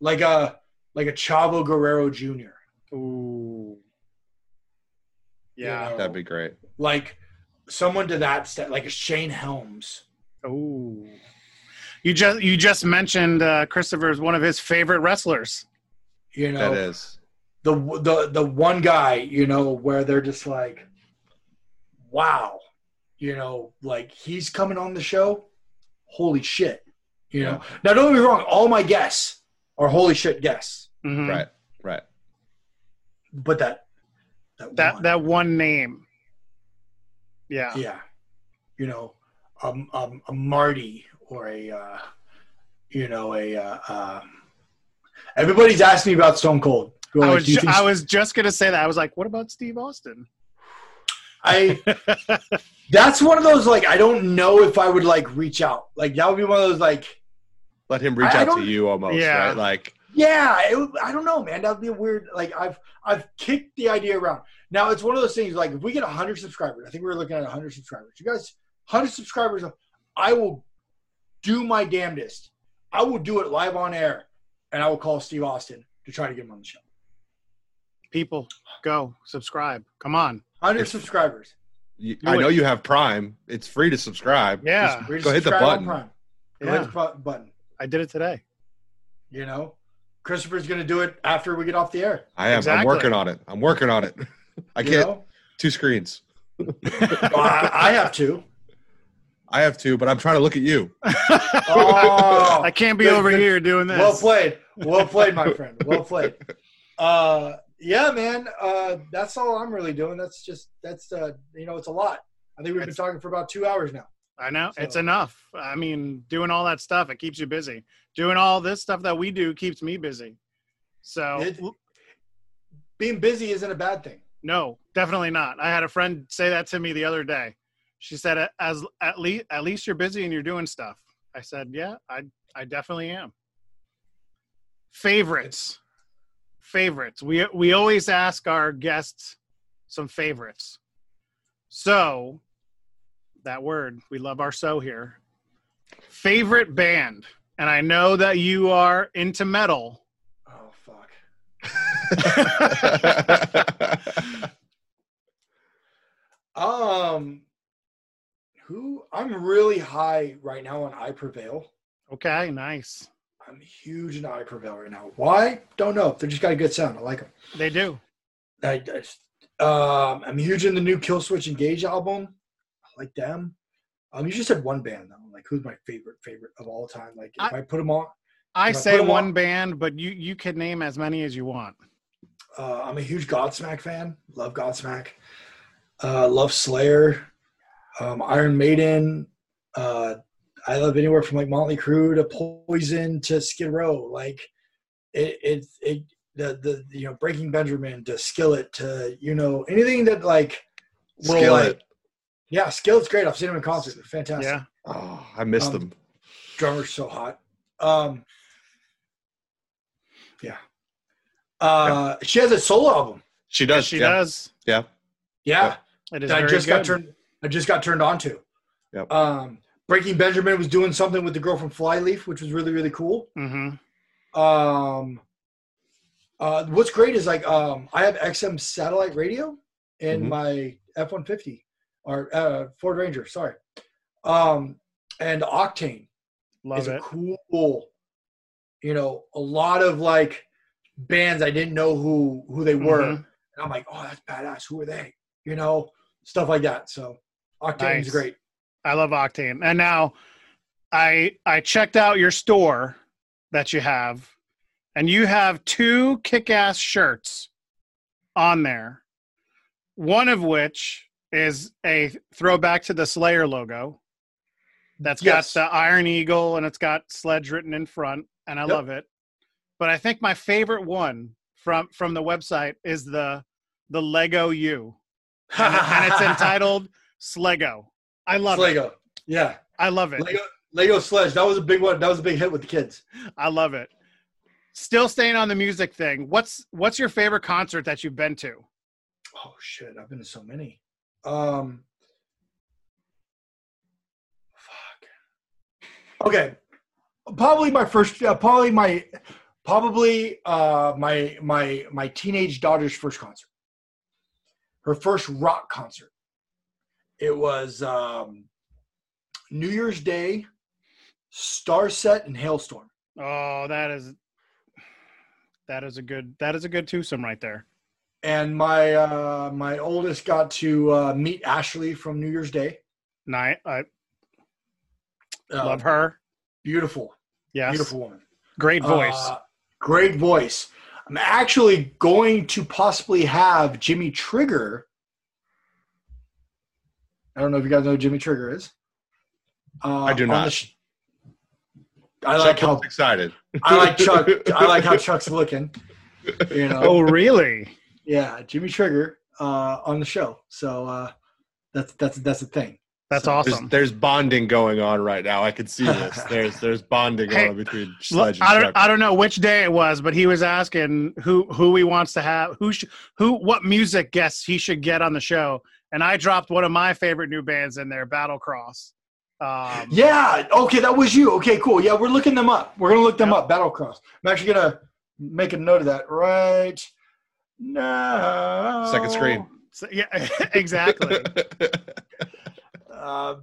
like a like a Chavo Guerrero Jr.
Ooh. Yeah.
You know?
That'd be great.
like someone to that step, like a Shane Helms.
Ooh. You just you just mentioned uh, Christopher's one of his favorite wrestlers.
You know,
That is.
The the the one guy, you know, where they're just like, wow, you know, like he's coming on the show. Holy shit, you know. Now don't get me wrong, all my guests are holy shit guests,
Mhm.
Right. Right.
but that that
That
one,
that one name. Yeah.
yeah, you know, um, um, a Marty or a, uh, you know, a. Uh, um, everybody's asking me about Stone Cold. Go
I
like,
was ju-
think
I was just gonna say that. I was like, what about Steve Austin?
I that's one of those like I don't know if I would like reach out. Like that would be one of those like
Let him reach
I- I
out to you almost.
Yeah.
Right. Like.
yeah, it, I don't know, man. That'd be a weird like I've I've kicked the idea around. Now it's one of those things like if we get 100 subscribers, I think we're looking at 100 subscribers. You guys 100 subscribers, I will do my damnedest. I will do it live on air and I will call Steve Austin to try to get him on the show.
People, go subscribe. Come on.
100
If-
subscribers.
You, I
it.
know you have Prime. It's free to subscribe.
Yeah.
Just
We're just
go hit the button.
Prime. Go
Yeah.
hit the button.
I did it today.
You know, Christopher's going to do it after we get off the air.
I am.
Exactly.
I'm working on it. I'm working on it. I
you
can't.
know?
Two screens.
Well, I, I have two.
I have two, but I'm trying to look at you.
Oh,
I can't be
good,
over
good.
here doing this.
well played. Well played, my friend. Well played. Uh, yeah, man. Uh, that's all I'm really doing. That's just that's uh, you know, it's a lot. I think we've been talking for about two hours now.
I know it's enough. I mean, doing all that stuff it keeps you busy. Doing all this stuff that we do keeps me busy. So
It- being busy isn't a bad thing.
No, definitely not. I had a friend say that to me the other day. She said, "As at least at least you're busy and you're doing stuff." I said, "Yeah, I I definitely am." Favorites, favorites. We we always ask our guests some favorites. So, that word we love our so here. Favorite band, and I know that you are into metal.
Oh fuck. Um, who? I'm really high right now on I Prevail.
Okay, nice.
I'm huge in I Prevail right now. Why? Don't know. They just got a good sound. I like them.
They do.
I, I um, I'm huge in the new Killswitch Engage album. I like them. Um, you just said one band though. Like, who's my favorite favorite of all time? Like, if I,
I-
put them on,
I
If I
say one
on-
band, but you you can name as many as you want.
uh, I'm a huge Godsmack fan. Love Godsmack. Uh, love Slayer. Um, Iron Maiden. Uh, I love anywhere from like Motley Crue to Poison to Skid Row. Like, it it it the the you know Breaking Benjamin to Skillet to you know anything that like will,
Skillet.
like- yeah, Skillet's great. I've seen him in concert. They're fantastic.
Yeah.
Oh, I missed
Um,
them.
drummer's so hot. Um, yeah. Uh, she has a solo album.
She does.
she
yeah.
does.
Yeah,
Yeah.
It is
I just
good.
got turned. I just got turned on to.
Yep.
Um, Breaking Benjamin was doing something with the girl from Flyleaf, which was really really cool.
hmm
Um, uh, what's great is like um, I have XM satellite radio in
Mhm.
my F one fifty or uh, Ford Ranger. Sorry, um, and Octane
Love
is a cool. You know, a lot of like bands I didn't know who who they were,
Mhm.
and I'm like, oh, that's badass. Who are they? You know, stuff like that. So Octane's
Nice.
great.
I love Octane. And now I I checked out your store that you have, and you have two kick-ass shirts on there. One of which is a throwback to the Slayer logo. That's
Yes.
got the Iron Eagle and it's got Sledge written in front, and I
Yep.
love it. But I think my favorite one from from the website is the the Lego U, and, and it's entitled Slego. I love it.
Lego. Yeah,
I love it.
Lego. Lego Sledge. That was a big one. That was a big hit with the kids.
I love it. Still staying on the music thing. What's what's your favorite concert that you've been to?
Oh shit! I've been to so many. Um, fuck. Okay, probably my first. Uh, probably my. Probably uh, my my my teenage daughter's first concert. Her first rock concert. It was um, New Year's Day, Starset, and Halestorm.
Oh, that is that is a good that is a good twosome right there.
And my uh, my oldest got to uh, meet Ashley from New Year's Day.
Night. I
Uh,
love her.
Beautiful,
yeah,
beautiful woman.
Great voice.
Uh, great voice. I'm actually going to possibly have Jimmy Trigger. I don't know if you guys know who Jimmy Trigger is. Uh,
I do not.
sh- I like how
excited.
I like Chuck. I like how Chuck's looking. You know,
oh, really?
yeah, Jimmy Trigger uh, on the show. So uh, that's that's that's the thing.
That's
So
There's,
awesome.
there's bonding going on right now. I can see this. There's there's bonding
Hey,
on between
Look,
Sledge and
I don't
Chuck.
I don't know which day it was, but he was asking who who he wants to have who sh- who what music guests he should get on the show, and I dropped one of my favorite new bands in there, Battlecross. Um,
Yeah. Okay, that was you. Okay, cool. Yeah, we're looking them up. We're gonna look them
Yep.
up. Battlecross. I'm actually gonna make a note of that right now.
Second screen.
so- yeah, exactly.
Uh,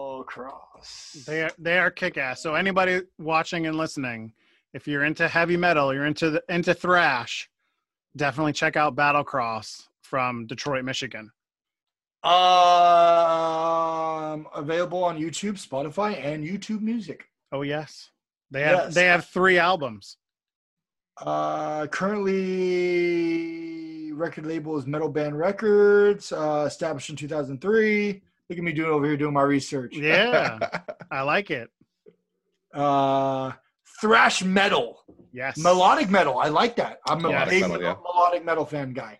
Battlecross.
They are they are kick ass. So anybody watching and listening, if you're into heavy metal, you're into the, into thrash, definitely check out Battlecross from Detroit, Michigan.
Um, available on YouTube, Spotify, and YouTube Music.
Oh yes, they have
Yes.
they have three albums.
Uh, currently, record label is Metal Blade Records, uh, established in 2003. Look at me doing over here doing my research.
Yeah, I like it.
Uh, thrash metal.
Yes.
Melodic metal. I like that. I'm a
Yes.
big
Metal, yeah.
melodic metal fan guy.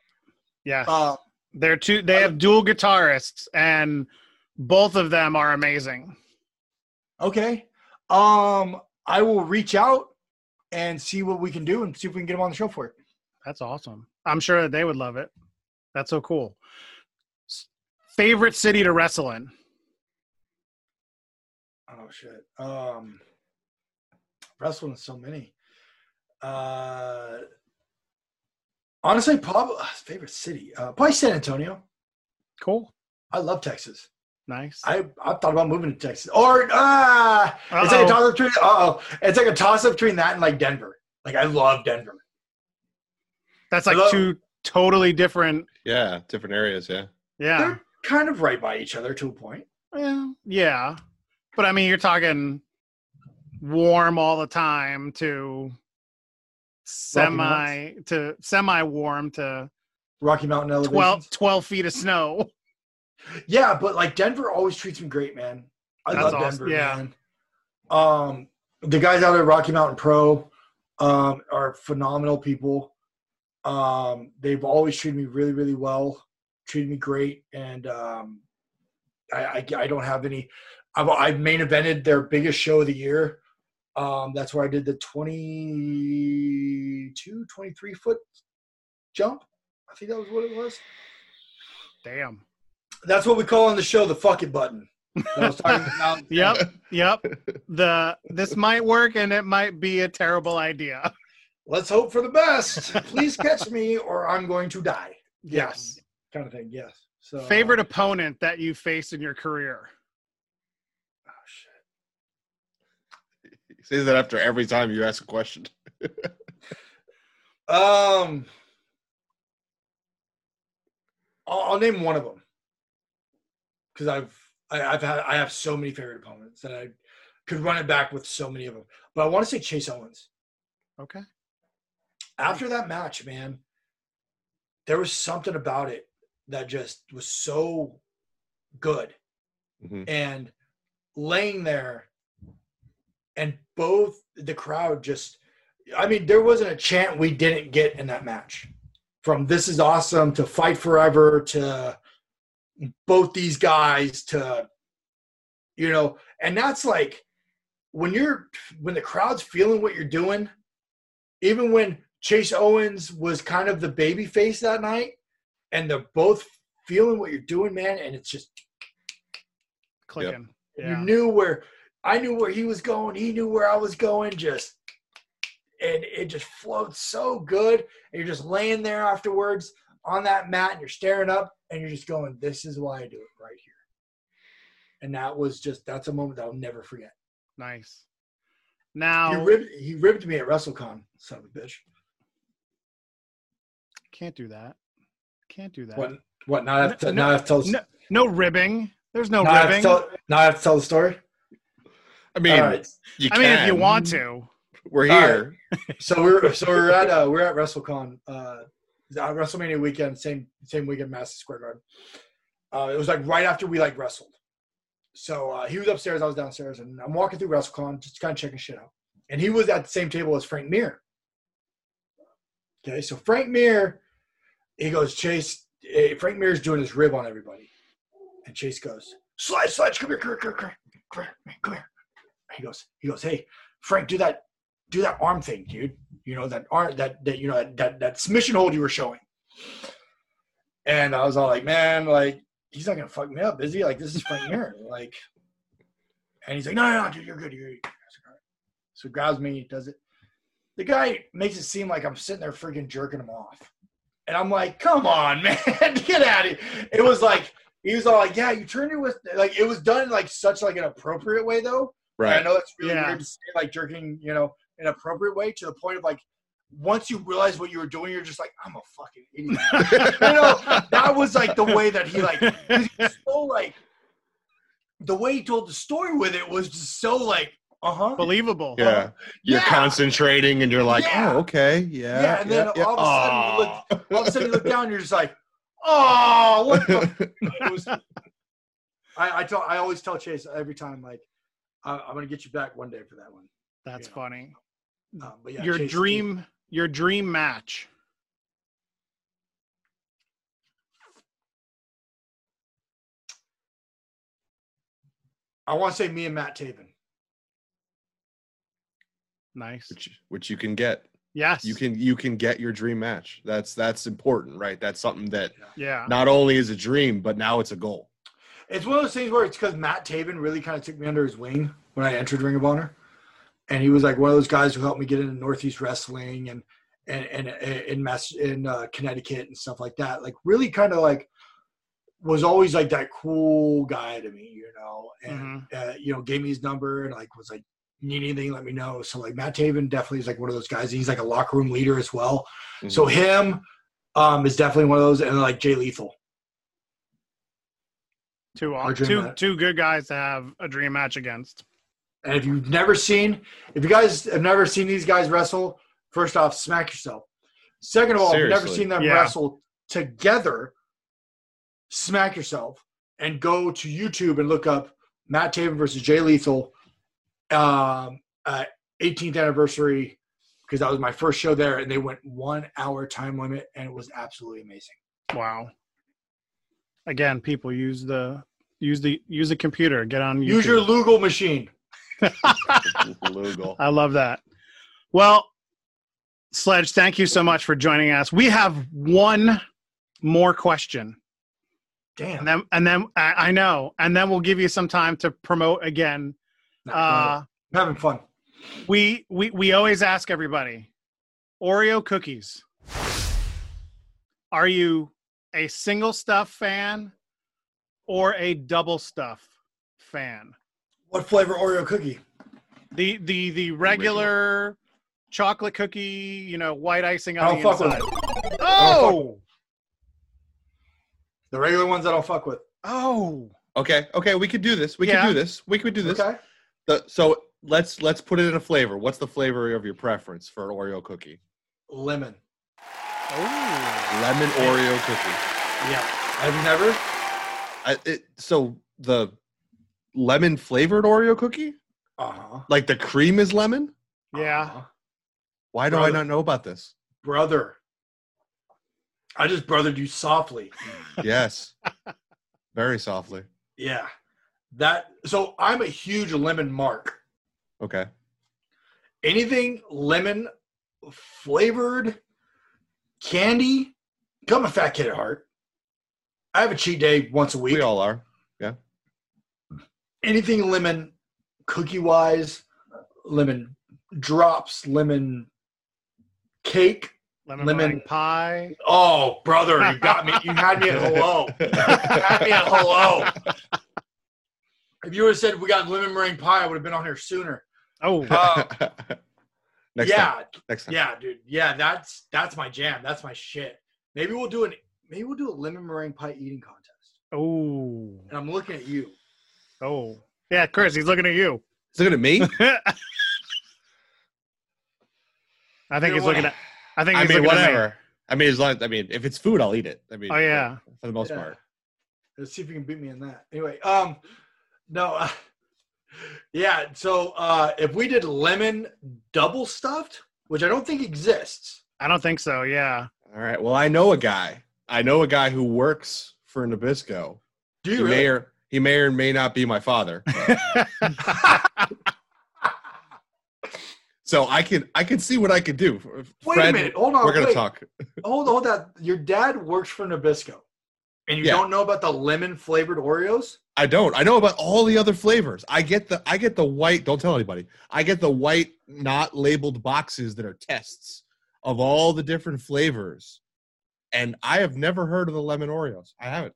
Yes.
Uh,
They're two. They have dual guitarists, and both of them are amazing.
okay. Um, I will reach out and see what we can do and see if we can get them on the show for it.
That's awesome. I'm sure that they would love it. That's so cool. Favorite city to wrestle in?
Oh shit. Um, wrestling so many. Uh, honestly, probably favorite city. Uh, probably San Antonio.
Cool.
I love Texas.
Nice.
I I thought about moving to Texas. Or ah, it's like a toss up between. Oh, it's like a toss up between that and like Denver. Like I love Denver.
That's like
Hello?
two totally different.
Yeah, different areas. Yeah.
Yeah.
They're kind of right by each other to a point.
Yeah. Yeah. But I mean, you're talking warm all the time to semi to semi warm to
Rocky Mountain elevations.
12, 12 feet of snow.
Yeah, but like Denver always treats me great, man. I
That's
love
awesome,
Denver,
yeah.
man. Um, the guys out at Rocky Mountain Pro um, are phenomenal people. Um, they've always treated me really, really well, treated me great, and um, I, I, I don't have any. I've, I've main evented their biggest show of the year. Um, that's where I did the 22, 23 foot jump. I think that was what it was.
Damn.
That's what we call on the show the fuck it button. I was talking about.
Yep. Yep. The this might work and it might be a terrible idea.
Let's hope for the best. Please catch me or I'm going to die.
Yes.
Kind of thing. Yes. So uh,
Favorite opponent that you faced in your career?
Shit.
He that after every time you ask a question.
Um, I'll, I'll name one of them because I've I, I've had I have so many favorite opponents that I could run it back with so many of them. But I want to say Chase Owens.
Okay.
after that match, man, there was something about it that just was so good.
Mhm.
And laying there and both the crowd just I mean, there wasn't a chant we didn't get in that match. From this is awesome to fight forever to both these guys to you know, and that's like when you're when the crowd's feeling what you're doing, even when Chase Owens was kind of the baby face that night, and they're both feeling what you're doing, man, and it's just
Clicking.
you
Yeah.
knew where I knew where he was going, he knew where I was going, just and it just flowed so good. And you're just laying there afterwards on that mat and you're staring up and you're just going, This is why I do it right here. And that was just that's a moment that I'll never forget.
Nice.
He
Now
ribbed he ribbed me at WrestleCon, son of a bitch.
can't do that. Can't do that.
What what now I have to,
No,
now I have to tell
No, no ribbing. There's no
now I have
ribbing.
tell, now I have to tell the story.
I mean,
All right.
you
I mean, if you want to.
we're
All
here.
So we're so we're at uh, we're at WrestleCon, uh, WrestleMania weekend, same same weekend, Madison Square Garden. Uh, it was like right after we like wrestled. So uh, he was upstairs, I was downstairs, and I'm walking through WrestleCon, just kind of checking shit out. And he was at the same table as Frank Mir. Okay, so Frank Mir, he goes, Chase, eh, Frank Mir's doing his rib on everybody, and Chase goes, Slide, slide, come here, come here, come here, come here, come here. He goes, he goes, hey, Frank, do that do that arm thing, dude. You know that arm that that you know that that, that submission hold you were showing. And I was all like, man, like he's not gonna fuck me up, is he? Like this is Frank Mir, like. And he's like, no, no, no, dude, you're good, you're good. Like, "All right." So he grabs me, does it. The guy makes it seem like I'm sitting there freaking jerking him off, and I'm like, come on, man, get out of here. It was like he was all like, yeah, you turned your with like it was done in like such like an appropriate way though. And I know it's really
Yeah.
weird to say like jerking, you know, in an appropriate way to the point of like once you realize what you were doing, you're just like, I'm a fucking idiot. you know, that was like the way that he like he so like the way he told the story with it was just so like, uh huh.
Believable.
Yeah. You're
Yeah.
concentrating and you're like,
Yeah.
oh, okay. Yeah.
Yeah, and then
yeah,
all of a sudden you
Aw.
All of a sudden you look down, and you're just like, oh, what the it was, I, I tell I always tell Chase every time like I, I'm gonna get you back one day for that one.
That's
Yeah.
funny.
Um, but yeah,
your
Chase-
dream your dream match.
I want to say me and Matt Taven.
Nice.
which which you can get.
Yes.
You can you can get your dream match. That's that's important, right? That's something that
Yeah.
not only is a dream, but now it's a goal.
It's one of those things where it's because Matt Taven really kind of took me under his wing when I entered Ring of Honor, and he was like one of those guys who helped me get into Northeast Wrestling and and and in Mass in uh, Connecticut and stuff like that. Like really kind of like was always like that cool guy to me, you know, and uh, you know gave me his number and like was like need anything let me know. So like Matt Taven definitely is like one of those guys. He's like a locker room leader as well. So him um is definitely one of those, and like Jay Lethal.
Two
Our
two
match.
two good guys to have a dream match against.
And if you've never seen, if you guys have never seen these guys wrestle, first off, smack yourself. Second of all, if you've never seen them
Yeah.
wrestle together, smack yourself and go to YouTube and look up Matt Taven versus Jay Lethal, um, uh, 18th anniversary, because that was my first show there, and they went one hour time limit, and it was absolutely amazing.
Wow. Again, people use the use the use the computer. Get on YouTube.
Use your Lugal machine.
Lugal.
I love that. Well, Sledge, thank you so much for joining us. We have one more question,
Damn.
and then and then I, I know, and then we'll give you some time to promote again. Uh,
I'm having fun.
we we we always ask everybody, Oreo cookies. Are you a single stuff fan or a double stuff fan?
What flavor Oreo cookie?
The the the regular chocolate cookie, you know, white icing
I
on
don't
the
fuck with
inside.
it.
Oh,
The regular ones I don't fuck with.
oh,
Okay, okay, we could do this. We
Yeah.
could do this. We could do this.
Okay.
The- so let's let's put it in a flavor. What's the flavor of your preference for an Oreo cookie?
Lemon.
Oh.
Lemon Oreo cookie.
Yeah. Have you never?
I, it, so the lemon flavored Oreo cookie,
Uh huh.
like the cream is lemon.
Yeah,
Why do I not know about this?
Brother. I just brothered you softly.
Yes, very softly.
Yeah. That so I'm a huge lemon mark.
Okay.
Anything lemon flavored candy. I'm a fat kid at heart. I have a cheat day once a week.
We all are. Yeah.
Anything lemon cookie wise, lemon drops, lemon cake.
lemon,
Lemon-
pie.
Oh, brother, you got me. You had me at hello. You had me at hello. If you would have said we got lemon meringue pie, I would have been on here sooner.
Oh,
Uh,
Next
yeah,
time. Next time.
yeah, dude. Yeah, that's that's my jam. That's my shit. Maybe we'll do an maybe we'll do a lemon meringue pie eating contest.
oh,
And I'm looking at you.
oh. Yeah, Chris, he's looking at you.
Is looking at me?
I think
You
he's
know
looking at. I think
I
he's
mean,
looking at me.
whatever. I mean, as long I mean, if it's food, I'll eat it. I mean,
Oh, yeah.
for the most
Yeah.
part.
Let's see if you can beat me in that. Anyway, um, no, uh, yeah. So uh, if we did lemon double stuffed, which I don't think exists,
I don't think so. Yeah.
All right. Well, I know a guy. I know a guy who works for Nabisco.
do
He
you
may or he may or may not be my father. So I can I can see what I could do.
Wait
Fred,
a minute. Hold on.
We're gonna
wait.
talk.
Hold hold that. Your dad works for Nabisco, and you
Yeah.
don't know about the lemon flavored Oreos?
I don't. I know about all the other flavors. I get the I get the white. Don't tell anybody. I get the white, not labeled boxes that are tests of all the different flavors, and I have never heard of the lemon Oreos. I haven't.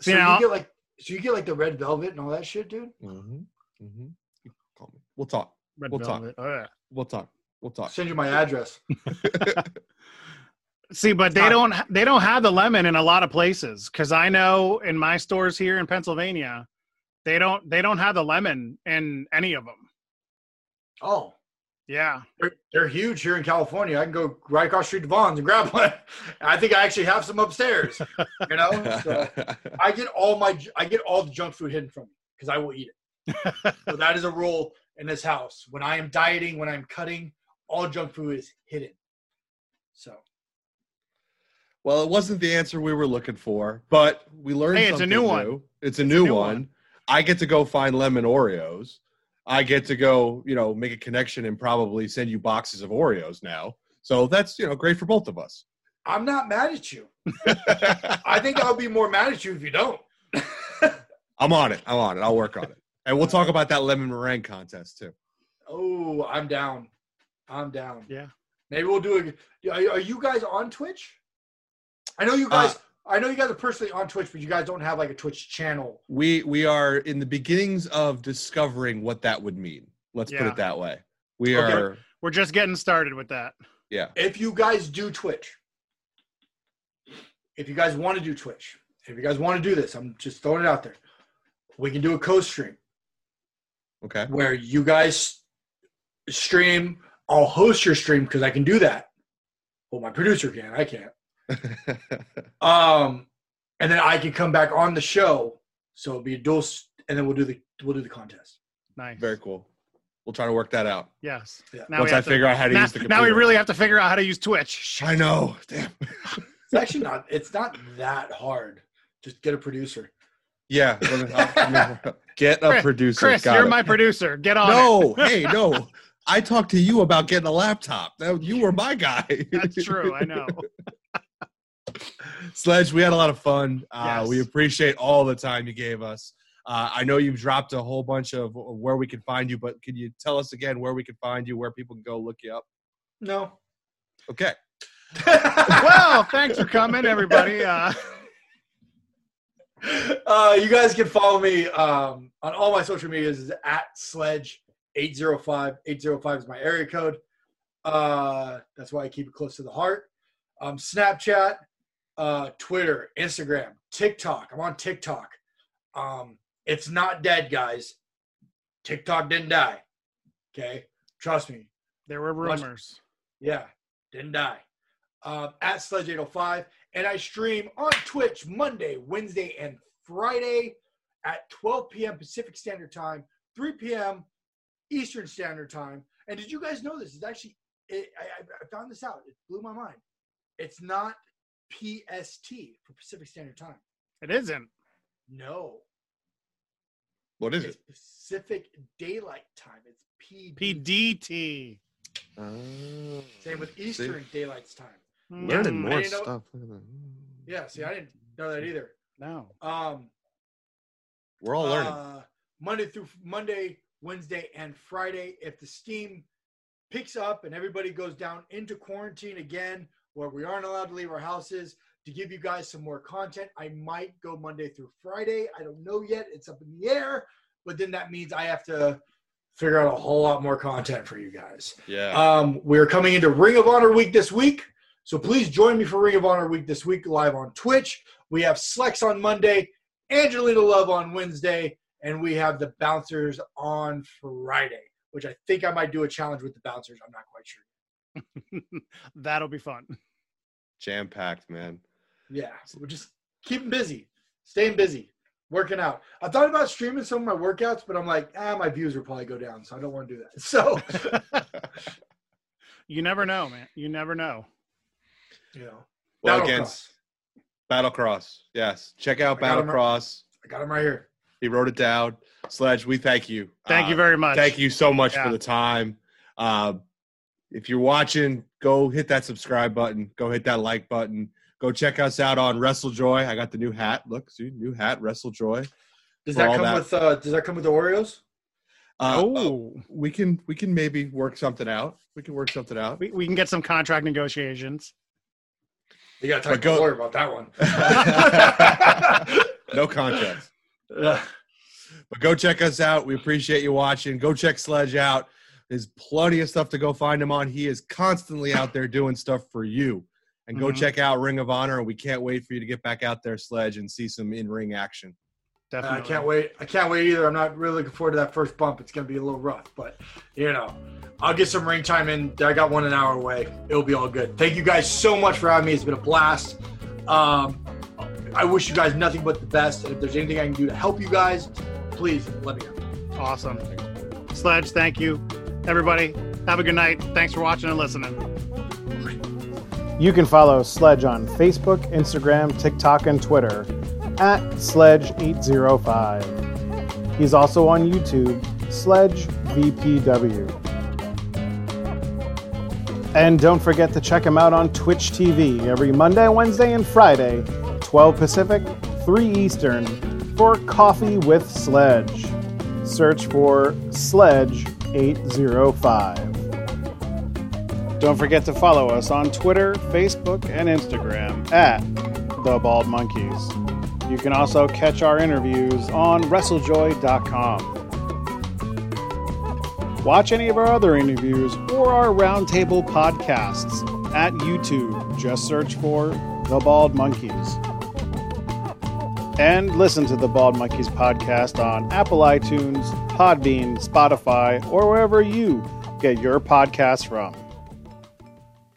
So
See, now-
you get like so you get like the red velvet and all that shit, dude.
Mm-hmm. Mm-hmm. Call me. We'll talk.
Red
We'll talk.
velvet. Oh, yeah.
We'll talk. We'll
I'll
talk.
send you my address.
See, but they don't they don't have the lemon in a lot of places because I know in my stores here in Pennsylvania, they don't they don't have the lemon in any of them.
Oh,
Yeah,
they're, they're huge here in California. I can go right across street to Vons and grab one. I think I actually have some upstairs. You know, so I get all my I get all the junk food hidden from me because I will eat it. so that is a rule in this house. When I am dieting, when I'm cutting, all junk food is hidden. So
Well, it wasn't the answer we were looking for, but we learned
Hey, it's a
something
new one.
It's a new,
new
one.
one.
I get to go find lemon Oreos. I get to go, you know, make a connection and probably send you boxes of Oreos now. So that's, you know, great for both of us.
I'm not mad at you. I think I'll be more mad at you if you don't.
I'm on it. I'm on it. I'll work on it. And we'll talk about that lemon meringue contest too.
Oh, I'm down. I'm down.
Yeah.
Maybe we'll do a. Are, are you guys on Twitch? I know you guys.
Uh,
I know you guys are personally on Twitch, but you guys don't have like a Twitch channel.
We we are in the beginnings of discovering what that would mean. Let's put it that way. We
Okay.
are
We're just getting started with that.
yeah.
If you guys do Twitch, if you guys want to do Twitch, if you guys want to do this, I'm just throwing it out there. We can do a co-stream
Okay.
where you guys stream. I'll host your stream because I can do that. Well, my producer can. I can't. Um, and then I can come back on the show. So it'll be a dual, s- and then we'll do the we'll do the contest.
Nice.
Very cool. We'll try to work that out.
Yes.
Yeah.
Now
Once I
to-
figure out how to
now,
use the computer.
now we really have to figure out how to use Twitch.
I know. Damn.
It's actually not. It's not that hard. Just get a producer.
Yeah. let me- I'll- Get a
Chris-
producer.
Chris,
Got
you're
it.
my producer. Get on it.
No, hey, no. I talked to you about getting a laptop. That- You were my guy.
That's true. I know.
Sledge, we had a lot of fun. Uh,
Yes.
We appreciate all the time you gave us. Uh, I know you've dropped a whole bunch of where we can find you, but can you tell us again where we can find you, where people can go look you up?
No.
Okay.
well, thanks for coming, everybody. Uh,
uh, you guys can follow me um, on all my social medias is at sledge 805 805 is my area code uh, that's why i keep it close to the heart um, snapchat uh, twitter instagram tiktok i'm on tiktok um, it's not dead guys tiktok didn't die okay trust me
there were rumors.
yeah, didn't die. Um, at Sledge 805. And I stream on Twitch Monday, Wednesday, and Friday at 12 p.m. Pacific Standard Time, 3 p.m. Eastern Standard Time. And did you guys know this? It's actually, it, I, I- I found this out. It blew my mind. It's not PST for Pacific Standard Time.
It isn't.
No,
What is
it's
it?
Pacific Daylight Time. It's PD.
PDT.
Same with Eastern Daylight Time.
Learning
Mm,
more
didn't know-
stuff.
Yeah, see, I didn't know that either.
No.
Um,
We're all learning.
Uh, Monday through Monday, Wednesday, and Friday. If the steam picks up and everybody goes down into quarantine again, where we aren't allowed to leave our houses, to give you guys some more content, I might go Monday through Friday. I don't know yet; it's up in the air. But then that means I have to figure out a whole lot more content for you guys.
yeah.
Um, we're coming into Ring of Honor week this week. So please join me for Ring of Honor week this week live on Twitch. We have Slex on Monday, Angelina Love on Wednesday, and we have the Bouncers on Friday, which I think I might do a challenge with the Bouncers. I'm not quite sure.
That'll be fun.
Jam packed, man.
Yeah, so we're just keeping busy, staying busy, working out. I thought about streaming some of my workouts, but I'm like, ah, my views will probably go down, so I don't want to do that. So,
You never know, man. You never know.
you know,
Well,
Battlecross.
against Battlecross. Yes. Check out
I got 'em right-
Battlecross.
I got him right here.
He wrote it down. Sledge, we thank you.
Thank
Uh,
you very much.
Thank you so much
Yeah.
for the time. Uh, if you're watching, go hit that subscribe button. Go hit that like button. Go check us out on WrestleJoy. I got the new hat. Look, see, new hat, WrestleJoy.
Does that come
that-
with? Uh, does that come with the Oreos?
Uh,
oh,
we can we can maybe work something out. We can work something out.
we, we can get some contract negotiations.
You got to talk to
go-
the lawyer about that one.
no contracts.
Ugh.
But go check us out. We appreciate you watching. Go check Sledge out. There's plenty of stuff to go find him on. He is constantly out there doing stuff for you. And go
Mhm.
check out Ring of Honor. And we can't wait for you to get back out there, Sledge, and see some in ring action.
Definitely.
I can't wait. I can't wait either. I'm not really looking forward to that first bump. It's going to be a little rough, but you know, I'll get some ring time in. I got one an hour away. It'll be all good. Thank you guys so much for having me. It's been a blast. Um, I wish you guys nothing but the best. And if there's anything I can do to help you guys, please let me know.
Awesome. Sledge, thank you. Everybody,
Have a good night. Thanks for watching and listening.
You can follow Sledge on Facebook, Instagram, TikTok, and Twitter at Sledge805. He's also on YouTube, Sledge VPW. And don't forget to check him out on Twitch TV every Monday, Wednesday, and Friday, 12 Pacific, 3 Eastern, for Coffee with Sledge. Search for Sledge 805. Don't forget to follow us on Twitter, Facebook, and Instagram at The Bald Monkeys. You can also catch our interviews on WrestleJoy.com. Watch any of our other interviews or our roundtable podcasts at YouTube. Just search for The Bald Monkeys. And listen to the Bald Monkeys podcast on Apple iTunes, Podbean, Spotify, or wherever you get your podcasts from.